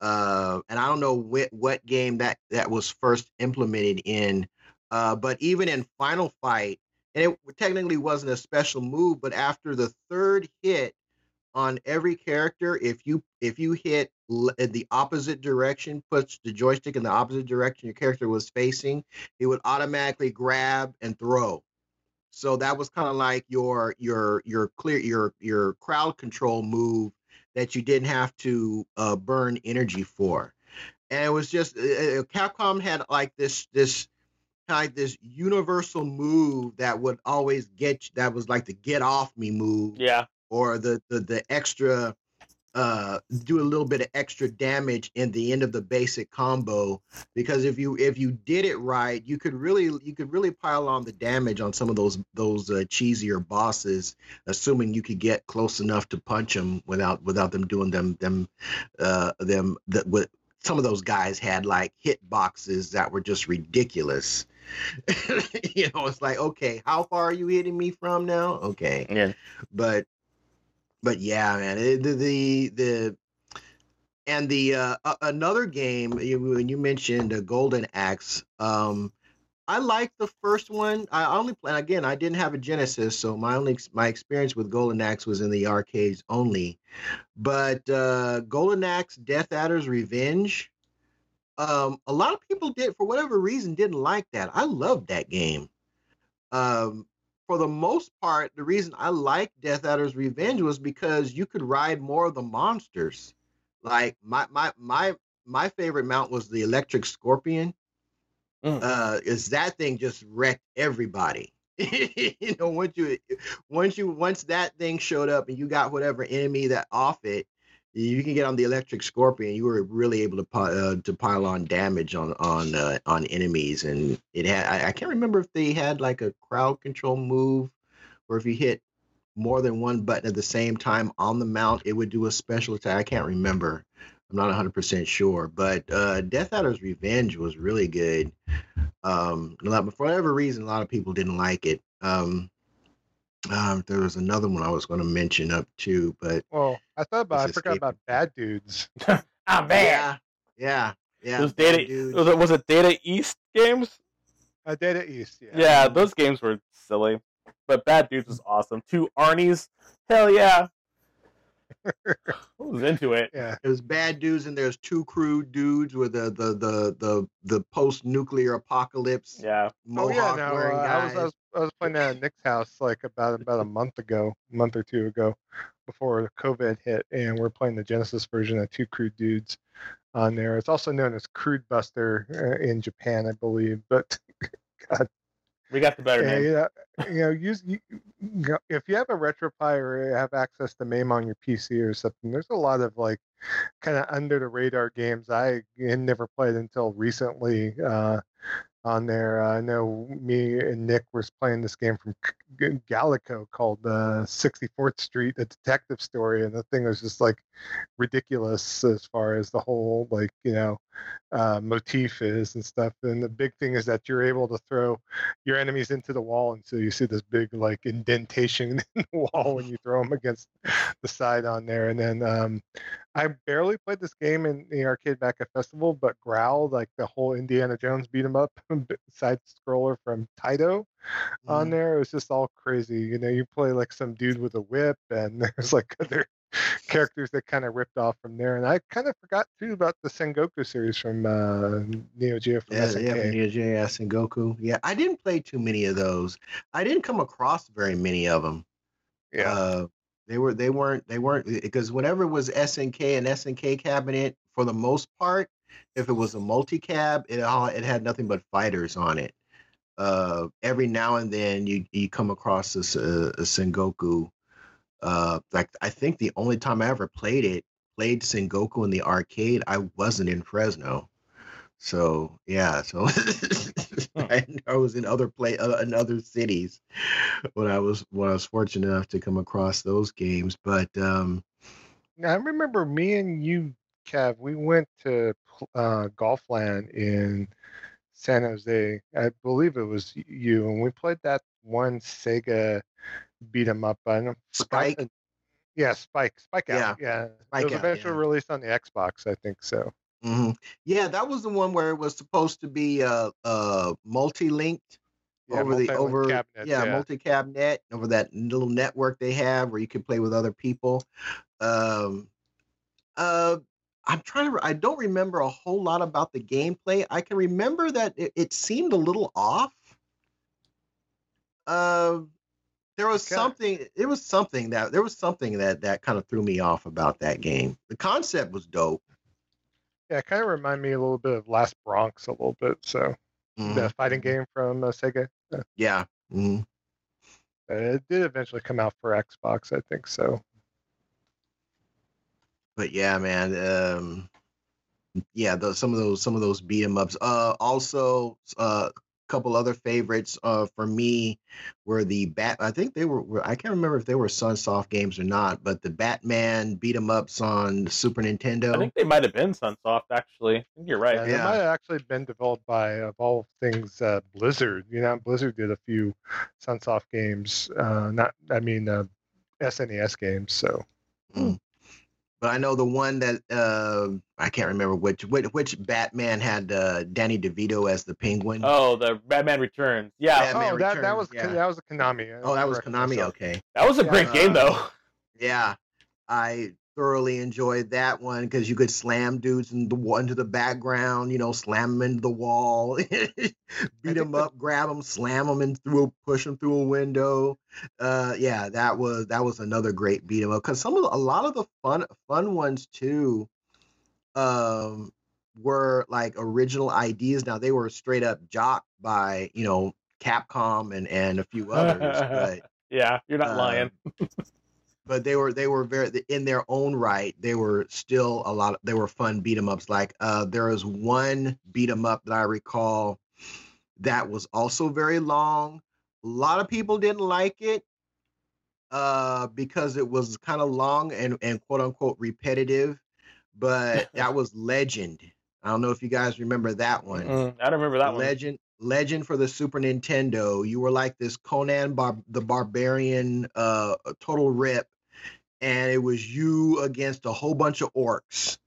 Uh, and I don't know what what game that that was first implemented in, uh, but even in Final Fight, and it technically wasn't a special move, but after the third hit on every character, if you if you hit in the opposite direction, puts the joystick in the opposite direction your character was facing, it would automatically grab and throw. So that was kind of like your your your clear your your crowd control move that you didn't have to uh, burn energy for. And it was just uh, uh Capcom had like this this kind this universal move that would always get you, that was like the get off me move. Yeah. Or the the, the extra uh do a little bit of extra damage in the end of the basic combo because if you if you did it right you could really you could really pile on the damage on some of those those uh, cheesier bosses assuming you could get close enough to punch them without without them doing them them uh them that with some of those guys had like hit boxes that were just ridiculous you know, it's like, okay, how far are you hitting me from now? Okay. Yeah. But but yeah, man, it, the, the the and the uh, another game when you mentioned uh, Golden Axe, um, I like the first one. I only play again. I didn't have a Genesis, so my only my experience with Golden Axe was in the arcades only. But uh, Golden Axe Death Adder's Revenge, um, a lot of people did for whatever reason didn't like that. I loved that game. Um, for the most part, the reason I like Death Adder's Revenge was because you could ride more of the monsters. Like my my my my favorite mount was the Electric Scorpion. Mm. Uh, is that thing just wrecked everybody? you know, once you once you once that thing showed up and you got whatever enemy that off it, you can get on the electric scorpion. You were really able to uh, to pile on damage on on uh, on enemies, and it had I, I can't remember if they had like a crowd control move, or if you hit more than one button at the same time on the mount, it would do a special attack. I can't remember. I'm not 100% sure, but uh, Death Adder's Revenge was really good. Um, a lot- for whatever reason, a lot of people didn't like it. Um, um, there was another one I was going to mention up too, but Well, I thought about. I It's forgot escaping. about Bad Dudes. Ah man, yeah, yeah, yeah. those bad data dudes. was it, was it Data East games? Uh, Data East. Yeah. Yeah, those games were silly, but Bad Dudes was awesome. Two Arnie's, hell yeah, I was into it. Yeah. There's bad dudes and there's two crude dudes with the the the the the post nuclear apocalypse Yeah, Oh yeah. No, uh, wearing I was guys. I was I was playing that at Nick's house like about about a month ago, month or two ago, before COVID hit, and we're playing the Genesis version of Two Crude Dudes on there. It's also known as Crude Buster uh, in Japan, I believe. But we got the better Yeah, name. yeah, you know, use you, you know, if you have a RetroPie or have access to MAME on your PC or something. There's a lot of like kind of under the radar games I had never played until recently uh, on there. I know me and Nick was playing this game from Jaleco called uh, 64th Street, a detective story, and the thing was just like ridiculous as far as the whole like you know uh, motif is and stuff. And the big thing is that you're able to throw your enemies into the wall, and so you see this big like indentation in the wall when you throw them against the side on there. And then um, I barely played this game in the arcade back at festival, but Growl, like the whole Indiana Jones beat 'em up side scroller from Taito on Mhm. there, it was just all crazy. You know, you play like some dude with a whip, and there's like other characters that kind of ripped off from there. And I kind of forgot too about the Sengoku series from uh, Neo Geo from Yeah, SNK. yeah, Neo Geo's Sengoku. Yeah, I didn't play too many of those. I didn't come across very many of them. yeah. Uh, they were they weren't they weren't because whenever it was SNK and SNK cabinet, for the most part, if it was a multi cab, it all it had nothing but fighters on it. Uh, every now and then you you come across this uh, a Sengoku. Uh, like I think the only time I ever played it, played Sengoku in the arcade, I wasn't in Fresno. So yeah, so I, I was in other play uh, in other cities when I was when I was fortunate enough to come across those games. But um, I remember me and you, Kev, we went to uh, Golfland in San Jose. I believe it was you, and we played that one Sega beat 'em up. I don't Spike? the- yeah, Spike, Spike Yeah, out. Yeah, Spike it was Out, eventually yeah. released on the Xbox, I think so. mhm. yeah, that was the one where it was supposed to be uh uh multi-linked Yeah, over the over cabinet, yeah, yeah. multi-cabinet over that little network they have where you can play with other people. Um, uh, I'm trying to. I don't remember a whole lot about the gameplay. I can remember that it, it seemed a little off. Uh, there was Okay. something. It was something that there was something that that kind of threw me off about that game. The concept was dope. Yeah, it kind of reminded me a little bit of Last Bronx a little bit. So Mhm. the fighting game from uh, Sega. Yeah. mhm. it did eventually come out for Xbox, I think so. But yeah, man. Um, yeah, those, some of those some of those beat 'em ups. Uh, also, a couple other favorites uh, for me were the bat. I think they were, were. I can't remember if they were Sunsoft games or not, but the Batman beat 'em ups on Super Nintendo. I think they might have been Sunsoft actually. I think you're right. Yeah, they Yeah. might have actually been developed by, of all things, uh, Blizzard. You know, Blizzard did a few Sunsoft games. Uh, not, I mean, uh, SNES games. So but I know the one that uh, I can't remember which which, which Batman had uh, Danny DeVito as the Penguin. Oh, the Batman Returns. Yeah, Batman oh, that, that was yeah. that was a Konami. I oh, that was Konami. myself. Okay. that was a Yeah, great game uh, though. Yeah, I thoroughly enjoyed that one because you could slam dudes in the into the background, you know, slam them into the wall, beat them up, grab them, slam them and through, push them through a window. Uh, yeah, that was that was another great beat 'em up because some of the, a lot of the fun fun ones too, um, were like original ideas. Now they were straight up jocked by you know Capcom and and a few others, but yeah, you're not uh, lying. But they were they were very in their own right. They were still a lot. Of, they were fun beat 'em ups. Like uh, there was one beat 'em up that I recall that was also very long. A lot of people didn't like it uh, because it was kind of long and and quote unquote repetitive. But that was Legend. I don't know if you guys remember that one. Mm, I don't remember that one. Legend Legend for the Super Nintendo. You were like this Conan Bar- the Barbarian uh total rip and it was you against a whole bunch of orcs.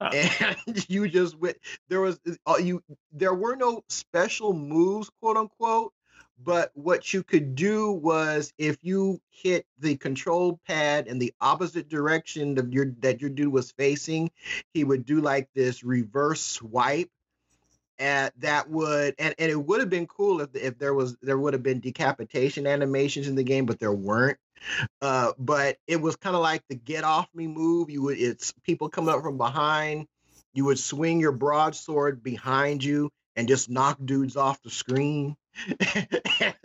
Huh. And you just went there was uh, you there were no special moves quote unquote but what you could do was if you hit the control pad in the opposite direction of your that your dude was facing he would do like this reverse swipe and that would and, and it would have been cool if if there was there would have been decapitation animations in the game but there weren't uh but it was kind of like the get off me move you would it's people coming up from behind you would swing your broadsword behind you and just knock dudes off the screen.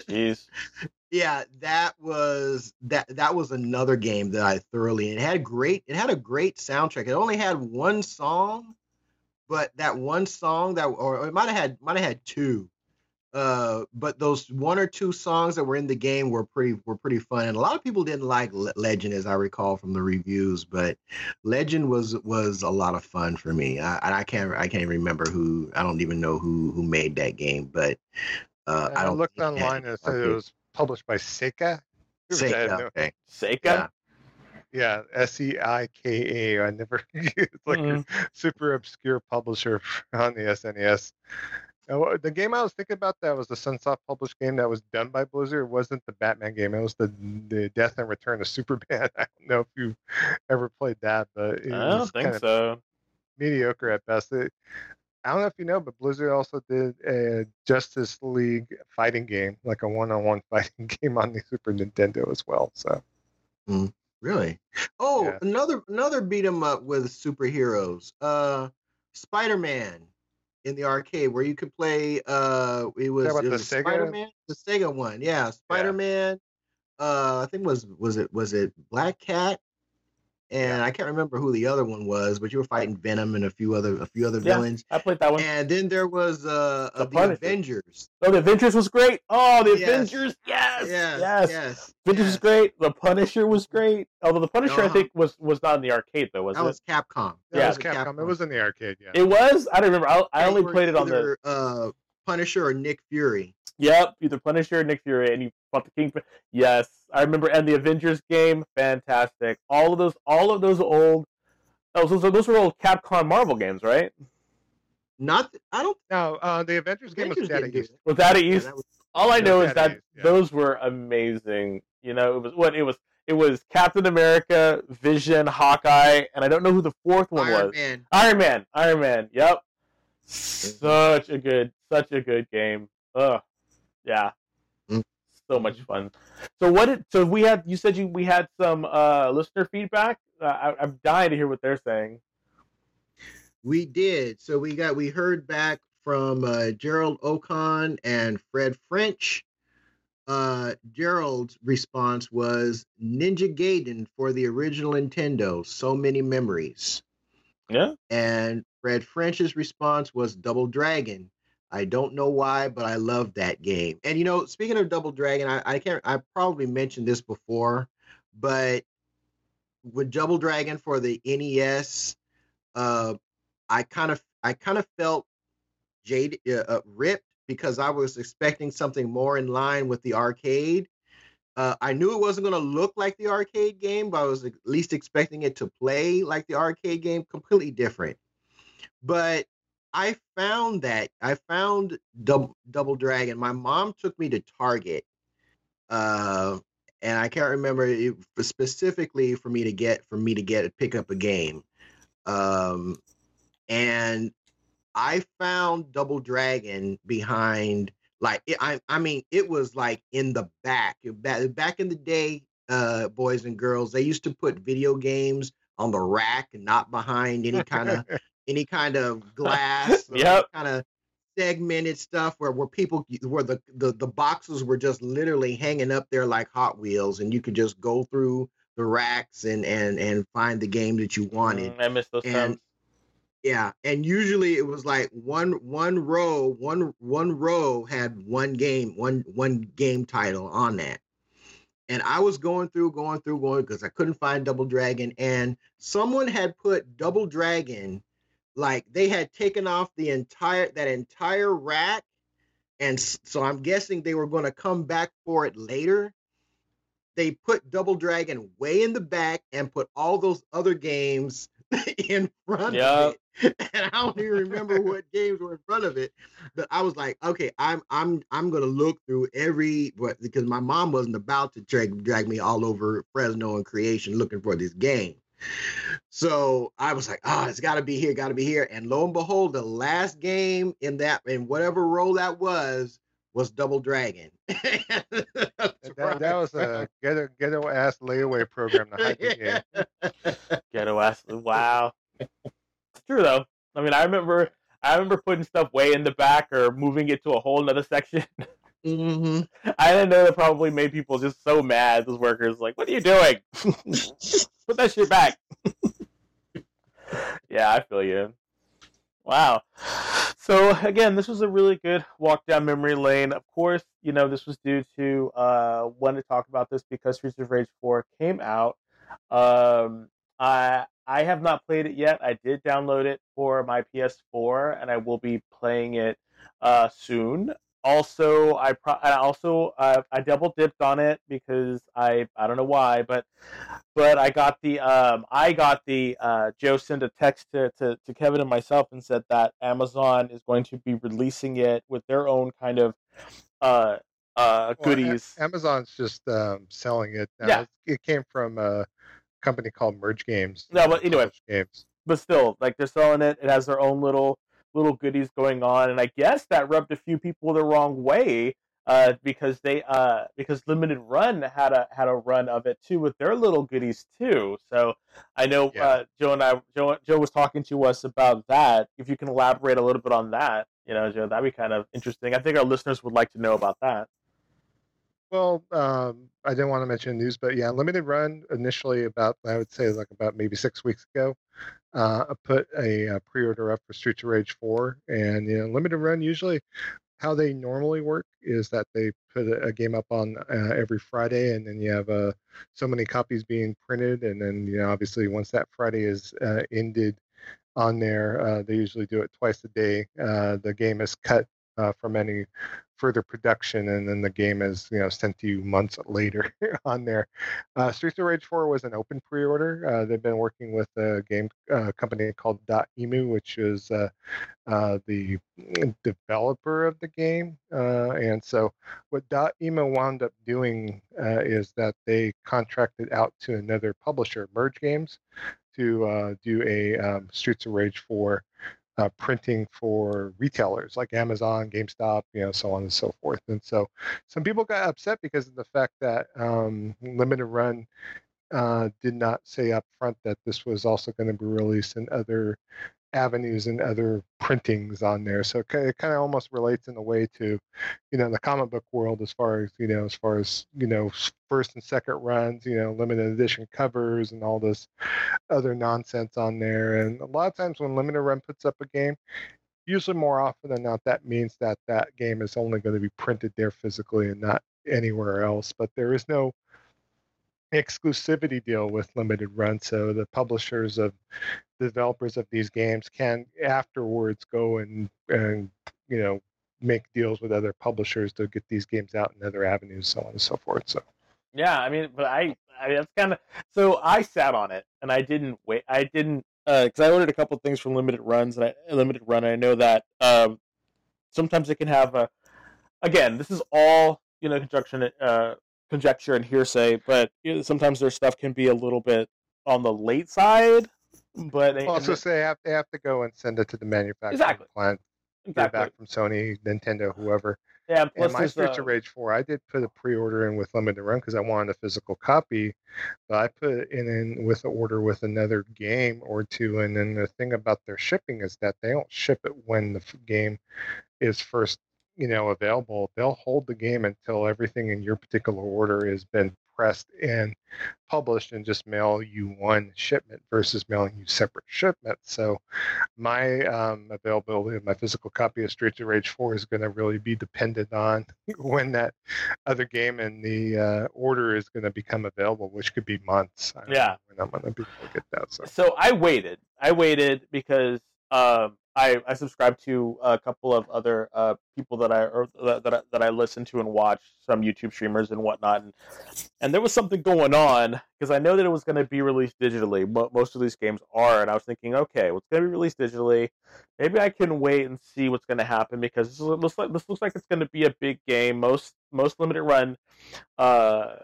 Jeez. yeah that was that that was another game that i thoroughly it had great it had a great soundtrack. It only had one song but that one song that or it might have had might have had two uh but those one or two songs that were in the game were pretty were pretty fun and a lot of people didn't like Le- legend as i recall from the reviews but legend was was a lot of fun for me i i can't i can't remember who i don't even know who who made that game but uh I, i don't looked think it had online and it said it was published by Seika. which I had Sega, no- okay. Seika? Yeah. Yeah, S E I K A. I never. it's like Mhm. a super obscure publisher on the SNES. Now, the game I was thinking about that was the Sunsoft published game that was done by Blizzard. It wasn't the Batman game. It was the the Death and Return of Superman. I don't know if you ever played that, but it I don't was think kind so. mediocre at best. It, I don't know if you know, but Blizzard also did a Justice League fighting game, like a one-on-one fighting game on the Super Nintendo as well. So Really? Oh, Yeah. another another beat 'em up with superheroes. Uh Spider-Man in the arcade where you could play uh it was, it was Sega? Spider-Man, the Sega one. Yeah, Spider-Man. Uh I think was was it was it Black Cat? And I can't remember who the other one was, but you were fighting Venom and a few other a few other Yeah. villains. I played that one. And then there was uh, The uh the Avengers. Oh, the Avengers was great. Oh, the Yes. Avengers. Yes. Yes, Yes. yes. Avengers yes. was great. The Punisher was great. Although the Punisher, I Uh-huh. think, was was not in the arcade though, was That it? was Capcom. That Yeah. it was a Capcom. It was in the arcade. Yeah. It was. I don't remember. I, I only played it on the. uh Punisher or Nick Fury. Yep, either Punisher or Nick Fury, and you fought the Kingpin. Yes, I remember. And the Avengers game, fantastic. All of those, all of those old. Oh, so, so those were old Capcom Marvel games, right? Not, I don't. No, uh, the Avengers game was Avengers Data didn't do East. it. Without it, Yeah, that was- All I know is that that is, yeah. those were amazing. You know, it was what it was. It was Captain America, Vision, Hawkeye, and I don't know who the fourth one Iron was. Man. Iron Man. Iron Man. Yep. Such a good, such a good game. Ugh. Yeah. So much fun. So what did? So we had. You said you we had some uh listener feedback. Uh, I, I'm dying to hear what they're saying. We did. So we got we heard back from uh, Gerald Ocon and Fred French. Uh, Gerald's response was Ninja Gaiden for the original Nintendo. So many memories. Yeah. And Fred French's response was Double Dragon. I don't know why, but I love that game. And you know, speaking of Double Dragon, I, I can't I probably mentioned this before, but with Double Dragon for the NES, uh, I kind of I kind of felt jaded, uh, uh, ripped because I was expecting something more in line with the arcade. Uh, I knew it wasn't going to look like the arcade game, but I was at least expecting it to play like the arcade game, completely different. But I found that I found Double, Double Dragon. My mom took me to Target, uh, and I can't remember it, specifically for me to get for me to get pick up a game. Um, and I found Double Dragon behind like it, I I mean it was like in the back back back in the day uh boys and girls they used to put video games on the rack and not behind any kind of any kind of glass yep. kind of segmented stuff where where people where the, the the boxes were just literally hanging up there like Hot Wheels and you could just go through the racks and and and find the game that you wanted. Mm, I miss those and times. yeah, and usually it was like one one row one one row had one game one one game title on that. And I was going through going through going because I couldn't find Double Dragon and someone had put Double Dragon like they had taken off the entire that entire rack. And so i'm guessing they were going to come back for it later. They put double dragon way in the back and put all those other games in front Yep. of it. And i don't even remember what games were in front of it. But i was like okay i'm i'm i'm going to look through every what because my mom wasn't about to drag, drag me all over fresno and creation looking for this game so I was like, oh, it's got to be here, got to be here. And lo and behold, the last game in that, in whatever role that was, was Double Dragon. That, that was a ghetto, ghetto ass layaway program to hide the game. Ghetto ass. Wow. it's true though. I mean, I remember. I remember putting stuff way in the back or moving it to a whole nother section. hmm I didn't know that probably made people just so mad. Those workers, like, what are you doing? Put that shit back. yeah, I feel you. Wow. So again, this was a really good walk down memory lane. Of course, you know this was due to uh, to talk about this because Streets of Rage 4 came out. Um, I I have not played it yet. I did download it for my PS4, and I will be playing it uh, soon. Also, I pro- I also uh, I double dipped on it because I I don't know why, but but I got the um I got the uh, Joe sent a text to, to to Kevin and myself and said that Amazon is going to be releasing it with their own kind of uh uh Well, goodies. Amazon's just um, selling it. Now. Yeah. It came from a company called Merge Games. No, but anyway. Games. but still, like they're selling it. It has their own little little goodies going on, and I guess that rubbed a few people the wrong way uh, because they uh, because Limited Run had a had a run of it too with their little goodies too. So I know Yeah. uh, Joe and I Joe Joe was talking to us about that. If you can elaborate a little bit on that, you know, Joe, that'd be kind of interesting. I think our listeners would like to know about that. Well, um, I didn't want to mention news, but yeah, limited run initially about I would say like about maybe six weeks ago. Uh, I put a, uh pre-order up for Streets of Rage 4, and you know, limited run usually how they normally work is that they put a, a game up on uh, every Friday, and then you have uh, so many copies being printed, and then you know obviously once that Friday is uh, ended on there, uh, they usually do it twice a day. Uh, the game is cut uh, from any further production, and then the game is you know sent to you months later on there. Uh, Streets of Rage 4 was an open pre-order. Uh, they've been working with a game uh, company called Emu, which is uh, uh, the developer of the game. Uh, and so, what Emu wound up doing is that they contracted out to another publisher, Merge Games, to do a um, Streets of Rage 4 uh, printing for retailers like Amazon, GameStop, you know, so on and so forth. And so, some people got upset because of the fact that um, Limited Run uh, did not say up front that this was also going to be released in other avenues and other printings on there. So it kind of almost relates in a way to, you know, the comic book world as far as, you know, as far as, you know, first and second runs, you know, limited edition covers and all this other nonsense on there. And a lot of times when limited run puts up a game, usually more often than not, that means that that game is only going to be printed there physically and not anywhere else. But there is no exclusivity deal with limited run so the publishers of the developers of these games can afterwards go and and you know make deals with other publishers to get these games out in other avenues so on and so forth so Yeah, I mean, but I, I mean, that's kind of so. I sat on it, and I didn't wait. I didn't because I ordered a couple things from limited runs, and I, limited run. And I know that um, sometimes it can have a. Again, this is all you know, construction uh, conjecture and hearsay, but sometimes their stuff can be a little bit on the late side. But also say they have, they have to go and send it to the manufacturer Exactly. client, get exactly, back from Sony, Nintendo, whoever. yeah. Plus, and my Streets uh, of Rage 4, I did put a pre-order in with limited run because I wanted a physical copy, but I put it in, in with an order with another game or two. And then the thing about their shipping is that they don't ship it when the f- game is first, you know, available. They'll hold the game until everything in your particular order has been pressed and published and just mail you one shipment versus mailing you separate shipments. So my um, availability of my physical copy of Streets of Rage 4 is going to really be dependent on when that other game in the uh, order is going to become available, which could be months. Yeah. when I'm going to be able to get that. So so I waited. I waited because um, I I subscribe to a couple of other uh, people that I or that that I, that I listen to and watch some YouTube streamers and whatnot, and and there was something going on because I know that it was going to be released digitally. Mo- most of these games are, and I was thinking, okay, well, it's going to be released digitally. Maybe I can wait and see what's going to happen because this looks like this looks like it's going to be a big game. Most most limited run uh,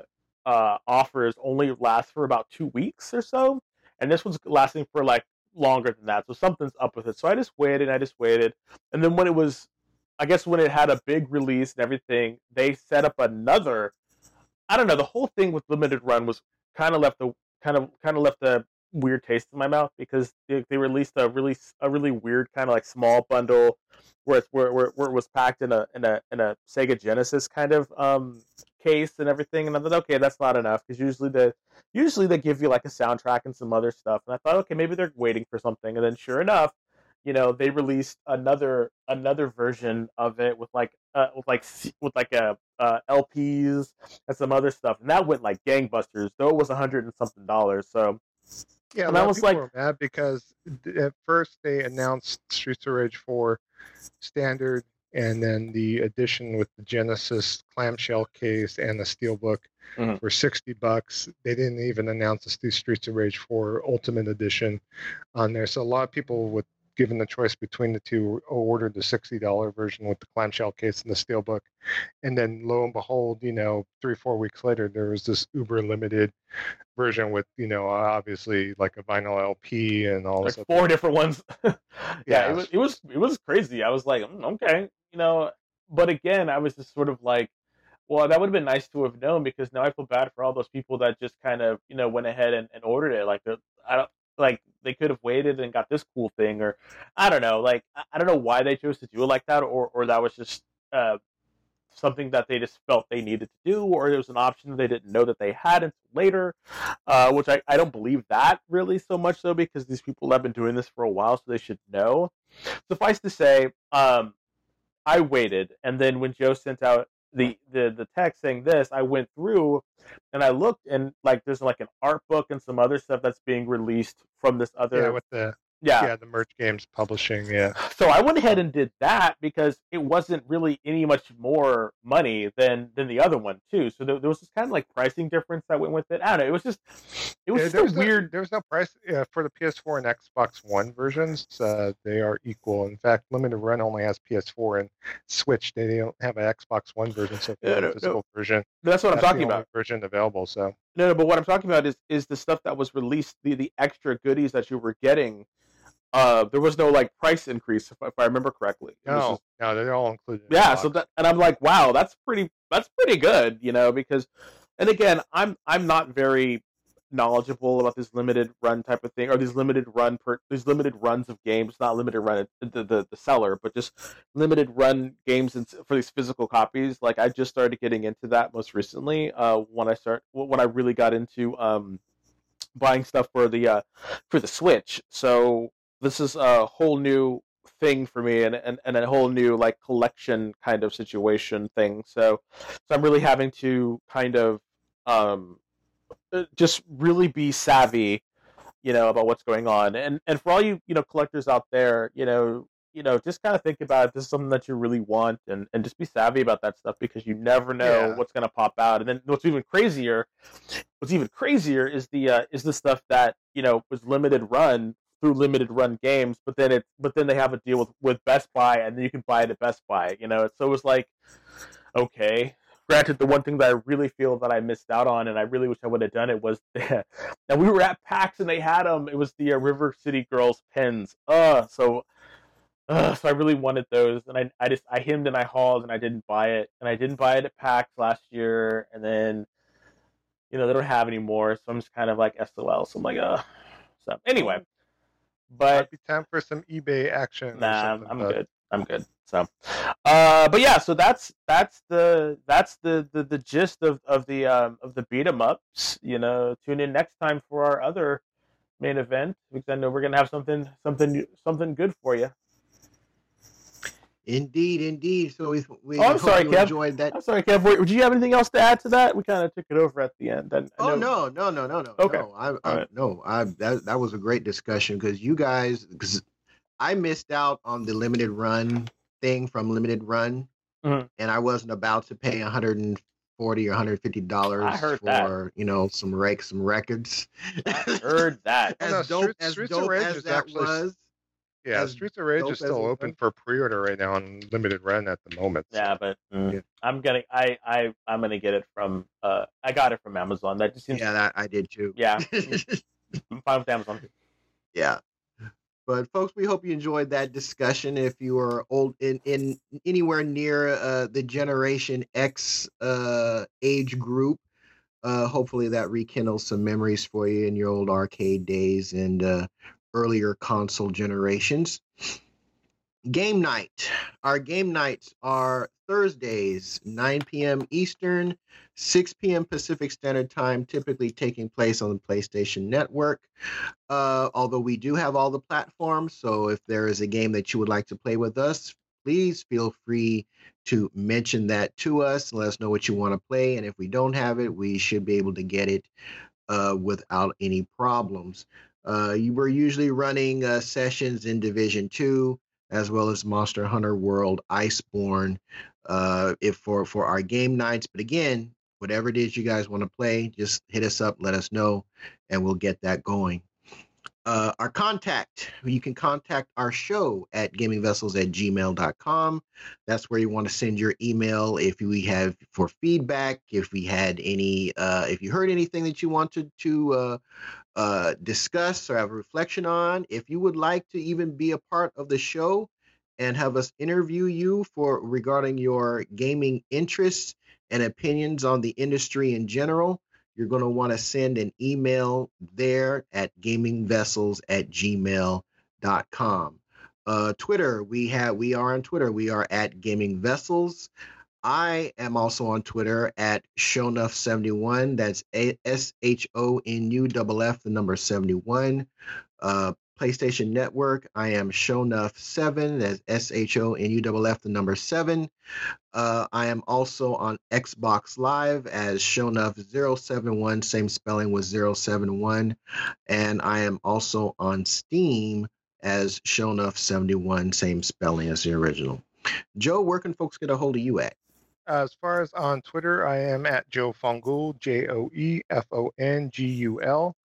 uh, offers only last for about two weeks or so, and this one's lasting for like longer than that. So something's up with it. So I just waited. I just waited, and then when it was, I guess when it had a big release and everything, they set up another. I don't know. The whole thing with limited run was kind of left a kind of kind of left a weird taste in my mouth because they, they released a really a really weird kind of like small bundle where it's where, where, where it was packed in a in a in a Sega Genesis kind of um case and everything and I thought okay that's not enough because usually the usually they give you like a soundtrack and some other stuff and i thought okay maybe they're waiting for something and then sure enough you know they released another another version of it with like uh, with like with like a uh, lps and some other stuff and that went like gangbusters though it was a hundred and something dollars so yeah, And I was like- mad because at first they announced Streets of Rage 4 standard and then the edition with the Genesis clamshell case and the steelbook Mhm. for 60 bucks. They didn't even announce the Streets of Rage 4 Ultimate Edition on there. So a lot of people with given the choice between the two ordered the $60 version with the clamshell case and the steelbook. And then lo and behold, you know, three, four weeks later, there was this uber limited version with, you know, obviously like a vinyl LP and all like four different ones yeah, Yeah. it was it was it was crazy i was like "Mm, okay you know but again i was just sort of like well that would have been nice to have known because now i feel bad for all those people that just kind of you know went ahead and, and ordered it like i don't like they could have waited and got this cool thing or i don't know like i don't know why they chose to do it like that or or that was just uh something that they just felt they needed to do or it was an option they didn't know that they had until later uh, which I, I don't believe that really so much though because these people have been doing this for a while so they should know. Suffice to say um, i waited and then when joe sent out the, the the text saying this i went through and i looked and like there's like an art book and some other stuff that's being released from this other Yeah, with the yeah yeah the Merge Games publishing. Yeah, so I went ahead and did that because it wasn't really any much more money than than the other one too. So there, there was this kind of like pricing difference that went with it. I don't know. It was just it was Yeah, just there a was no- weird. there was no price yeah, for the PS4 and Xbox One versions. Uh, they are equal. In fact, Limited Run only has PS4 and Switch. They don't have an Xbox One version, so if you Yeah, want no, a no. physical version. That's what I'm talking about. Version available. So No, no, but what I'm talking about is is the stuff that was released, the the extra goodies that you were getting. Uh, there was no like price increase if, if I remember correctly. It no, just- no, they're all included. in yeah so that and i'm like wow that's pretty that's pretty good you know because and again i'm i'm not very knowledgeable about this limited run type of thing or these limited run per these limited runs of games not limited run the the, the seller but just limited run games and for these physical copies like i just started getting into that most recently uh when i start when i really got into um buying stuff for the uh for the switch so this is a whole new thing for me and, and, and a whole new like collection kind of situation thing. So so i'm really having to kind of um uh, just really be savvy you know about what's going on. And and for all you you know collectors out there you know you know just kind of think about if this is something that you really want and and just be savvy about that stuff because you never know Yeah. what's going to pop out. And then what's even crazier what's even crazier is the uh, is the stuff that you know was limited run through limited run games, but then it but then they have a deal with with Best Buy, and then you can buy it at Best Buy. You know, so it was like, okay, granted, the one thing that I really feel that I missed out on, and I really wish I would have done it, was the, and we were at PAX and they had them. It was the uh, River City Girls pins. Uh, so, uh, so I really wanted those, and I, I just I hemmed and I hauled, and I didn't buy it, and I didn't buy it at PAX last year, and then, you know, they don't have any more, so I'm just kind of like SOL. So I'm like, uh. So anyway, but Might be time for some eBay action. Nah, I'm, but- good. I'm good. So, uh, but yeah, so that's that's the that's the the, the gist of of the um, of the beat 'em ups. You know, tune in next time for our other main event because I know we're gonna have something something something good for you. Indeed, indeed. So we we Oh, I'm hope sorry, you Kev. enjoyed that. I'm sorry, Kev. Would you have anything else to add to that? We kind of took it over at the end. I, I Oh know- no, no, no, no, no. Okay. No, I, I All right. no, I that that was a great discussion because you guys because I missed out on the limited run thing from limited run, Mhm. and I wasn't about to pay 140 or 150 dollars I for that. you know some rake some records. I heard that. Oh, no, as dope Streets- as dope as that actually- was. Yeah, as Streets of Rage is still open was. for pre-order right now on limited run at the moment. so- Yeah, but mm, Yeah. I'm gonna I I I'm gonna get it from uh I got it from Amazon. That just seems Yeah, that I did too. yeah. I'm fine with Amazon. yeah but folks we hope you enjoyed that discussion if you are old in in anywhere near uh the generation x uh age group uh hopefully that rekindles some memories for you in your old arcade days and uh earlier console generations game night our game nights are thursdays 9 p.m eastern 6 p.m pacific standard time typically taking place on the playstation network uh, although we do have all the platforms, so if there is a game that you would like to play with us, please feel free to mention that to us. Let us know what you want to play, and if we don't have it, we should be able to get it uh, without any problems. Uh, you were usually running uh, sessions in Division Two as well as Monster Hunter World Iceborne uh, if for for our game nights. But again, whatever it is you guys want to play, just hit us up, let us know, and we'll get that going uh, our contact. You can contact our show at gamingvessels at gmail.com. That's where you want to send your email if we have for feedback, if we had any, uh, if you heard anything that you wanted to uh, discuss or have a reflection on, if you would like to even be a part of the show and have us interview you for regarding your gaming interests and opinions on the industry in general, you're going to want to send an email there at gamingvessels at gmail.com. Uh, Twitter, we have we are on Twitter. We are at Gaming Vessels. I am also on Twitter at Shonuff71. That's S H O N U F the number 71. Uh, PlayStation Network, I am Shonuff7. That's S H O N U F, the number 7. Uh, I am also on Xbox Live as Shonuff071, same spelling with 071. And I am also on Steam as Shonuff71, same spelling as the original. Joe, where can folks get a hold of you at? As far as on Twitter, I am at Joe Fongul, J O E F O N G U L.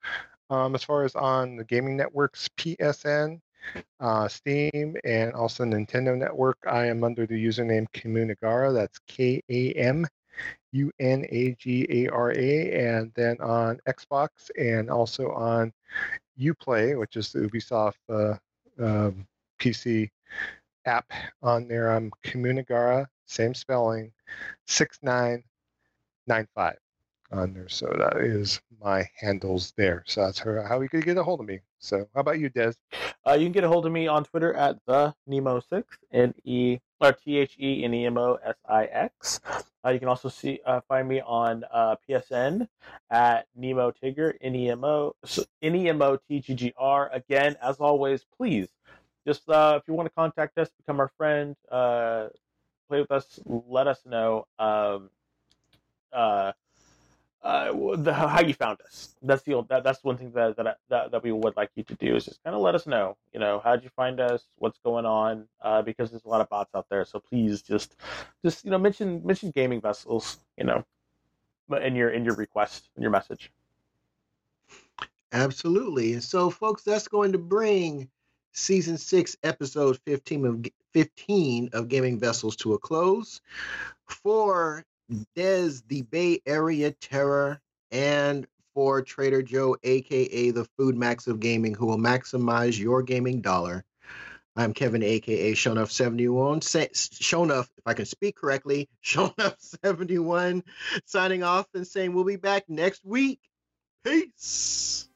Um, as far as on the gaming networks, PSN, uh, Steam, and also Nintendo Network, I am under the username Kamunagara. That's K A M U N A G A R A. And then on Xbox and also on Uplay, which is the Ubisoft uh, um, PC app on there, I'm Kamunagara, same spelling, 6995 on there. So that is my handles there. So that's her, how you could get a hold of me. So how about you, Des? Uh, you can get a hold of me on Twitter at the Nemo six N E or T H E N E M O S I X. Uh, you can also see uh, find me on uh, PSN at Nemo Tigger N E M O N E M O T G G R. Again, as always, please just uh, if you want to contact us, become our friend, uh, play with us, let us know. Um, uh, uh, the, how you found us. That's the that, that's one thing that that, that that we would like you to do is just kind of let us know. You know, how did you find us? What's going on? Uh, because there's a lot of bots out there. So please just just you know mention mention gaming vessels. You know, in your in your request in your message. Absolutely. So, folks, that's going to bring season six, episode 15 of 15 of Gaming Vessels to a close. For Des, the Bay Area Terror, and for Trader Joe, aka the Food Max of Gaming, who will maximize your gaming dollar. I'm Kevin, aka Shonuff71. Shonuff, if I can speak correctly, Shonuff71, signing off and saying we'll be back next week. Peace.